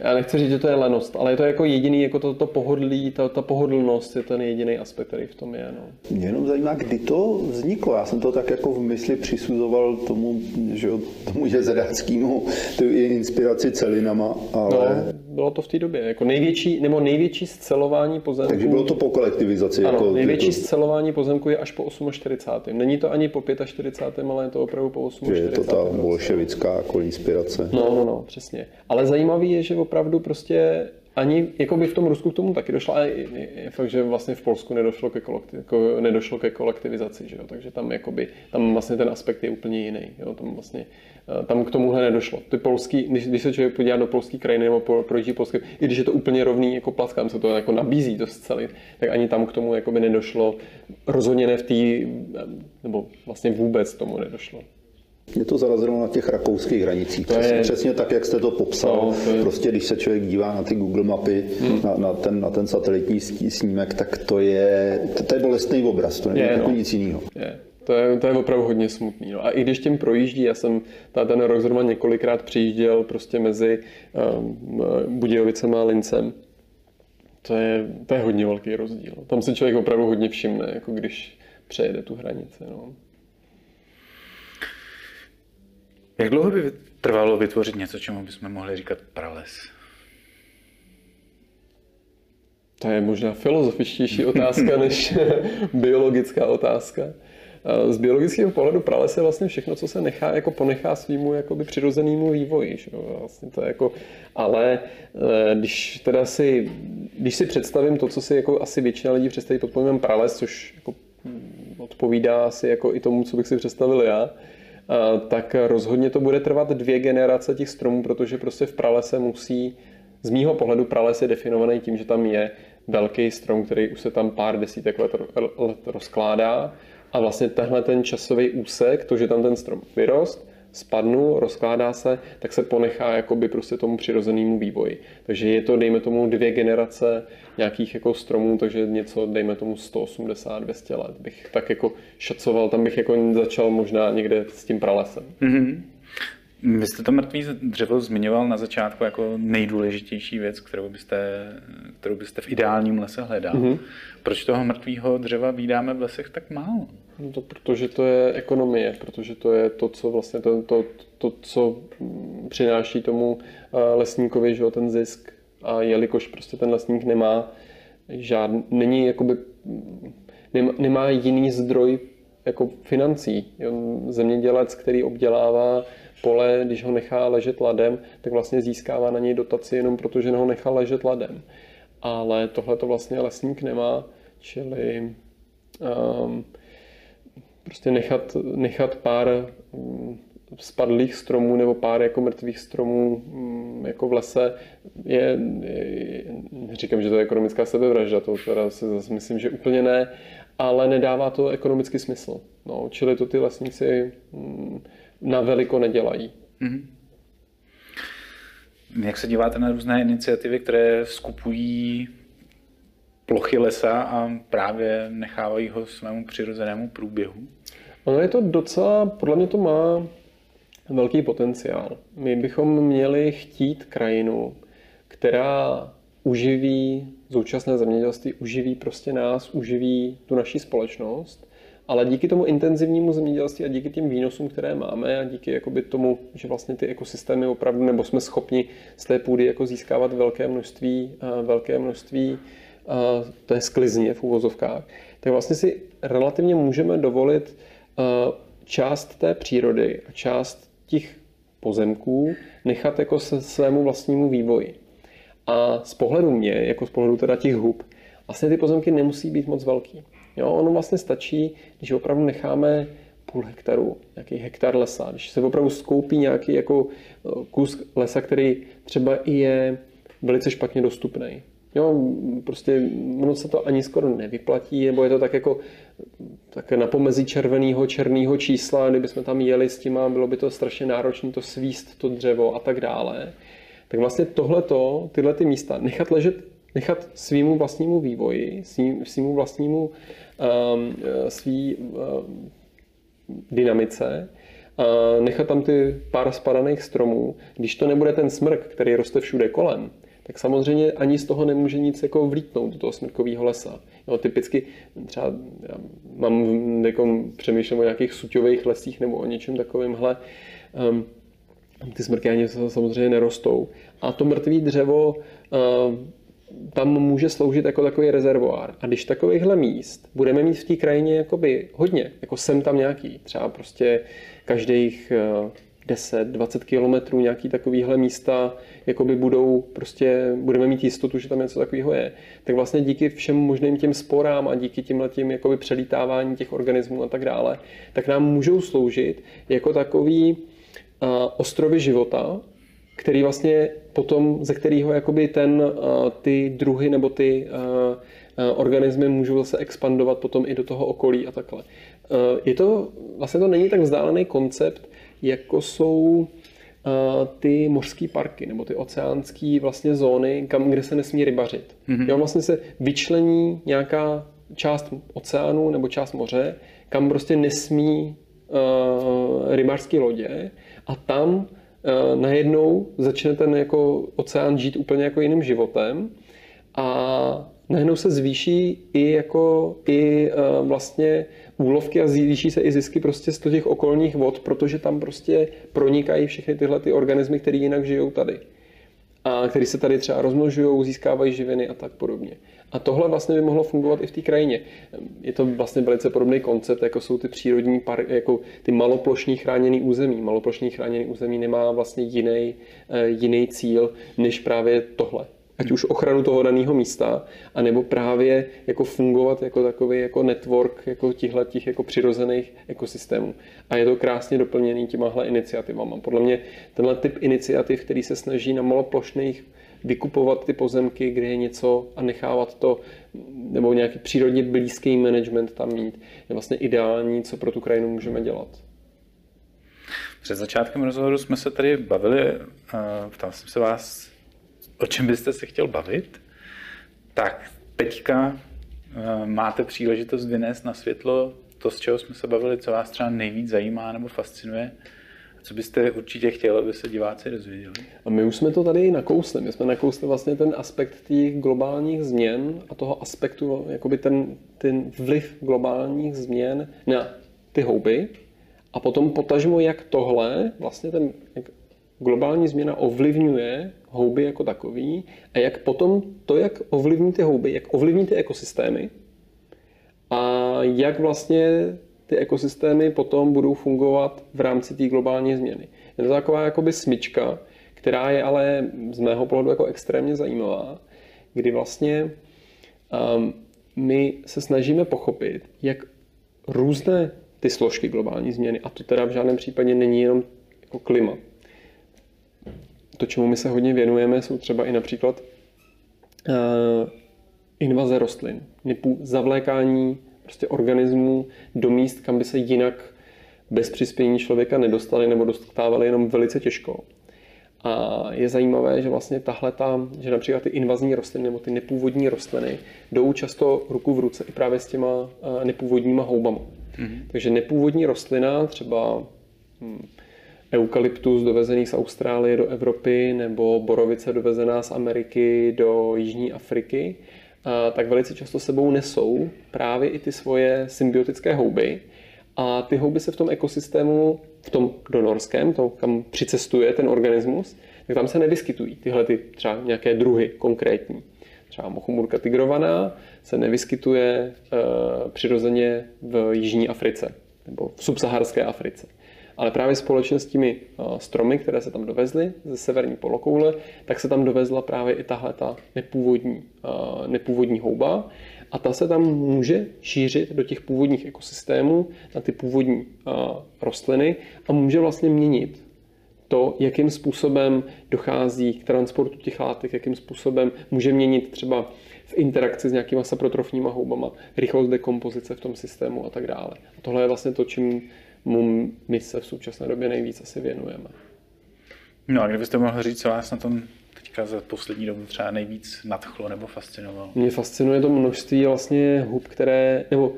[SPEAKER 2] já nechci říct, že to je lenost, ale je to jako jediný, jako to, to pohodlí, ta, ta pohodlnost je ten jediný aspekt, který v tom je. No.
[SPEAKER 3] Mě jenom zajímá, kdy to vzniklo. Já jsem to tak jako v mysli přisuzoval tomu, že tomu jezedáckému tu inspiraci celinama, ale...
[SPEAKER 2] No, bylo to v té době, jako největší, nebo největší scelování pozemků.
[SPEAKER 3] Takže bylo to po kolektivizaci.
[SPEAKER 2] Ano,
[SPEAKER 3] jako
[SPEAKER 2] největší
[SPEAKER 3] tyto...
[SPEAKER 2] scelování pozemků je až po 48. Není to ani po 45, ale je to opravdu po 48.
[SPEAKER 3] Že je to ta bolševická jako inspirace.
[SPEAKER 2] No, no, no, přesně. Ale zajímavý je, že opravdu prostě ani jako by v tom Rusku k tomu taky došlo, ale je, fakt, že vlastně v Polsku nedošlo ke, kolektiv, jako nedošlo ke kolektivizaci, že jo? takže tam, jakoby, tam vlastně ten aspekt je úplně jiný. Jo? Tam, vlastně, eh, tam k tomuhle nedošlo. Ty polský, když, když se člověk podívá do polské krajiny nebo projíždí polské, i když je to úplně rovný jako plackám, se to jako nabízí to zcelit, tak ani tam k tomu jakoby nedošlo. Rozhodně ne v té, nebo vlastně vůbec tomu nedošlo.
[SPEAKER 3] Mě to zarazilo na těch rakouských hranicích. To přesně, je... přesně tak, jak jste to popsal. No, to je... Prostě když se člověk dívá na ty Google mapy, hmm. na, na, ten, na ten satelitní snímek, tak to je, to, to je bolestný obraz, to není je, jako no. nic jiného.
[SPEAKER 2] Je. To je, to je opravdu hodně smutný. No. A i když tím projíždí, já jsem ten rok zrovna několikrát přijížděl prostě mezi um, Budějovicem a Lincem. To je, to je hodně velký rozdíl. Tam se člověk opravdu hodně všimne, jako když přejede tu hranici. No.
[SPEAKER 4] Jak dlouho by trvalo vytvořit něco, čemu bychom mohli říkat prales?
[SPEAKER 2] To je možná filozofičtější otázka než biologická otázka. Z biologického pohledu prales je vlastně všechno, co se nechá, jako ponechá svýmu jakoby přirozenému vývoji. Že? Vlastně to je jako, ale eh, když teda si, když si představím to, co si jako asi většina lidí představí pod pojmem prales, což jako odpovídá asi jako i tomu, co bych si představil já, tak rozhodně to bude trvat dvě generace těch stromů, protože prostě v pralese musí, z mýho pohledu prales je definovaný tím, že tam je velký strom, který už se tam pár desítek let, let rozkládá. A vlastně tenhle ten časový úsek, to, že tam ten strom vyrost, spadnu, rozkládá se, tak se ponechá jakoby prostě tomu přirozenému vývoji. Takže je to, dejme tomu, dvě generace nějakých jako stromů, takže něco, dejme tomu 180, 200 let bych tak jako šacoval, tam bych jako začal možná někde s tím pralesem. Mm-hmm.
[SPEAKER 4] Vy jste to mrtvý dřevo zmiňoval na začátku jako nejdůležitější věc, kterou byste, kterou byste v ideálním lese hledal. Mm-hmm. Proč toho mrtvého dřeva vydáme v lesech tak málo?
[SPEAKER 2] No to protože to je ekonomie, protože to je to, co vlastně to, to, to co přináší tomu eh, lesníkovi, že ten zisk. A jelikož prostě ten lesník nemá žádný, není jakoby, nemá, nemá jiný zdroj jako financí. Zemědělec, který obdělává pole, když ho nechá ležet ladem, tak vlastně získává na něj dotaci jenom proto, že ho nechá ležet ladem. Ale tohle to vlastně lesník nemá, čili um, prostě nechat, nechat pár um, spadlých stromů nebo pár jako mrtvých stromů um, jako v lese je, je, říkám, že to je ekonomická sebevražda, to teda si zase myslím, že úplně ne, ale nedává to ekonomický smysl. No, čili to ty lesníci um, na veliko nedělají. Mm-hmm.
[SPEAKER 4] Jak se díváte na různé iniciativy, které skupují plochy lesa a právě nechávají ho svému přirozenému průběhu?
[SPEAKER 2] Ono je to docela, podle mě to má velký potenciál. My bychom měli chtít krajinu, která uživí současné zemědělství, uživí prostě nás, uživí tu naší společnost ale díky tomu intenzivnímu zemědělství a díky těm výnosům, které máme a díky jakoby tomu, že vlastně ty ekosystémy opravdu, nebo jsme schopni z té půdy jako získávat velké množství, velké množství té sklizně v úvozovkách, tak vlastně si relativně můžeme dovolit část té přírody a část těch pozemků nechat jako se svému vlastnímu vývoji. A z pohledu mě, jako z pohledu teda těch hub, vlastně ty pozemky nemusí být moc velký. Jo, ono vlastně stačí, když opravdu necháme půl hektaru, nějaký hektar lesa, když se opravdu skoupí nějaký jako eh, kus lesa, který třeba i je velice špatně dostupný. Jo, prostě ono se to ani skoro nevyplatí, nebo je to tak jako tak na pomezí červeného, černého čísla, kdybychom tam jeli s tím bylo by to strašně náročné to svíst, to dřevo a tak dále. Tak vlastně tohleto, tyhle ty místa, nechat ležet, nechat svýmu vlastnímu vývoji, svým, svýmu vlastnímu um, svý um, dynamice a nechat tam ty pár spadaných stromů, když to nebude ten smrk, který roste všude kolem, tak samozřejmě ani z toho nemůže nic jako vlítnout do toho smrkového lesa. Jo, typicky třeba já mám jako přemýšlím o nějakých suťových lesích nebo o něčem takovémhle. Um, ty smrky ani samozřejmě nerostou. A to mrtvé dřevo uh, tam může sloužit jako takový rezervoár. A když takovýchhle míst budeme mít v té krajině jakoby hodně, jako sem tam nějaký, třeba prostě každých 10-20 eh, kilometrů nějaký takovýhle místa jakoby budou prostě, budeme mít jistotu, že tam něco takového je. Tak vlastně díky všem možným těm sporám a díky těm letím jakoby přelítávání těch organismů a tak dále, tak nám můžou sloužit jako takový uh, ostrovy života, který vlastně potom, ze kterého jakoby ten, ty druhy nebo ty organismy můžou zase expandovat potom i do toho okolí a takhle. Je to, vlastně to není tak vzdálený koncept, jako jsou ty mořské parky nebo ty oceánské vlastně zóny, kam, kde se nesmí rybařit. Mm-hmm. Jo, vlastně se vyčlení nějaká část oceánu nebo část moře, kam prostě nesmí uh, rybářské lodě a tam Eh, najednou začne ten jako oceán žít úplně jako jiným životem a najednou se zvýší i jako i eh, vlastně úlovky a zvýší se i zisky prostě z těch okolních vod, protože tam prostě pronikají všechny tyhle ty organismy, které jinak žijou tady a který se tady třeba rozmnožují, získávají živiny a tak podobně. A tohle vlastně by mohlo fungovat i v té krajině. Je to vlastně velice podobný koncept, jako jsou ty přírodní parky, jako ty maloplošní chráněný území. Maloplošní chráněný území nemá vlastně jiný, eh, jiný cíl, než právě tohle ať už ochranu toho daného místa, anebo právě jako fungovat jako takový jako network jako těchto těch jako přirozených ekosystémů. A je to krásně doplněný těmahle iniciativama. Podle mě tenhle typ iniciativ, který se snaží na maloplošných vykupovat ty pozemky, kde je něco a nechávat to, nebo nějaký přírodně blízký management tam mít, je vlastně ideální, co pro tu krajinu můžeme dělat.
[SPEAKER 4] Před začátkem rozhovoru jsme se tady bavili, ptal jsem se vás, o čem byste se chtěl bavit, tak teďka eh, máte příležitost vynést na světlo to, z čeho jsme se bavili, co vás třeba nejvíc zajímá nebo fascinuje. Co byste určitě chtěli, aby se diváci dozvěděli?
[SPEAKER 2] A my už jsme to tady nakousli. My jsme nakousli vlastně ten aspekt těch globálních změn a toho aspektu, jakoby ten, ten vliv globálních změn na ty houby. A potom potažmo, jak tohle, vlastně ten, jak globální změna ovlivňuje houby jako takový a jak potom to, jak ovlivní ty houby, jak ovlivní ty ekosystémy a jak vlastně ty ekosystémy potom budou fungovat v rámci té globální změny. Je to taková jakoby smyčka, která je ale z mého pohledu jako extrémně zajímavá, kdy vlastně um, my se snažíme pochopit, jak různé ty složky globální změny, a to teda v žádném případě není jenom jako klima, to, čemu my se hodně věnujeme, jsou třeba i například uh, invaze rostlin, typu zavlékání prostě organismů do míst, kam by se jinak bez přispění člověka nedostali nebo dostávali jenom velice těžko. A je zajímavé, že vlastně tahle ta, že například ty invazní rostliny nebo ty nepůvodní rostliny jdou často ruku v ruce i právě s těma eh, nepůvodníma houbama. Mm-hmm. Takže nepůvodní rostlina, třeba hm, eukalyptus dovezený z Austrálie do Evropy nebo borovice dovezená z Ameriky do Jižní Afriky, tak velice často sebou nesou právě i ty svoje symbiotické houby. A ty houby se v tom ekosystému, v tom donorském, to, kam přicestuje ten organismus, tak tam se nevyskytují tyhle ty třeba nějaké druhy konkrétní. Třeba mochomurka tigrovaná se nevyskytuje e, přirozeně v Jižní Africe nebo v subsaharské Africe ale právě společně s těmi eh, stromy, které se tam dovezly ze severní polokoule, tak se tam dovezla právě i tahle ta nepůvodní, eh, nepůvodní houba a ta se tam může šířit do těch původních ekosystémů, na ty původní eh, rostliny a může vlastně měnit to, jakým způsobem dochází k transportu těch látek, jakým způsobem může měnit třeba v interakci s nějakýma saprotrofníma houbama, rychlost dekompozice v tom systému a tak dále. A tohle je vlastně to, čím mu my se v současné době nejvíc asi věnujeme.
[SPEAKER 4] No a kdybyste mohl říct, co vás na tom teďka za poslední dobu třeba nejvíc nadchlo nebo fascinovalo?
[SPEAKER 2] Mě fascinuje to množství vlastně hub, které, nebo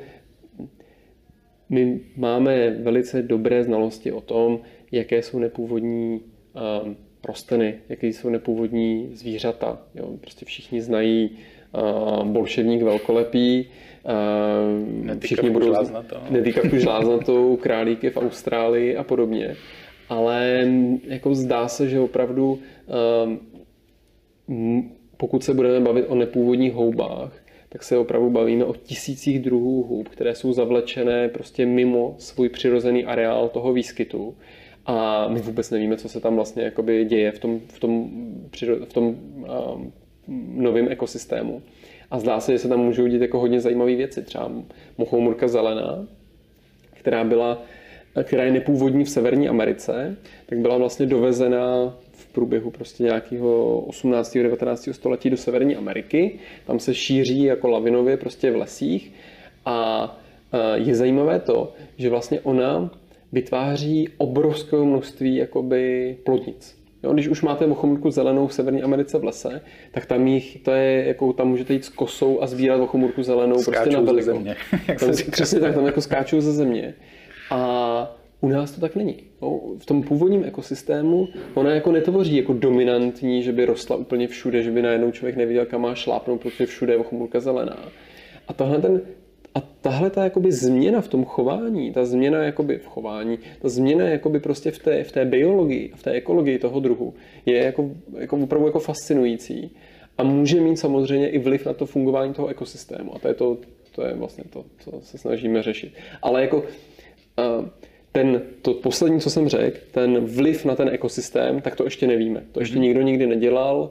[SPEAKER 2] my máme velice dobré znalosti o tom, jaké jsou nepůvodní um, rostliny, jaké jsou nepůvodní zvířata. Jo? Prostě všichni znají uh, bolševník velkolepý, uh, všichni budou netýkavku žláznatou, králíky v Austrálii a podobně. Ale jako zdá se, že opravdu um, pokud se budeme bavit o nepůvodních houbách, tak se opravdu bavíme o tisících druhů hub, které jsou zavlečené prostě mimo svůj přirozený areál toho výskytu. A my vůbec nevíme, co se tam vlastně jakoby děje v tom, v tom, v tom um, novém ekosystému. A zdá se, že se tam můžou dít jako hodně zajímavé věci. Třeba mochoumurka zelená, která byla která je nepůvodní v Severní Americe, tak byla vlastně dovezena v průběhu prostě nějakého 18. 19. století do Severní Ameriky. Tam se šíří jako lavinově prostě v lesích a je zajímavé to, že vlastně ona vytváří obrovské množství jakoby plodnic. Jo, když už máte mochomurku zelenou v Severní Americe v lese, tak tam jich, to je, jako tam můžete jít s kosou a sbírat mochomurku zelenou skáčou prostě na veliko. země. tam, přesně tak, tam jako skáčou ze země. A u nás to tak není. No, v tom původním ekosystému ona jako netvoří jako dominantní, že by rostla úplně všude, že by najednou člověk neviděl, kam má šlápnout, protože všude je chmurka zelená. A tahle ten a tahle ta jakoby změna v tom chování, ta změna jakoby v chování, ta změna jakoby prostě v té, v té biologii, v té ekologii toho druhu je jako, jako opravdu jako fascinující a může mít samozřejmě i vliv na to fungování toho ekosystému. A to je to, to je vlastně to, co se snažíme řešit. Ale jako ten, to poslední, co jsem řekl, ten vliv na ten ekosystém, tak to ještě nevíme. To ještě mm-hmm. nikdo nikdy nedělal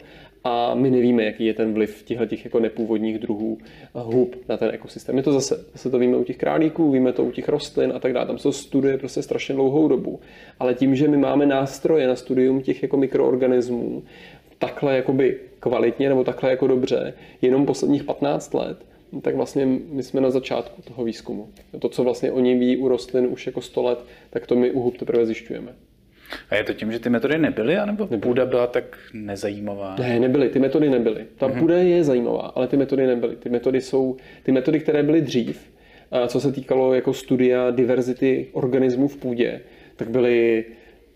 [SPEAKER 2] a my nevíme, jaký je ten vliv těchto těch jako nepůvodních druhů hub na ten ekosystém. My to zase, zase to víme u těch králíků, víme to u těch rostlin a tak dále. Tam se studuje prostě strašně dlouhou dobu. Ale tím, že my máme nástroje na studium těch jako mikroorganismů, takhle jakoby kvalitně nebo takhle jako dobře, jenom posledních 15 let, tak vlastně my jsme na začátku toho výzkumu. To, co vlastně oni ví u rostlin už jako 100 let, tak to my u hub teprve zjišťujeme.
[SPEAKER 1] A je to tím, že ty metody nebyly, anebo nebyly. půda byla tak nezajímavá?
[SPEAKER 2] Ne, nebyly, ty metody nebyly. Ta mm-hmm. půda je zajímavá, ale ty metody nebyly. Ty metody jsou, ty metody, které byly dřív, co se týkalo jako studia diverzity organismů v půdě, tak byly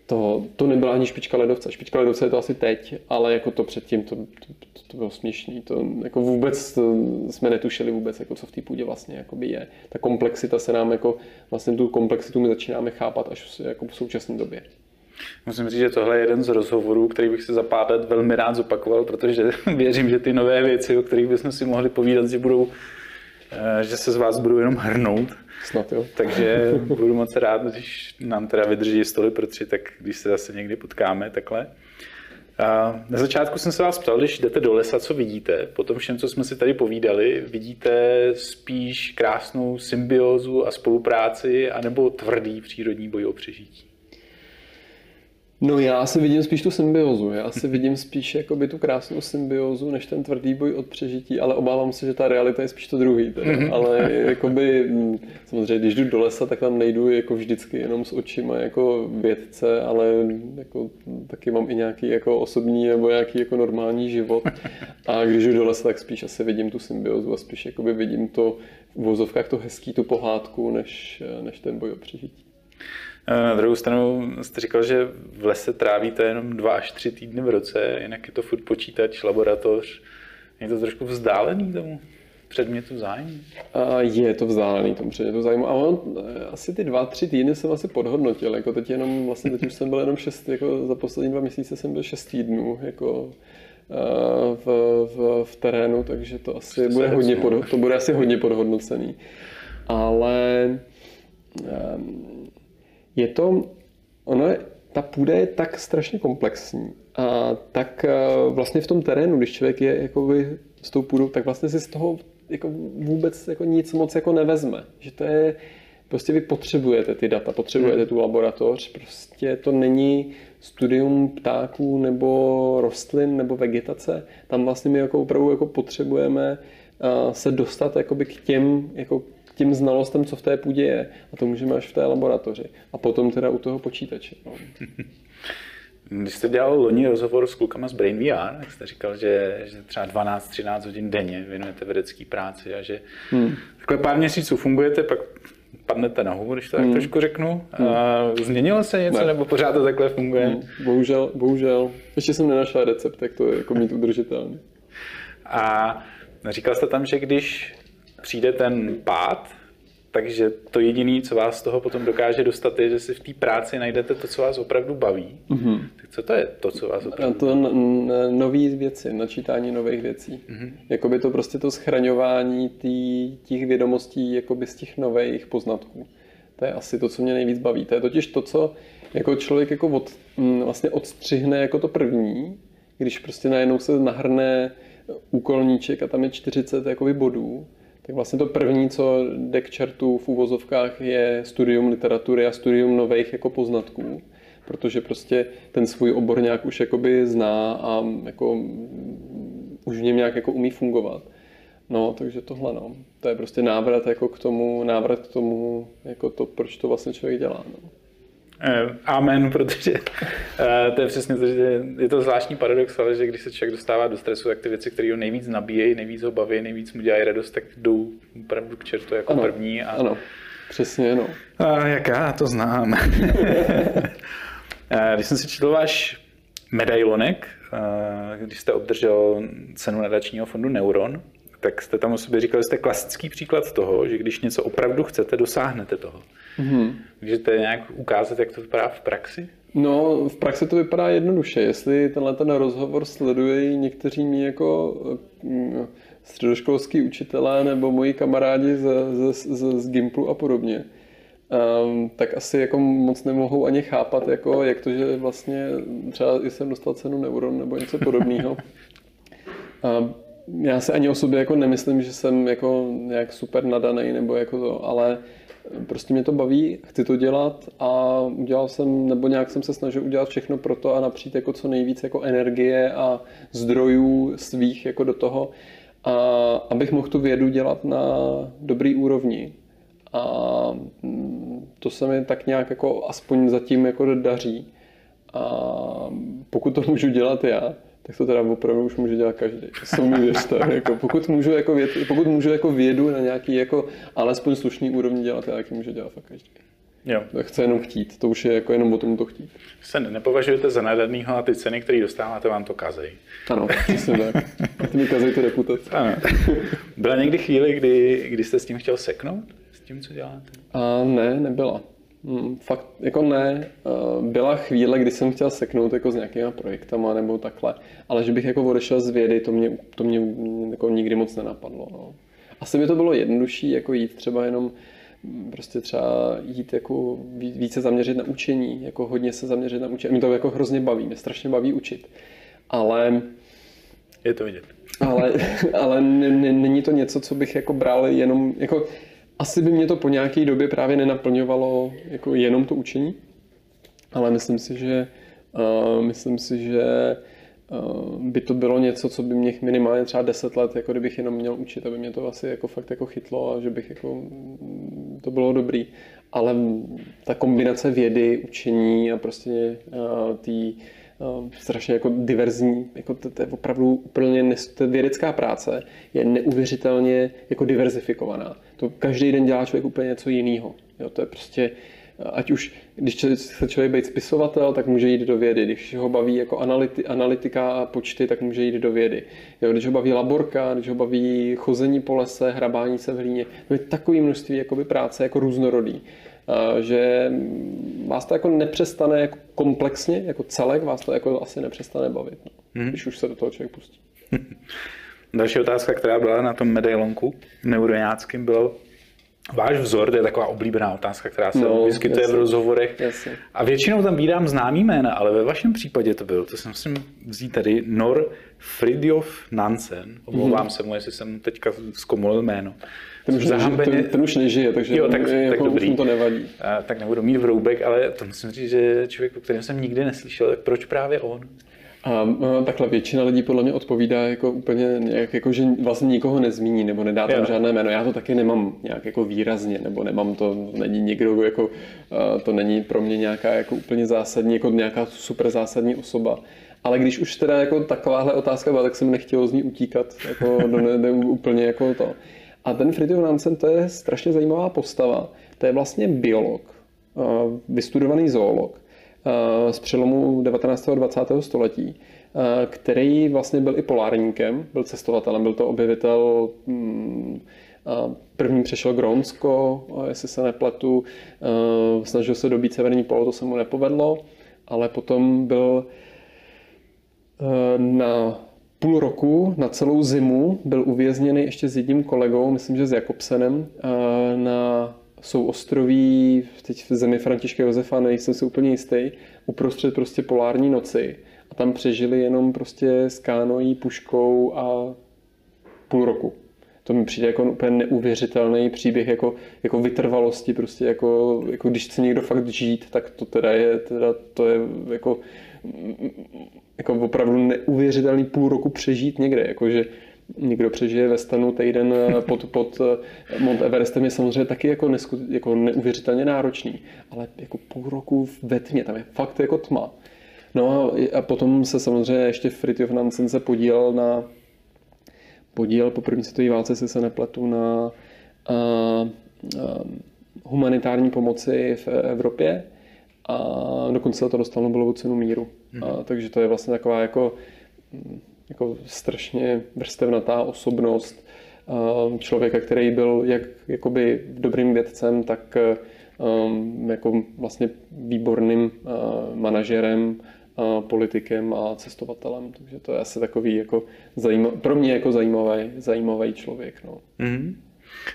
[SPEAKER 2] to, to nebyla ani špička ledovce. Špička ledovce je to asi teď, ale jako to předtím to, to, to bylo směšný. To, jako vůbec to jsme netušili vůbec, jako co v té půdě vlastně jakoby je. Ta komplexita se nám jako, vlastně tu komplexitu my začínáme chápat až jako v současné době.
[SPEAKER 1] Musím říct, že tohle je jeden z rozhovorů, který bych si za pár let velmi rád zopakoval, protože věřím, že ty nové věci, o kterých bychom si mohli povídat, že budou eh, že se z vás budou jenom hrnout.
[SPEAKER 2] Snad jo.
[SPEAKER 1] Takže budu moc rád, když nám teda vydrží stoly pro tři, tak když se zase někdy potkáme takhle. A na začátku jsem se vás ptal, když jdete do lesa, co vidíte? Po tom všem, co jsme si tady povídali, vidíte spíš krásnou symbiózu a spolupráci, anebo tvrdý přírodní boj o přežití?
[SPEAKER 2] No já si vidím spíš tu symbiozu. Já si vidím spíš jakoby tu krásnou symbiozu, než ten tvrdý boj od přežití, ale obávám se, že ta realita je spíš to druhý. Teda. Mm-hmm. Ale jakoby, mm, samozřejmě, když jdu do lesa, tak tam nejdu jako vždycky jenom s očima jako vědce, ale jako, taky mám i nějaký jako osobní nebo nějaký jako normální život. A když jdu do lesa, tak spíš asi vidím tu symbiozu a spíš jakoby vidím to v uvozovkách to hezký, tu pohádku, než, než ten boj o přežití.
[SPEAKER 1] Na druhou stranu jste říkal, že v lese trávíte jenom dva až tři týdny v roce, jinak je to furt počítač, laboratoř. Je to trošku vzdálený tomu předmětu zájmu?
[SPEAKER 2] A je to vzdálený tomu předmětu zájmu, ale on, eh, asi ty dva, tři týdny jsem asi podhodnotil. Jako teď jenom, vlastně teď už jsem byl jenom šest, jako za poslední dva měsíce jsem byl šest týdnů, jako eh, v, v, v terénu, takže to asi bude hodně, pod, to bude asi hodně podhodnocený. Ale um, je to, ono je, ta půda je tak strašně komplexní a tak eh, vlastně v tom terénu, když člověk je jakoby s tou půdou, tak vlastně si z toho jako vůbec jako nic moc jako nevezme. Že to je, prostě vy potřebujete ty data, potřebujete hmm. tu laboratoř, prostě to není studium ptáků nebo rostlin nebo vegetace. Tam vlastně my jako opravdu jako potřebujeme eh, se dostat jakoby k těm jako tím znalostem, co v té půdě je. A to můžeme až v té laboratoři. A potom teda u toho počítače. No.
[SPEAKER 1] Když jste dělal loni rozhovor s klukama z Brain VR, tak jste říkal, že, že třeba 12-13 hodin denně věnujete vědecké práci a že hmm. takhle pár měsíců fungujete, pak padnete na hubu, když to tak hmm. trošku řeknu. Hmm. Změnilo se něco, ne. nebo pořád to takhle funguje? Hmm.
[SPEAKER 2] Bohužel, bohužel. Ještě jsem nenašel recept, jak to je jako mít udržitelný.
[SPEAKER 1] A říkal jste tam, že když přijde ten pád, takže to jediné, co vás z toho potom dokáže dostat, je, že si v té práci najdete to, co vás opravdu baví. Mm-hmm. Tak co to je to, co vás opravdu
[SPEAKER 2] A to nové věci, načítání nových věcí. Mm-hmm. Jakoby to prostě to schraňování tý, těch vědomostí jakoby z těch nových poznatků. To je asi to, co mě nejvíc baví. To je totiž to, co jako člověk jako od, vlastně odstřihne jako to první, když prostě najednou se nahrne úkolníček a tam je 40 jakoby bodů, tak vlastně to první, co jde k čertu v úvozovkách, je studium literatury a studium nových jako poznatků. Protože prostě ten svůj obor nějak už jakoby zná a jako už v něm nějak jako umí fungovat. No, takže tohle no. To je prostě návrat jako k tomu, návrat k tomu, jako to, proč to vlastně člověk dělá. No.
[SPEAKER 1] Eh, amen, protože eh, to je přesně to, že je to zvláštní paradox, ale že když se člověk dostává do stresu, tak ty věci, které ho nejvíc nabíjejí, nejvíc ho baví, nejvíc mu dělají radost, tak jdou opravdu k čertu jako ano, první. A...
[SPEAKER 2] Ano, přesně, no.
[SPEAKER 1] A jak já to znám. Eh, když jsem si četl váš medailonek, když jste obdržel cenu nadačního fondu Neuron, tak jste tam o sobě říkal, že jste klasický příklad toho, že když něco opravdu chcete, dosáhnete toho. Mm-hmm. Můžete nějak ukázat, jak to vypadá v praxi?
[SPEAKER 2] No, v praxi to vypadá jednoduše. Jestli tenhle ten rozhovor sledují někteří mý jako mm, středoškolský učitelé nebo moji kamarádi z, z, z, z Gimplu a podobně, um, tak asi jako moc nemohou ani chápat, jako, jak to, že vlastně třeba jsem dostal cenu Neuron nebo něco podobného. Um, já se ani o sobě jako nemyslím, že jsem jako nějak super nadaný nebo jako to, ale prostě mě to baví, chci to dělat a udělal jsem, nebo nějak jsem se snažil udělat všechno pro to a napřít jako co nejvíc jako energie a zdrojů svých jako do toho, a abych mohl tu vědu dělat na dobrý úrovni. A to se mi tak nějak jako aspoň zatím jako daří. A pokud to můžu dělat já, tak to teda opravdu už může dělat každý. To mi věřte. jako, pokud, můžu jako věd, pokud můžu jako vědu na nějaký jako alespoň slušný úrovni dělat, tak ji může dělat fakt každý. Jo. Tak chce jenom chtít, to už je jako jenom o tom to chtít.
[SPEAKER 1] Se nepovažujete za nadarnýho a ty ceny, které dostáváte, vám to kazejí.
[SPEAKER 2] Ano, přesně tak. A ty mi kazejí tu reputaci.
[SPEAKER 1] Ano. Byla někdy chvíli, kdy, kdy jste s tím chtěl seknout? S tím, co děláte?
[SPEAKER 2] A ne, nebyla. Hmm, fakt jako ne. Eh, byla chvíle, kdy jsem chtěl seknout jako s nějakýma projektama nebo takhle, ale že bych jako odešel z vědy, to mě, to mě jako nikdy moc nenapadlo. No. Asi by to bylo jednodušší jako jít třeba jenom hm, prostě třeba jít jako více zaměřit na učení, jako hodně se zaměřit na učení. Mě to jako hrozně baví, mě strašně baví učit. Ale...
[SPEAKER 1] Je to vidět.
[SPEAKER 2] Ale, ale není to něco, co bych jako bral jenom, jako asi by mě to po nějaké době právě nenaplňovalo jako jenom to učení, ale myslím si, že uh, myslím si, že uh, by to bylo něco, co by mě minimálně třeba 10 let, jako kdybych jenom měl učit, aby mě to asi jako fakt jako chytlo a že bych jako mm, to bylo dobrý. Ale ta kombinace vědy, učení a prostě uh, tý, strašně jako diverzní, jako to, to je opravdu úplně, to vědecká práce je neuvěřitelně jako diverzifikovaná. To každý den dělá člověk úplně něco jiného. Jo, to je prostě, ať už, když chce člověk být spisovatel, tak může jít do vědy. Když ho baví jako analyti, analytika a počty, tak může jít do vědy. Jo, když ho baví laborka, když ho baví chození po lese, hrabání se v hlíně, to je takové množství jakoby práce jako různorodý že vás to jako nepřestane jako komplexně, jako celek, vás to jako asi nepřestane bavit, no, hmm. když už se do toho člověk pustí.
[SPEAKER 1] Další otázka, která byla na tom medailonku neuroňáckým, bylo váš vzor, to je taková oblíbená otázka, která se no, vyskytuje jasný, v rozhovorech. Jasný. A většinou tam vídám známý jména, ale ve vašem případě to byl, to jsem musím vzít tady, Nor Fridjof Nansen. Omlouvám mm-hmm. se mu, jestli jsem teďka zkomolil jméno.
[SPEAKER 2] Ten už, nežije, ten, ten už nežije, takže jo, tak, je, tak jako, dobrý. to nevadí.
[SPEAKER 1] A, tak nebudu mít vroubek, ale to musím říct, že člověk, o kterém jsem nikdy neslyšel, tak proč právě on?
[SPEAKER 2] A takhle většina lidí podle mě odpovídá jako úplně nějak, jako, že vlastně nikoho nezmíní nebo nedá tam jo. žádné jméno. Já to taky nemám nějak jako výrazně, nebo nemám to, není někdo jako, to není pro mě nějaká jako úplně zásadní, jako nějaká super zásadní osoba. Ale když už teda jako takováhle otázka byla, tak jsem nechtěl z ní utíkat, jako do ne, ne, úplně jako to. A ten Fridtjof Nansen, to je strašně zajímavá postava. To je vlastně biolog, eh, vystudovaný zoolog z přelomu 19. a 20. století, který vlastně byl i polárníkem, byl cestovatelem, byl to objevitel mm, První přešel Grónsko, jestli se nepletu, snažil se dobít severní polo, to se mu nepovedlo, ale potom byl na půl roku, na celou zimu, byl uvězněný ještě s jedním kolegou, myslím, že s Jakobsenem, na souostroví, teď v zemi Františka Josefa, nejsem si úplně jistý, uprostřed prostě polární noci. A tam přežili jenom prostě s kánojí, puškou a půl roku to mi přijde jako úplně neuvěřitelný příběh jako, jako vytrvalosti, prostě jako, jako když chce někdo fakt žít, tak to teda je, teda to je jako, jako opravdu neuvěřitelný půl roku přežít někde, jakože někdo přežije ve stanu týden pod, pod Mount Everestem je samozřejmě taky jako, nesku, jako neuvěřitelně náročný, ale jako půl roku ve tmě, tam je fakt jako tma. No a potom se samozřejmě ještě Fritjof Nansen se podílel na podíl po první světové válce, si se nepletu, na a, a, humanitární pomoci v Evropě a dokonce to dostalo Nobelovu cenu míru. Hmm. A, takže to je vlastně taková jako, jako strašně vrstevnatá osobnost a, člověka, který byl jak jakoby dobrým vědcem, tak um, jako vlastně výborným uh, manažerem politikem a cestovatelem. Takže to je asi takový jako zajímavý, pro mě jako zajímavý, zajímavý člověk. No. Mm-hmm.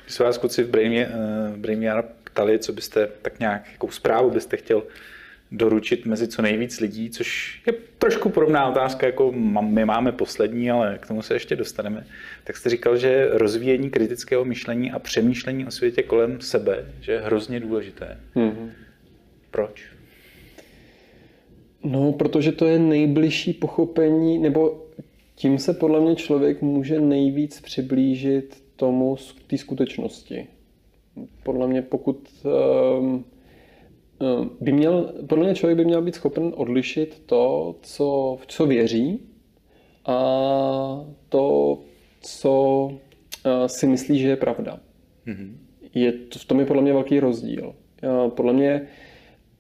[SPEAKER 1] Když se vás kluci v Brainiar uh, ptali, co byste tak nějak, jakou zprávu byste chtěl doručit mezi co nejvíc lidí, což je trošku podobná otázka, jako my máme poslední, ale k tomu se ještě dostaneme, tak jste říkal, že rozvíjení kritického myšlení a přemýšlení o světě kolem sebe, že je hrozně důležité. Mm-hmm. Proč?
[SPEAKER 2] No, protože to je nejbližší pochopení, nebo tím se podle mě člověk může nejvíc přiblížit tomu, té skutečnosti. Podle mě pokud um, by měl, podle mě člověk by měl být schopen odlišit to, co, v co věří a to, co uh, si myslí, že je pravda. Mm-hmm. Je, v tom je podle mě velký rozdíl. Uh, podle mě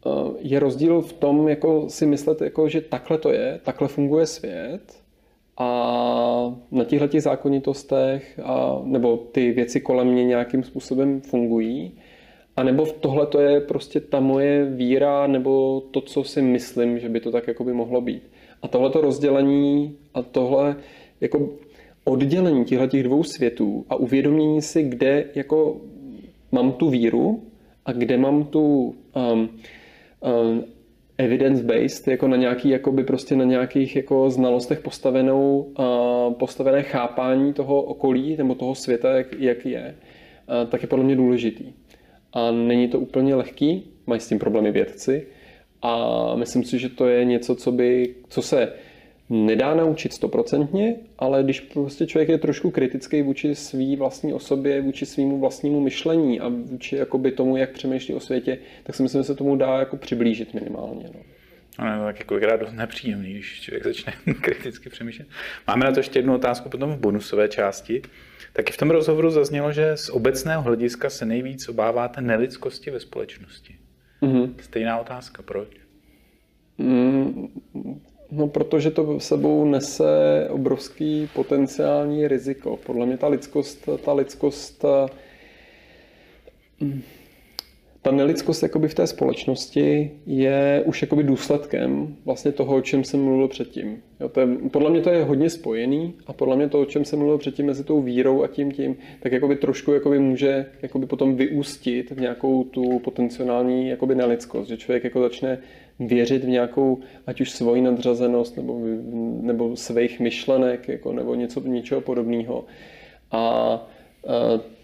[SPEAKER 2] Eh, je rozdíl v tom, jako si myslet, jako, že takhle to je, takhle funguje svět a na těchto těch zákonitostech a, nebo ty věci kolem mě nějakým způsobem fungují. A nebo tohle to je prostě ta moje víra nebo to, co si myslím, že by to tak jako by mohlo být. A tohle to rozdělení a tohle jako oddělení těchto těch dvou světů a uvědomění si, kde jako mám tu víru a kde mám tu um, uh, evidence-based, jako na nějaký, jakoby prostě na nějakých jako znalostech postavenou, uh, postavené chápání toho okolí nebo toho světa, jak, jak je, uh, tak je podle mě důležitý. A není to úplně lehký, mají s tím problémy vědci a myslím si, že to je něco, co, by, co se nedá naučit stoprocentně, ale když prostě člověk je trošku kritický vůči svý vlastní osobě, vůči svýmu vlastnímu myšlení a vůči jakoby tomu, jak přemýšlí o světě, tak si myslím, že se tomu dá jako přiblížit minimálně. No.
[SPEAKER 1] Ale tak jako dost nepříjemný, když člověk začne kriticky přemýšlet. Máme na to ještě jednu otázku potom v bonusové části. Taky v tom rozhovoru zaznělo, že z obecného hlediska se nejvíc obáváte nelidskosti ve společnosti. Mm-hmm. Stejná otázka, proč?
[SPEAKER 2] Mm, No, protože to sebou nese obrovský potenciální riziko. Podle mě ta lidskost, ta lidskost, mm, ta nelidskost jakoby v té společnosti je už jakoby důsledkem vlastně toho, o čem jsem mluvil předtím. Jo, to je, podle mě to je hodně spojený a podle mě to, o čem jsem mluvil předtím mezi tou vírou a tím tím, tak jakoby trošku jakoby může jakoby potom vyústit v nějakou tu potenciální jakoby nelidskost, že člověk jako začne věřit v nějakou, ať už svoji nadřazenost nebo, nebo svých myšlenek jako, nebo něco, něčeho podobného. A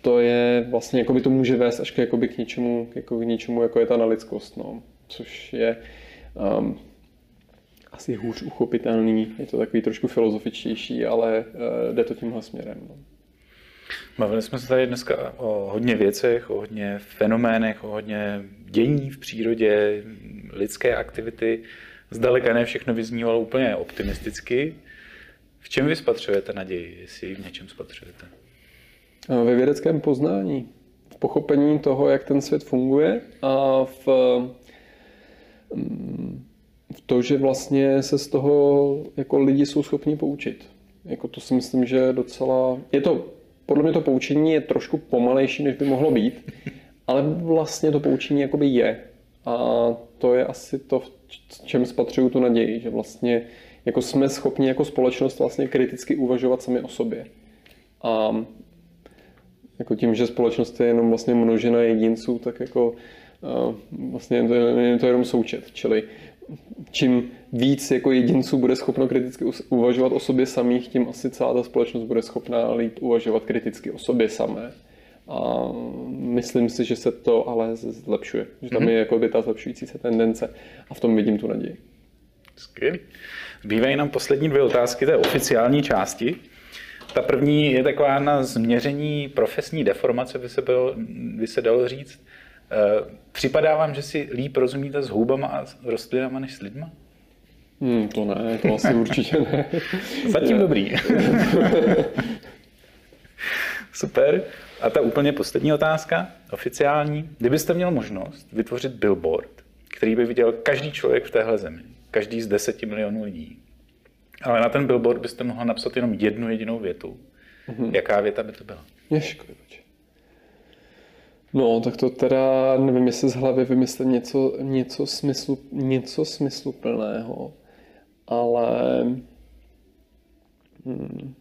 [SPEAKER 2] to je vlastně, jako by to může vést až k, jakoby k něčemu, jako k něčemu, jako je ta nelidskost, no. což je um, asi hůř uchopitelný, je to takový trošku filozofičtější, ale uh, jde to tímhle směrem. No.
[SPEAKER 1] Bavili jsme se tady dneska o hodně věcech, o hodně fenoménech, o hodně dění v přírodě, lidské aktivity. Zdaleka ne všechno vyznívalo úplně optimisticky. V čem vy spatřujete naději, jestli v něčem spatřujete?
[SPEAKER 2] Ve vědeckém poznání, v pochopení toho, jak ten svět funguje a v, mm, v to, že vlastně se z toho jako lidi jsou schopni poučit. Jako to si myslím, že docela... Je to, podle mě to poučení je trošku pomalejší, než by mohlo být, ale vlastně to poučení jakoby je. A to je asi to, v čem spatřuju tu naději, že vlastně jako jsme schopni jako společnost vlastně kriticky uvažovat sami o sobě. A jako tím, že společnost je jenom vlastně množina jedinců, tak jako vlastně je to, je to jenom součet. Čili čím víc jako jedinců bude schopno kriticky uvažovat o sobě samých, tím asi celá ta společnost bude schopná líp uvažovat kriticky o sobě samé. A myslím si, že se to ale zlepšuje. Že tam mm-hmm. je jako by ta zlepšující se tendence a v tom vidím tu naději.
[SPEAKER 4] Skvělý. Zbývají nám poslední dvě otázky té oficiální části. Ta první je taková na změření profesní deformace, by se, bylo, by se dalo říct. Eh, připadá vám, že si líp rozumíte s houbama a rostlinama než s lidma?
[SPEAKER 2] Hmm, to ne, to asi určitě ne.
[SPEAKER 4] Zatím dobrý. Super. A ta úplně poslední otázka, oficiální. Kdybyste měl možnost vytvořit billboard, který by viděl každý člověk v téhle zemi, každý z deseti milionů lidí, ale na ten billboard byste mohl napsat jenom jednu jedinou větu. Mm-hmm. Jaká věta by to byla?
[SPEAKER 2] Ježko, No, tak to teda nevím, jestli z hlavy vymyslet něco, něco, smyslu, něco smysluplného, ale hmm,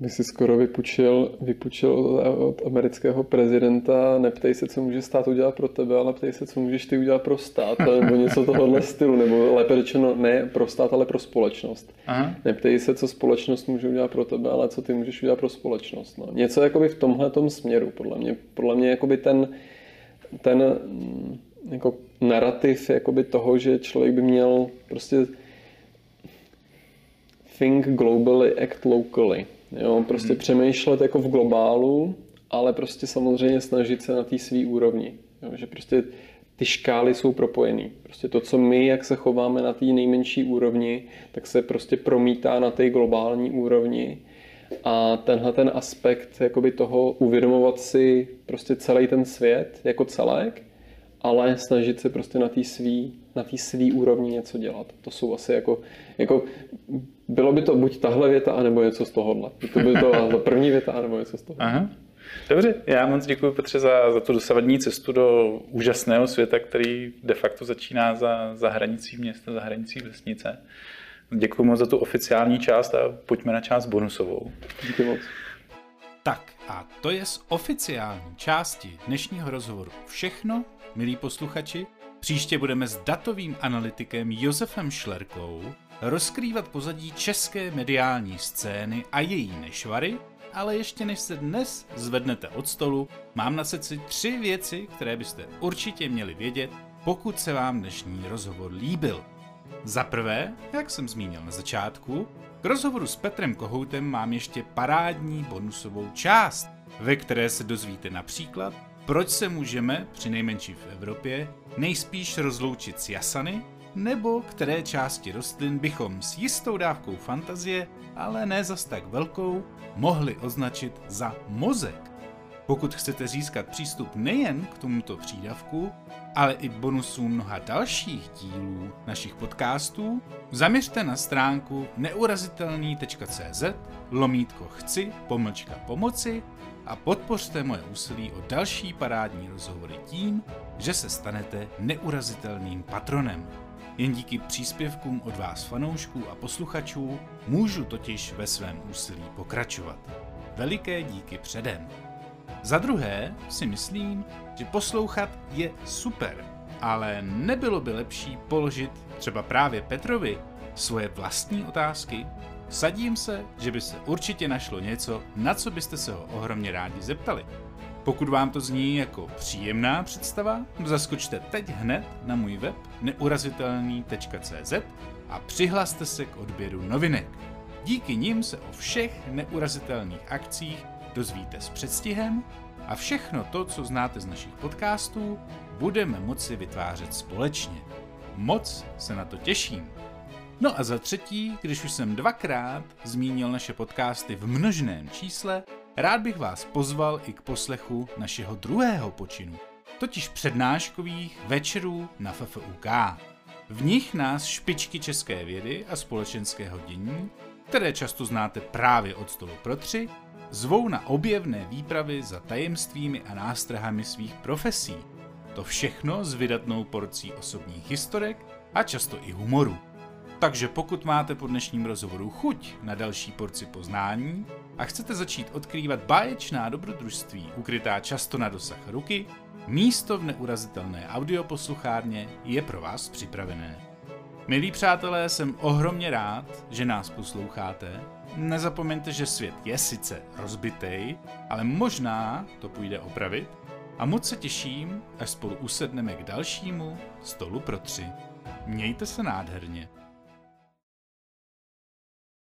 [SPEAKER 2] by si skoro vypučil, vypučil od amerického prezidenta, neptej se, co může stát udělat pro tebe, ale ptej se, co můžeš ty udělat pro stát, nebo něco tohohle stylu, nebo lépe řečeno ne pro stát, ale pro společnost. Aha. Neptej se, co společnost může udělat pro tebe, ale co ty můžeš udělat pro společnost. No. Něco jakoby v tomhle směru, podle mě. Podle mě jakoby ten, ten mm, jako narrativ jakoby toho, že člověk by měl prostě think globally, act locally. Jo, prostě hmm. přemýšlet jako v globálu, ale prostě samozřejmě snažit se na té svý úrovni. Jo, že prostě ty škály jsou propojený. Prostě to, co my, jak se chováme na té nejmenší úrovni, tak se prostě promítá na té globální úrovni. A tenhle ten aspekt jakoby toho uvědomovat si prostě celý ten svět jako celek, ale snažit se prostě na té svý, na té svý úrovni něco dělat. To jsou asi jako, jako bylo by to buď tahle věta, anebo něco z tohohle. To by to ta první věta, anebo něco z toho. Aha.
[SPEAKER 4] Dobře, já moc děkuji Petře za, za tu dosavadní cestu do úžasného světa, který de facto začíná za, za hranicí města, za hranicí vesnice. Děkuji moc za tu oficiální část a pojďme na část bonusovou.
[SPEAKER 2] Děkuji moc.
[SPEAKER 1] Tak a to je z oficiální části dnešního rozhovoru všechno, milí posluchači. Příště budeme s datovým analytikem Josefem Šlerkou rozkrývat pozadí české mediální scény a její nešvary, ale ještě než se dnes zvednete od stolu, mám na srdci tři věci, které byste určitě měli vědět, pokud se vám dnešní rozhovor líbil. Za prvé, jak jsem zmínil na začátku, k rozhovoru s Petrem Kohoutem mám ještě parádní bonusovou část, ve které se dozvíte například, proč se můžeme, při nejmenší v Evropě, nejspíš rozloučit s jasany, nebo které části rostlin bychom s jistou dávkou fantazie, ale ne zas tak velkou, mohli označit za mozek. Pokud chcete získat přístup nejen k tomuto přídavku, ale i bonusům mnoha dalších dílů našich podcastů, zaměřte na stránku neurazitelný.cz lomítko chci pomlčka pomoci a podpořte moje úsilí o další parádní rozhovory tím, že se stanete neurazitelným patronem. Jen díky příspěvkům od vás fanoušků a posluchačů můžu totiž ve svém úsilí pokračovat. Veliké díky předem. Za druhé si myslím, že poslouchat je super, ale nebylo by lepší položit třeba právě Petrovi svoje vlastní otázky? Sadím se, že by se určitě našlo něco, na co byste se ho ohromně rádi zeptali. Pokud vám to zní jako příjemná představa, zaskočte teď hned na můj web neurazitelný.cz a přihlaste se k odběru novinek. Díky nim se o všech neurazitelných akcích dozvíte s předstihem a všechno to, co znáte z našich podcastů, budeme moci vytvářet společně. Moc se na to těším. No a za třetí, když už jsem dvakrát zmínil naše podcasty v množném čísle, rád bych vás pozval i k poslechu našeho druhého počinu, totiž přednáškových večerů na FFUK. V nich nás špičky české vědy a společenského dění, které často znáte právě od stolu pro tři, zvou na objevné výpravy za tajemstvími a nástrahami svých profesí. To všechno s vydatnou porcí osobních historek a často i humoru. Takže pokud máte po dnešním rozhovoru chuť na další porci poznání a chcete začít odkrývat báječná dobrodružství ukrytá často na dosah ruky, místo v neurazitelné audioposluchárně je pro vás připravené. Milí přátelé, jsem ohromně rád, že nás posloucháte. Nezapomeňte, že svět je sice rozbitej, ale možná to půjde opravit. A moc se těším, až spolu usedneme k dalšímu stolu pro tři. Mějte se nádherně.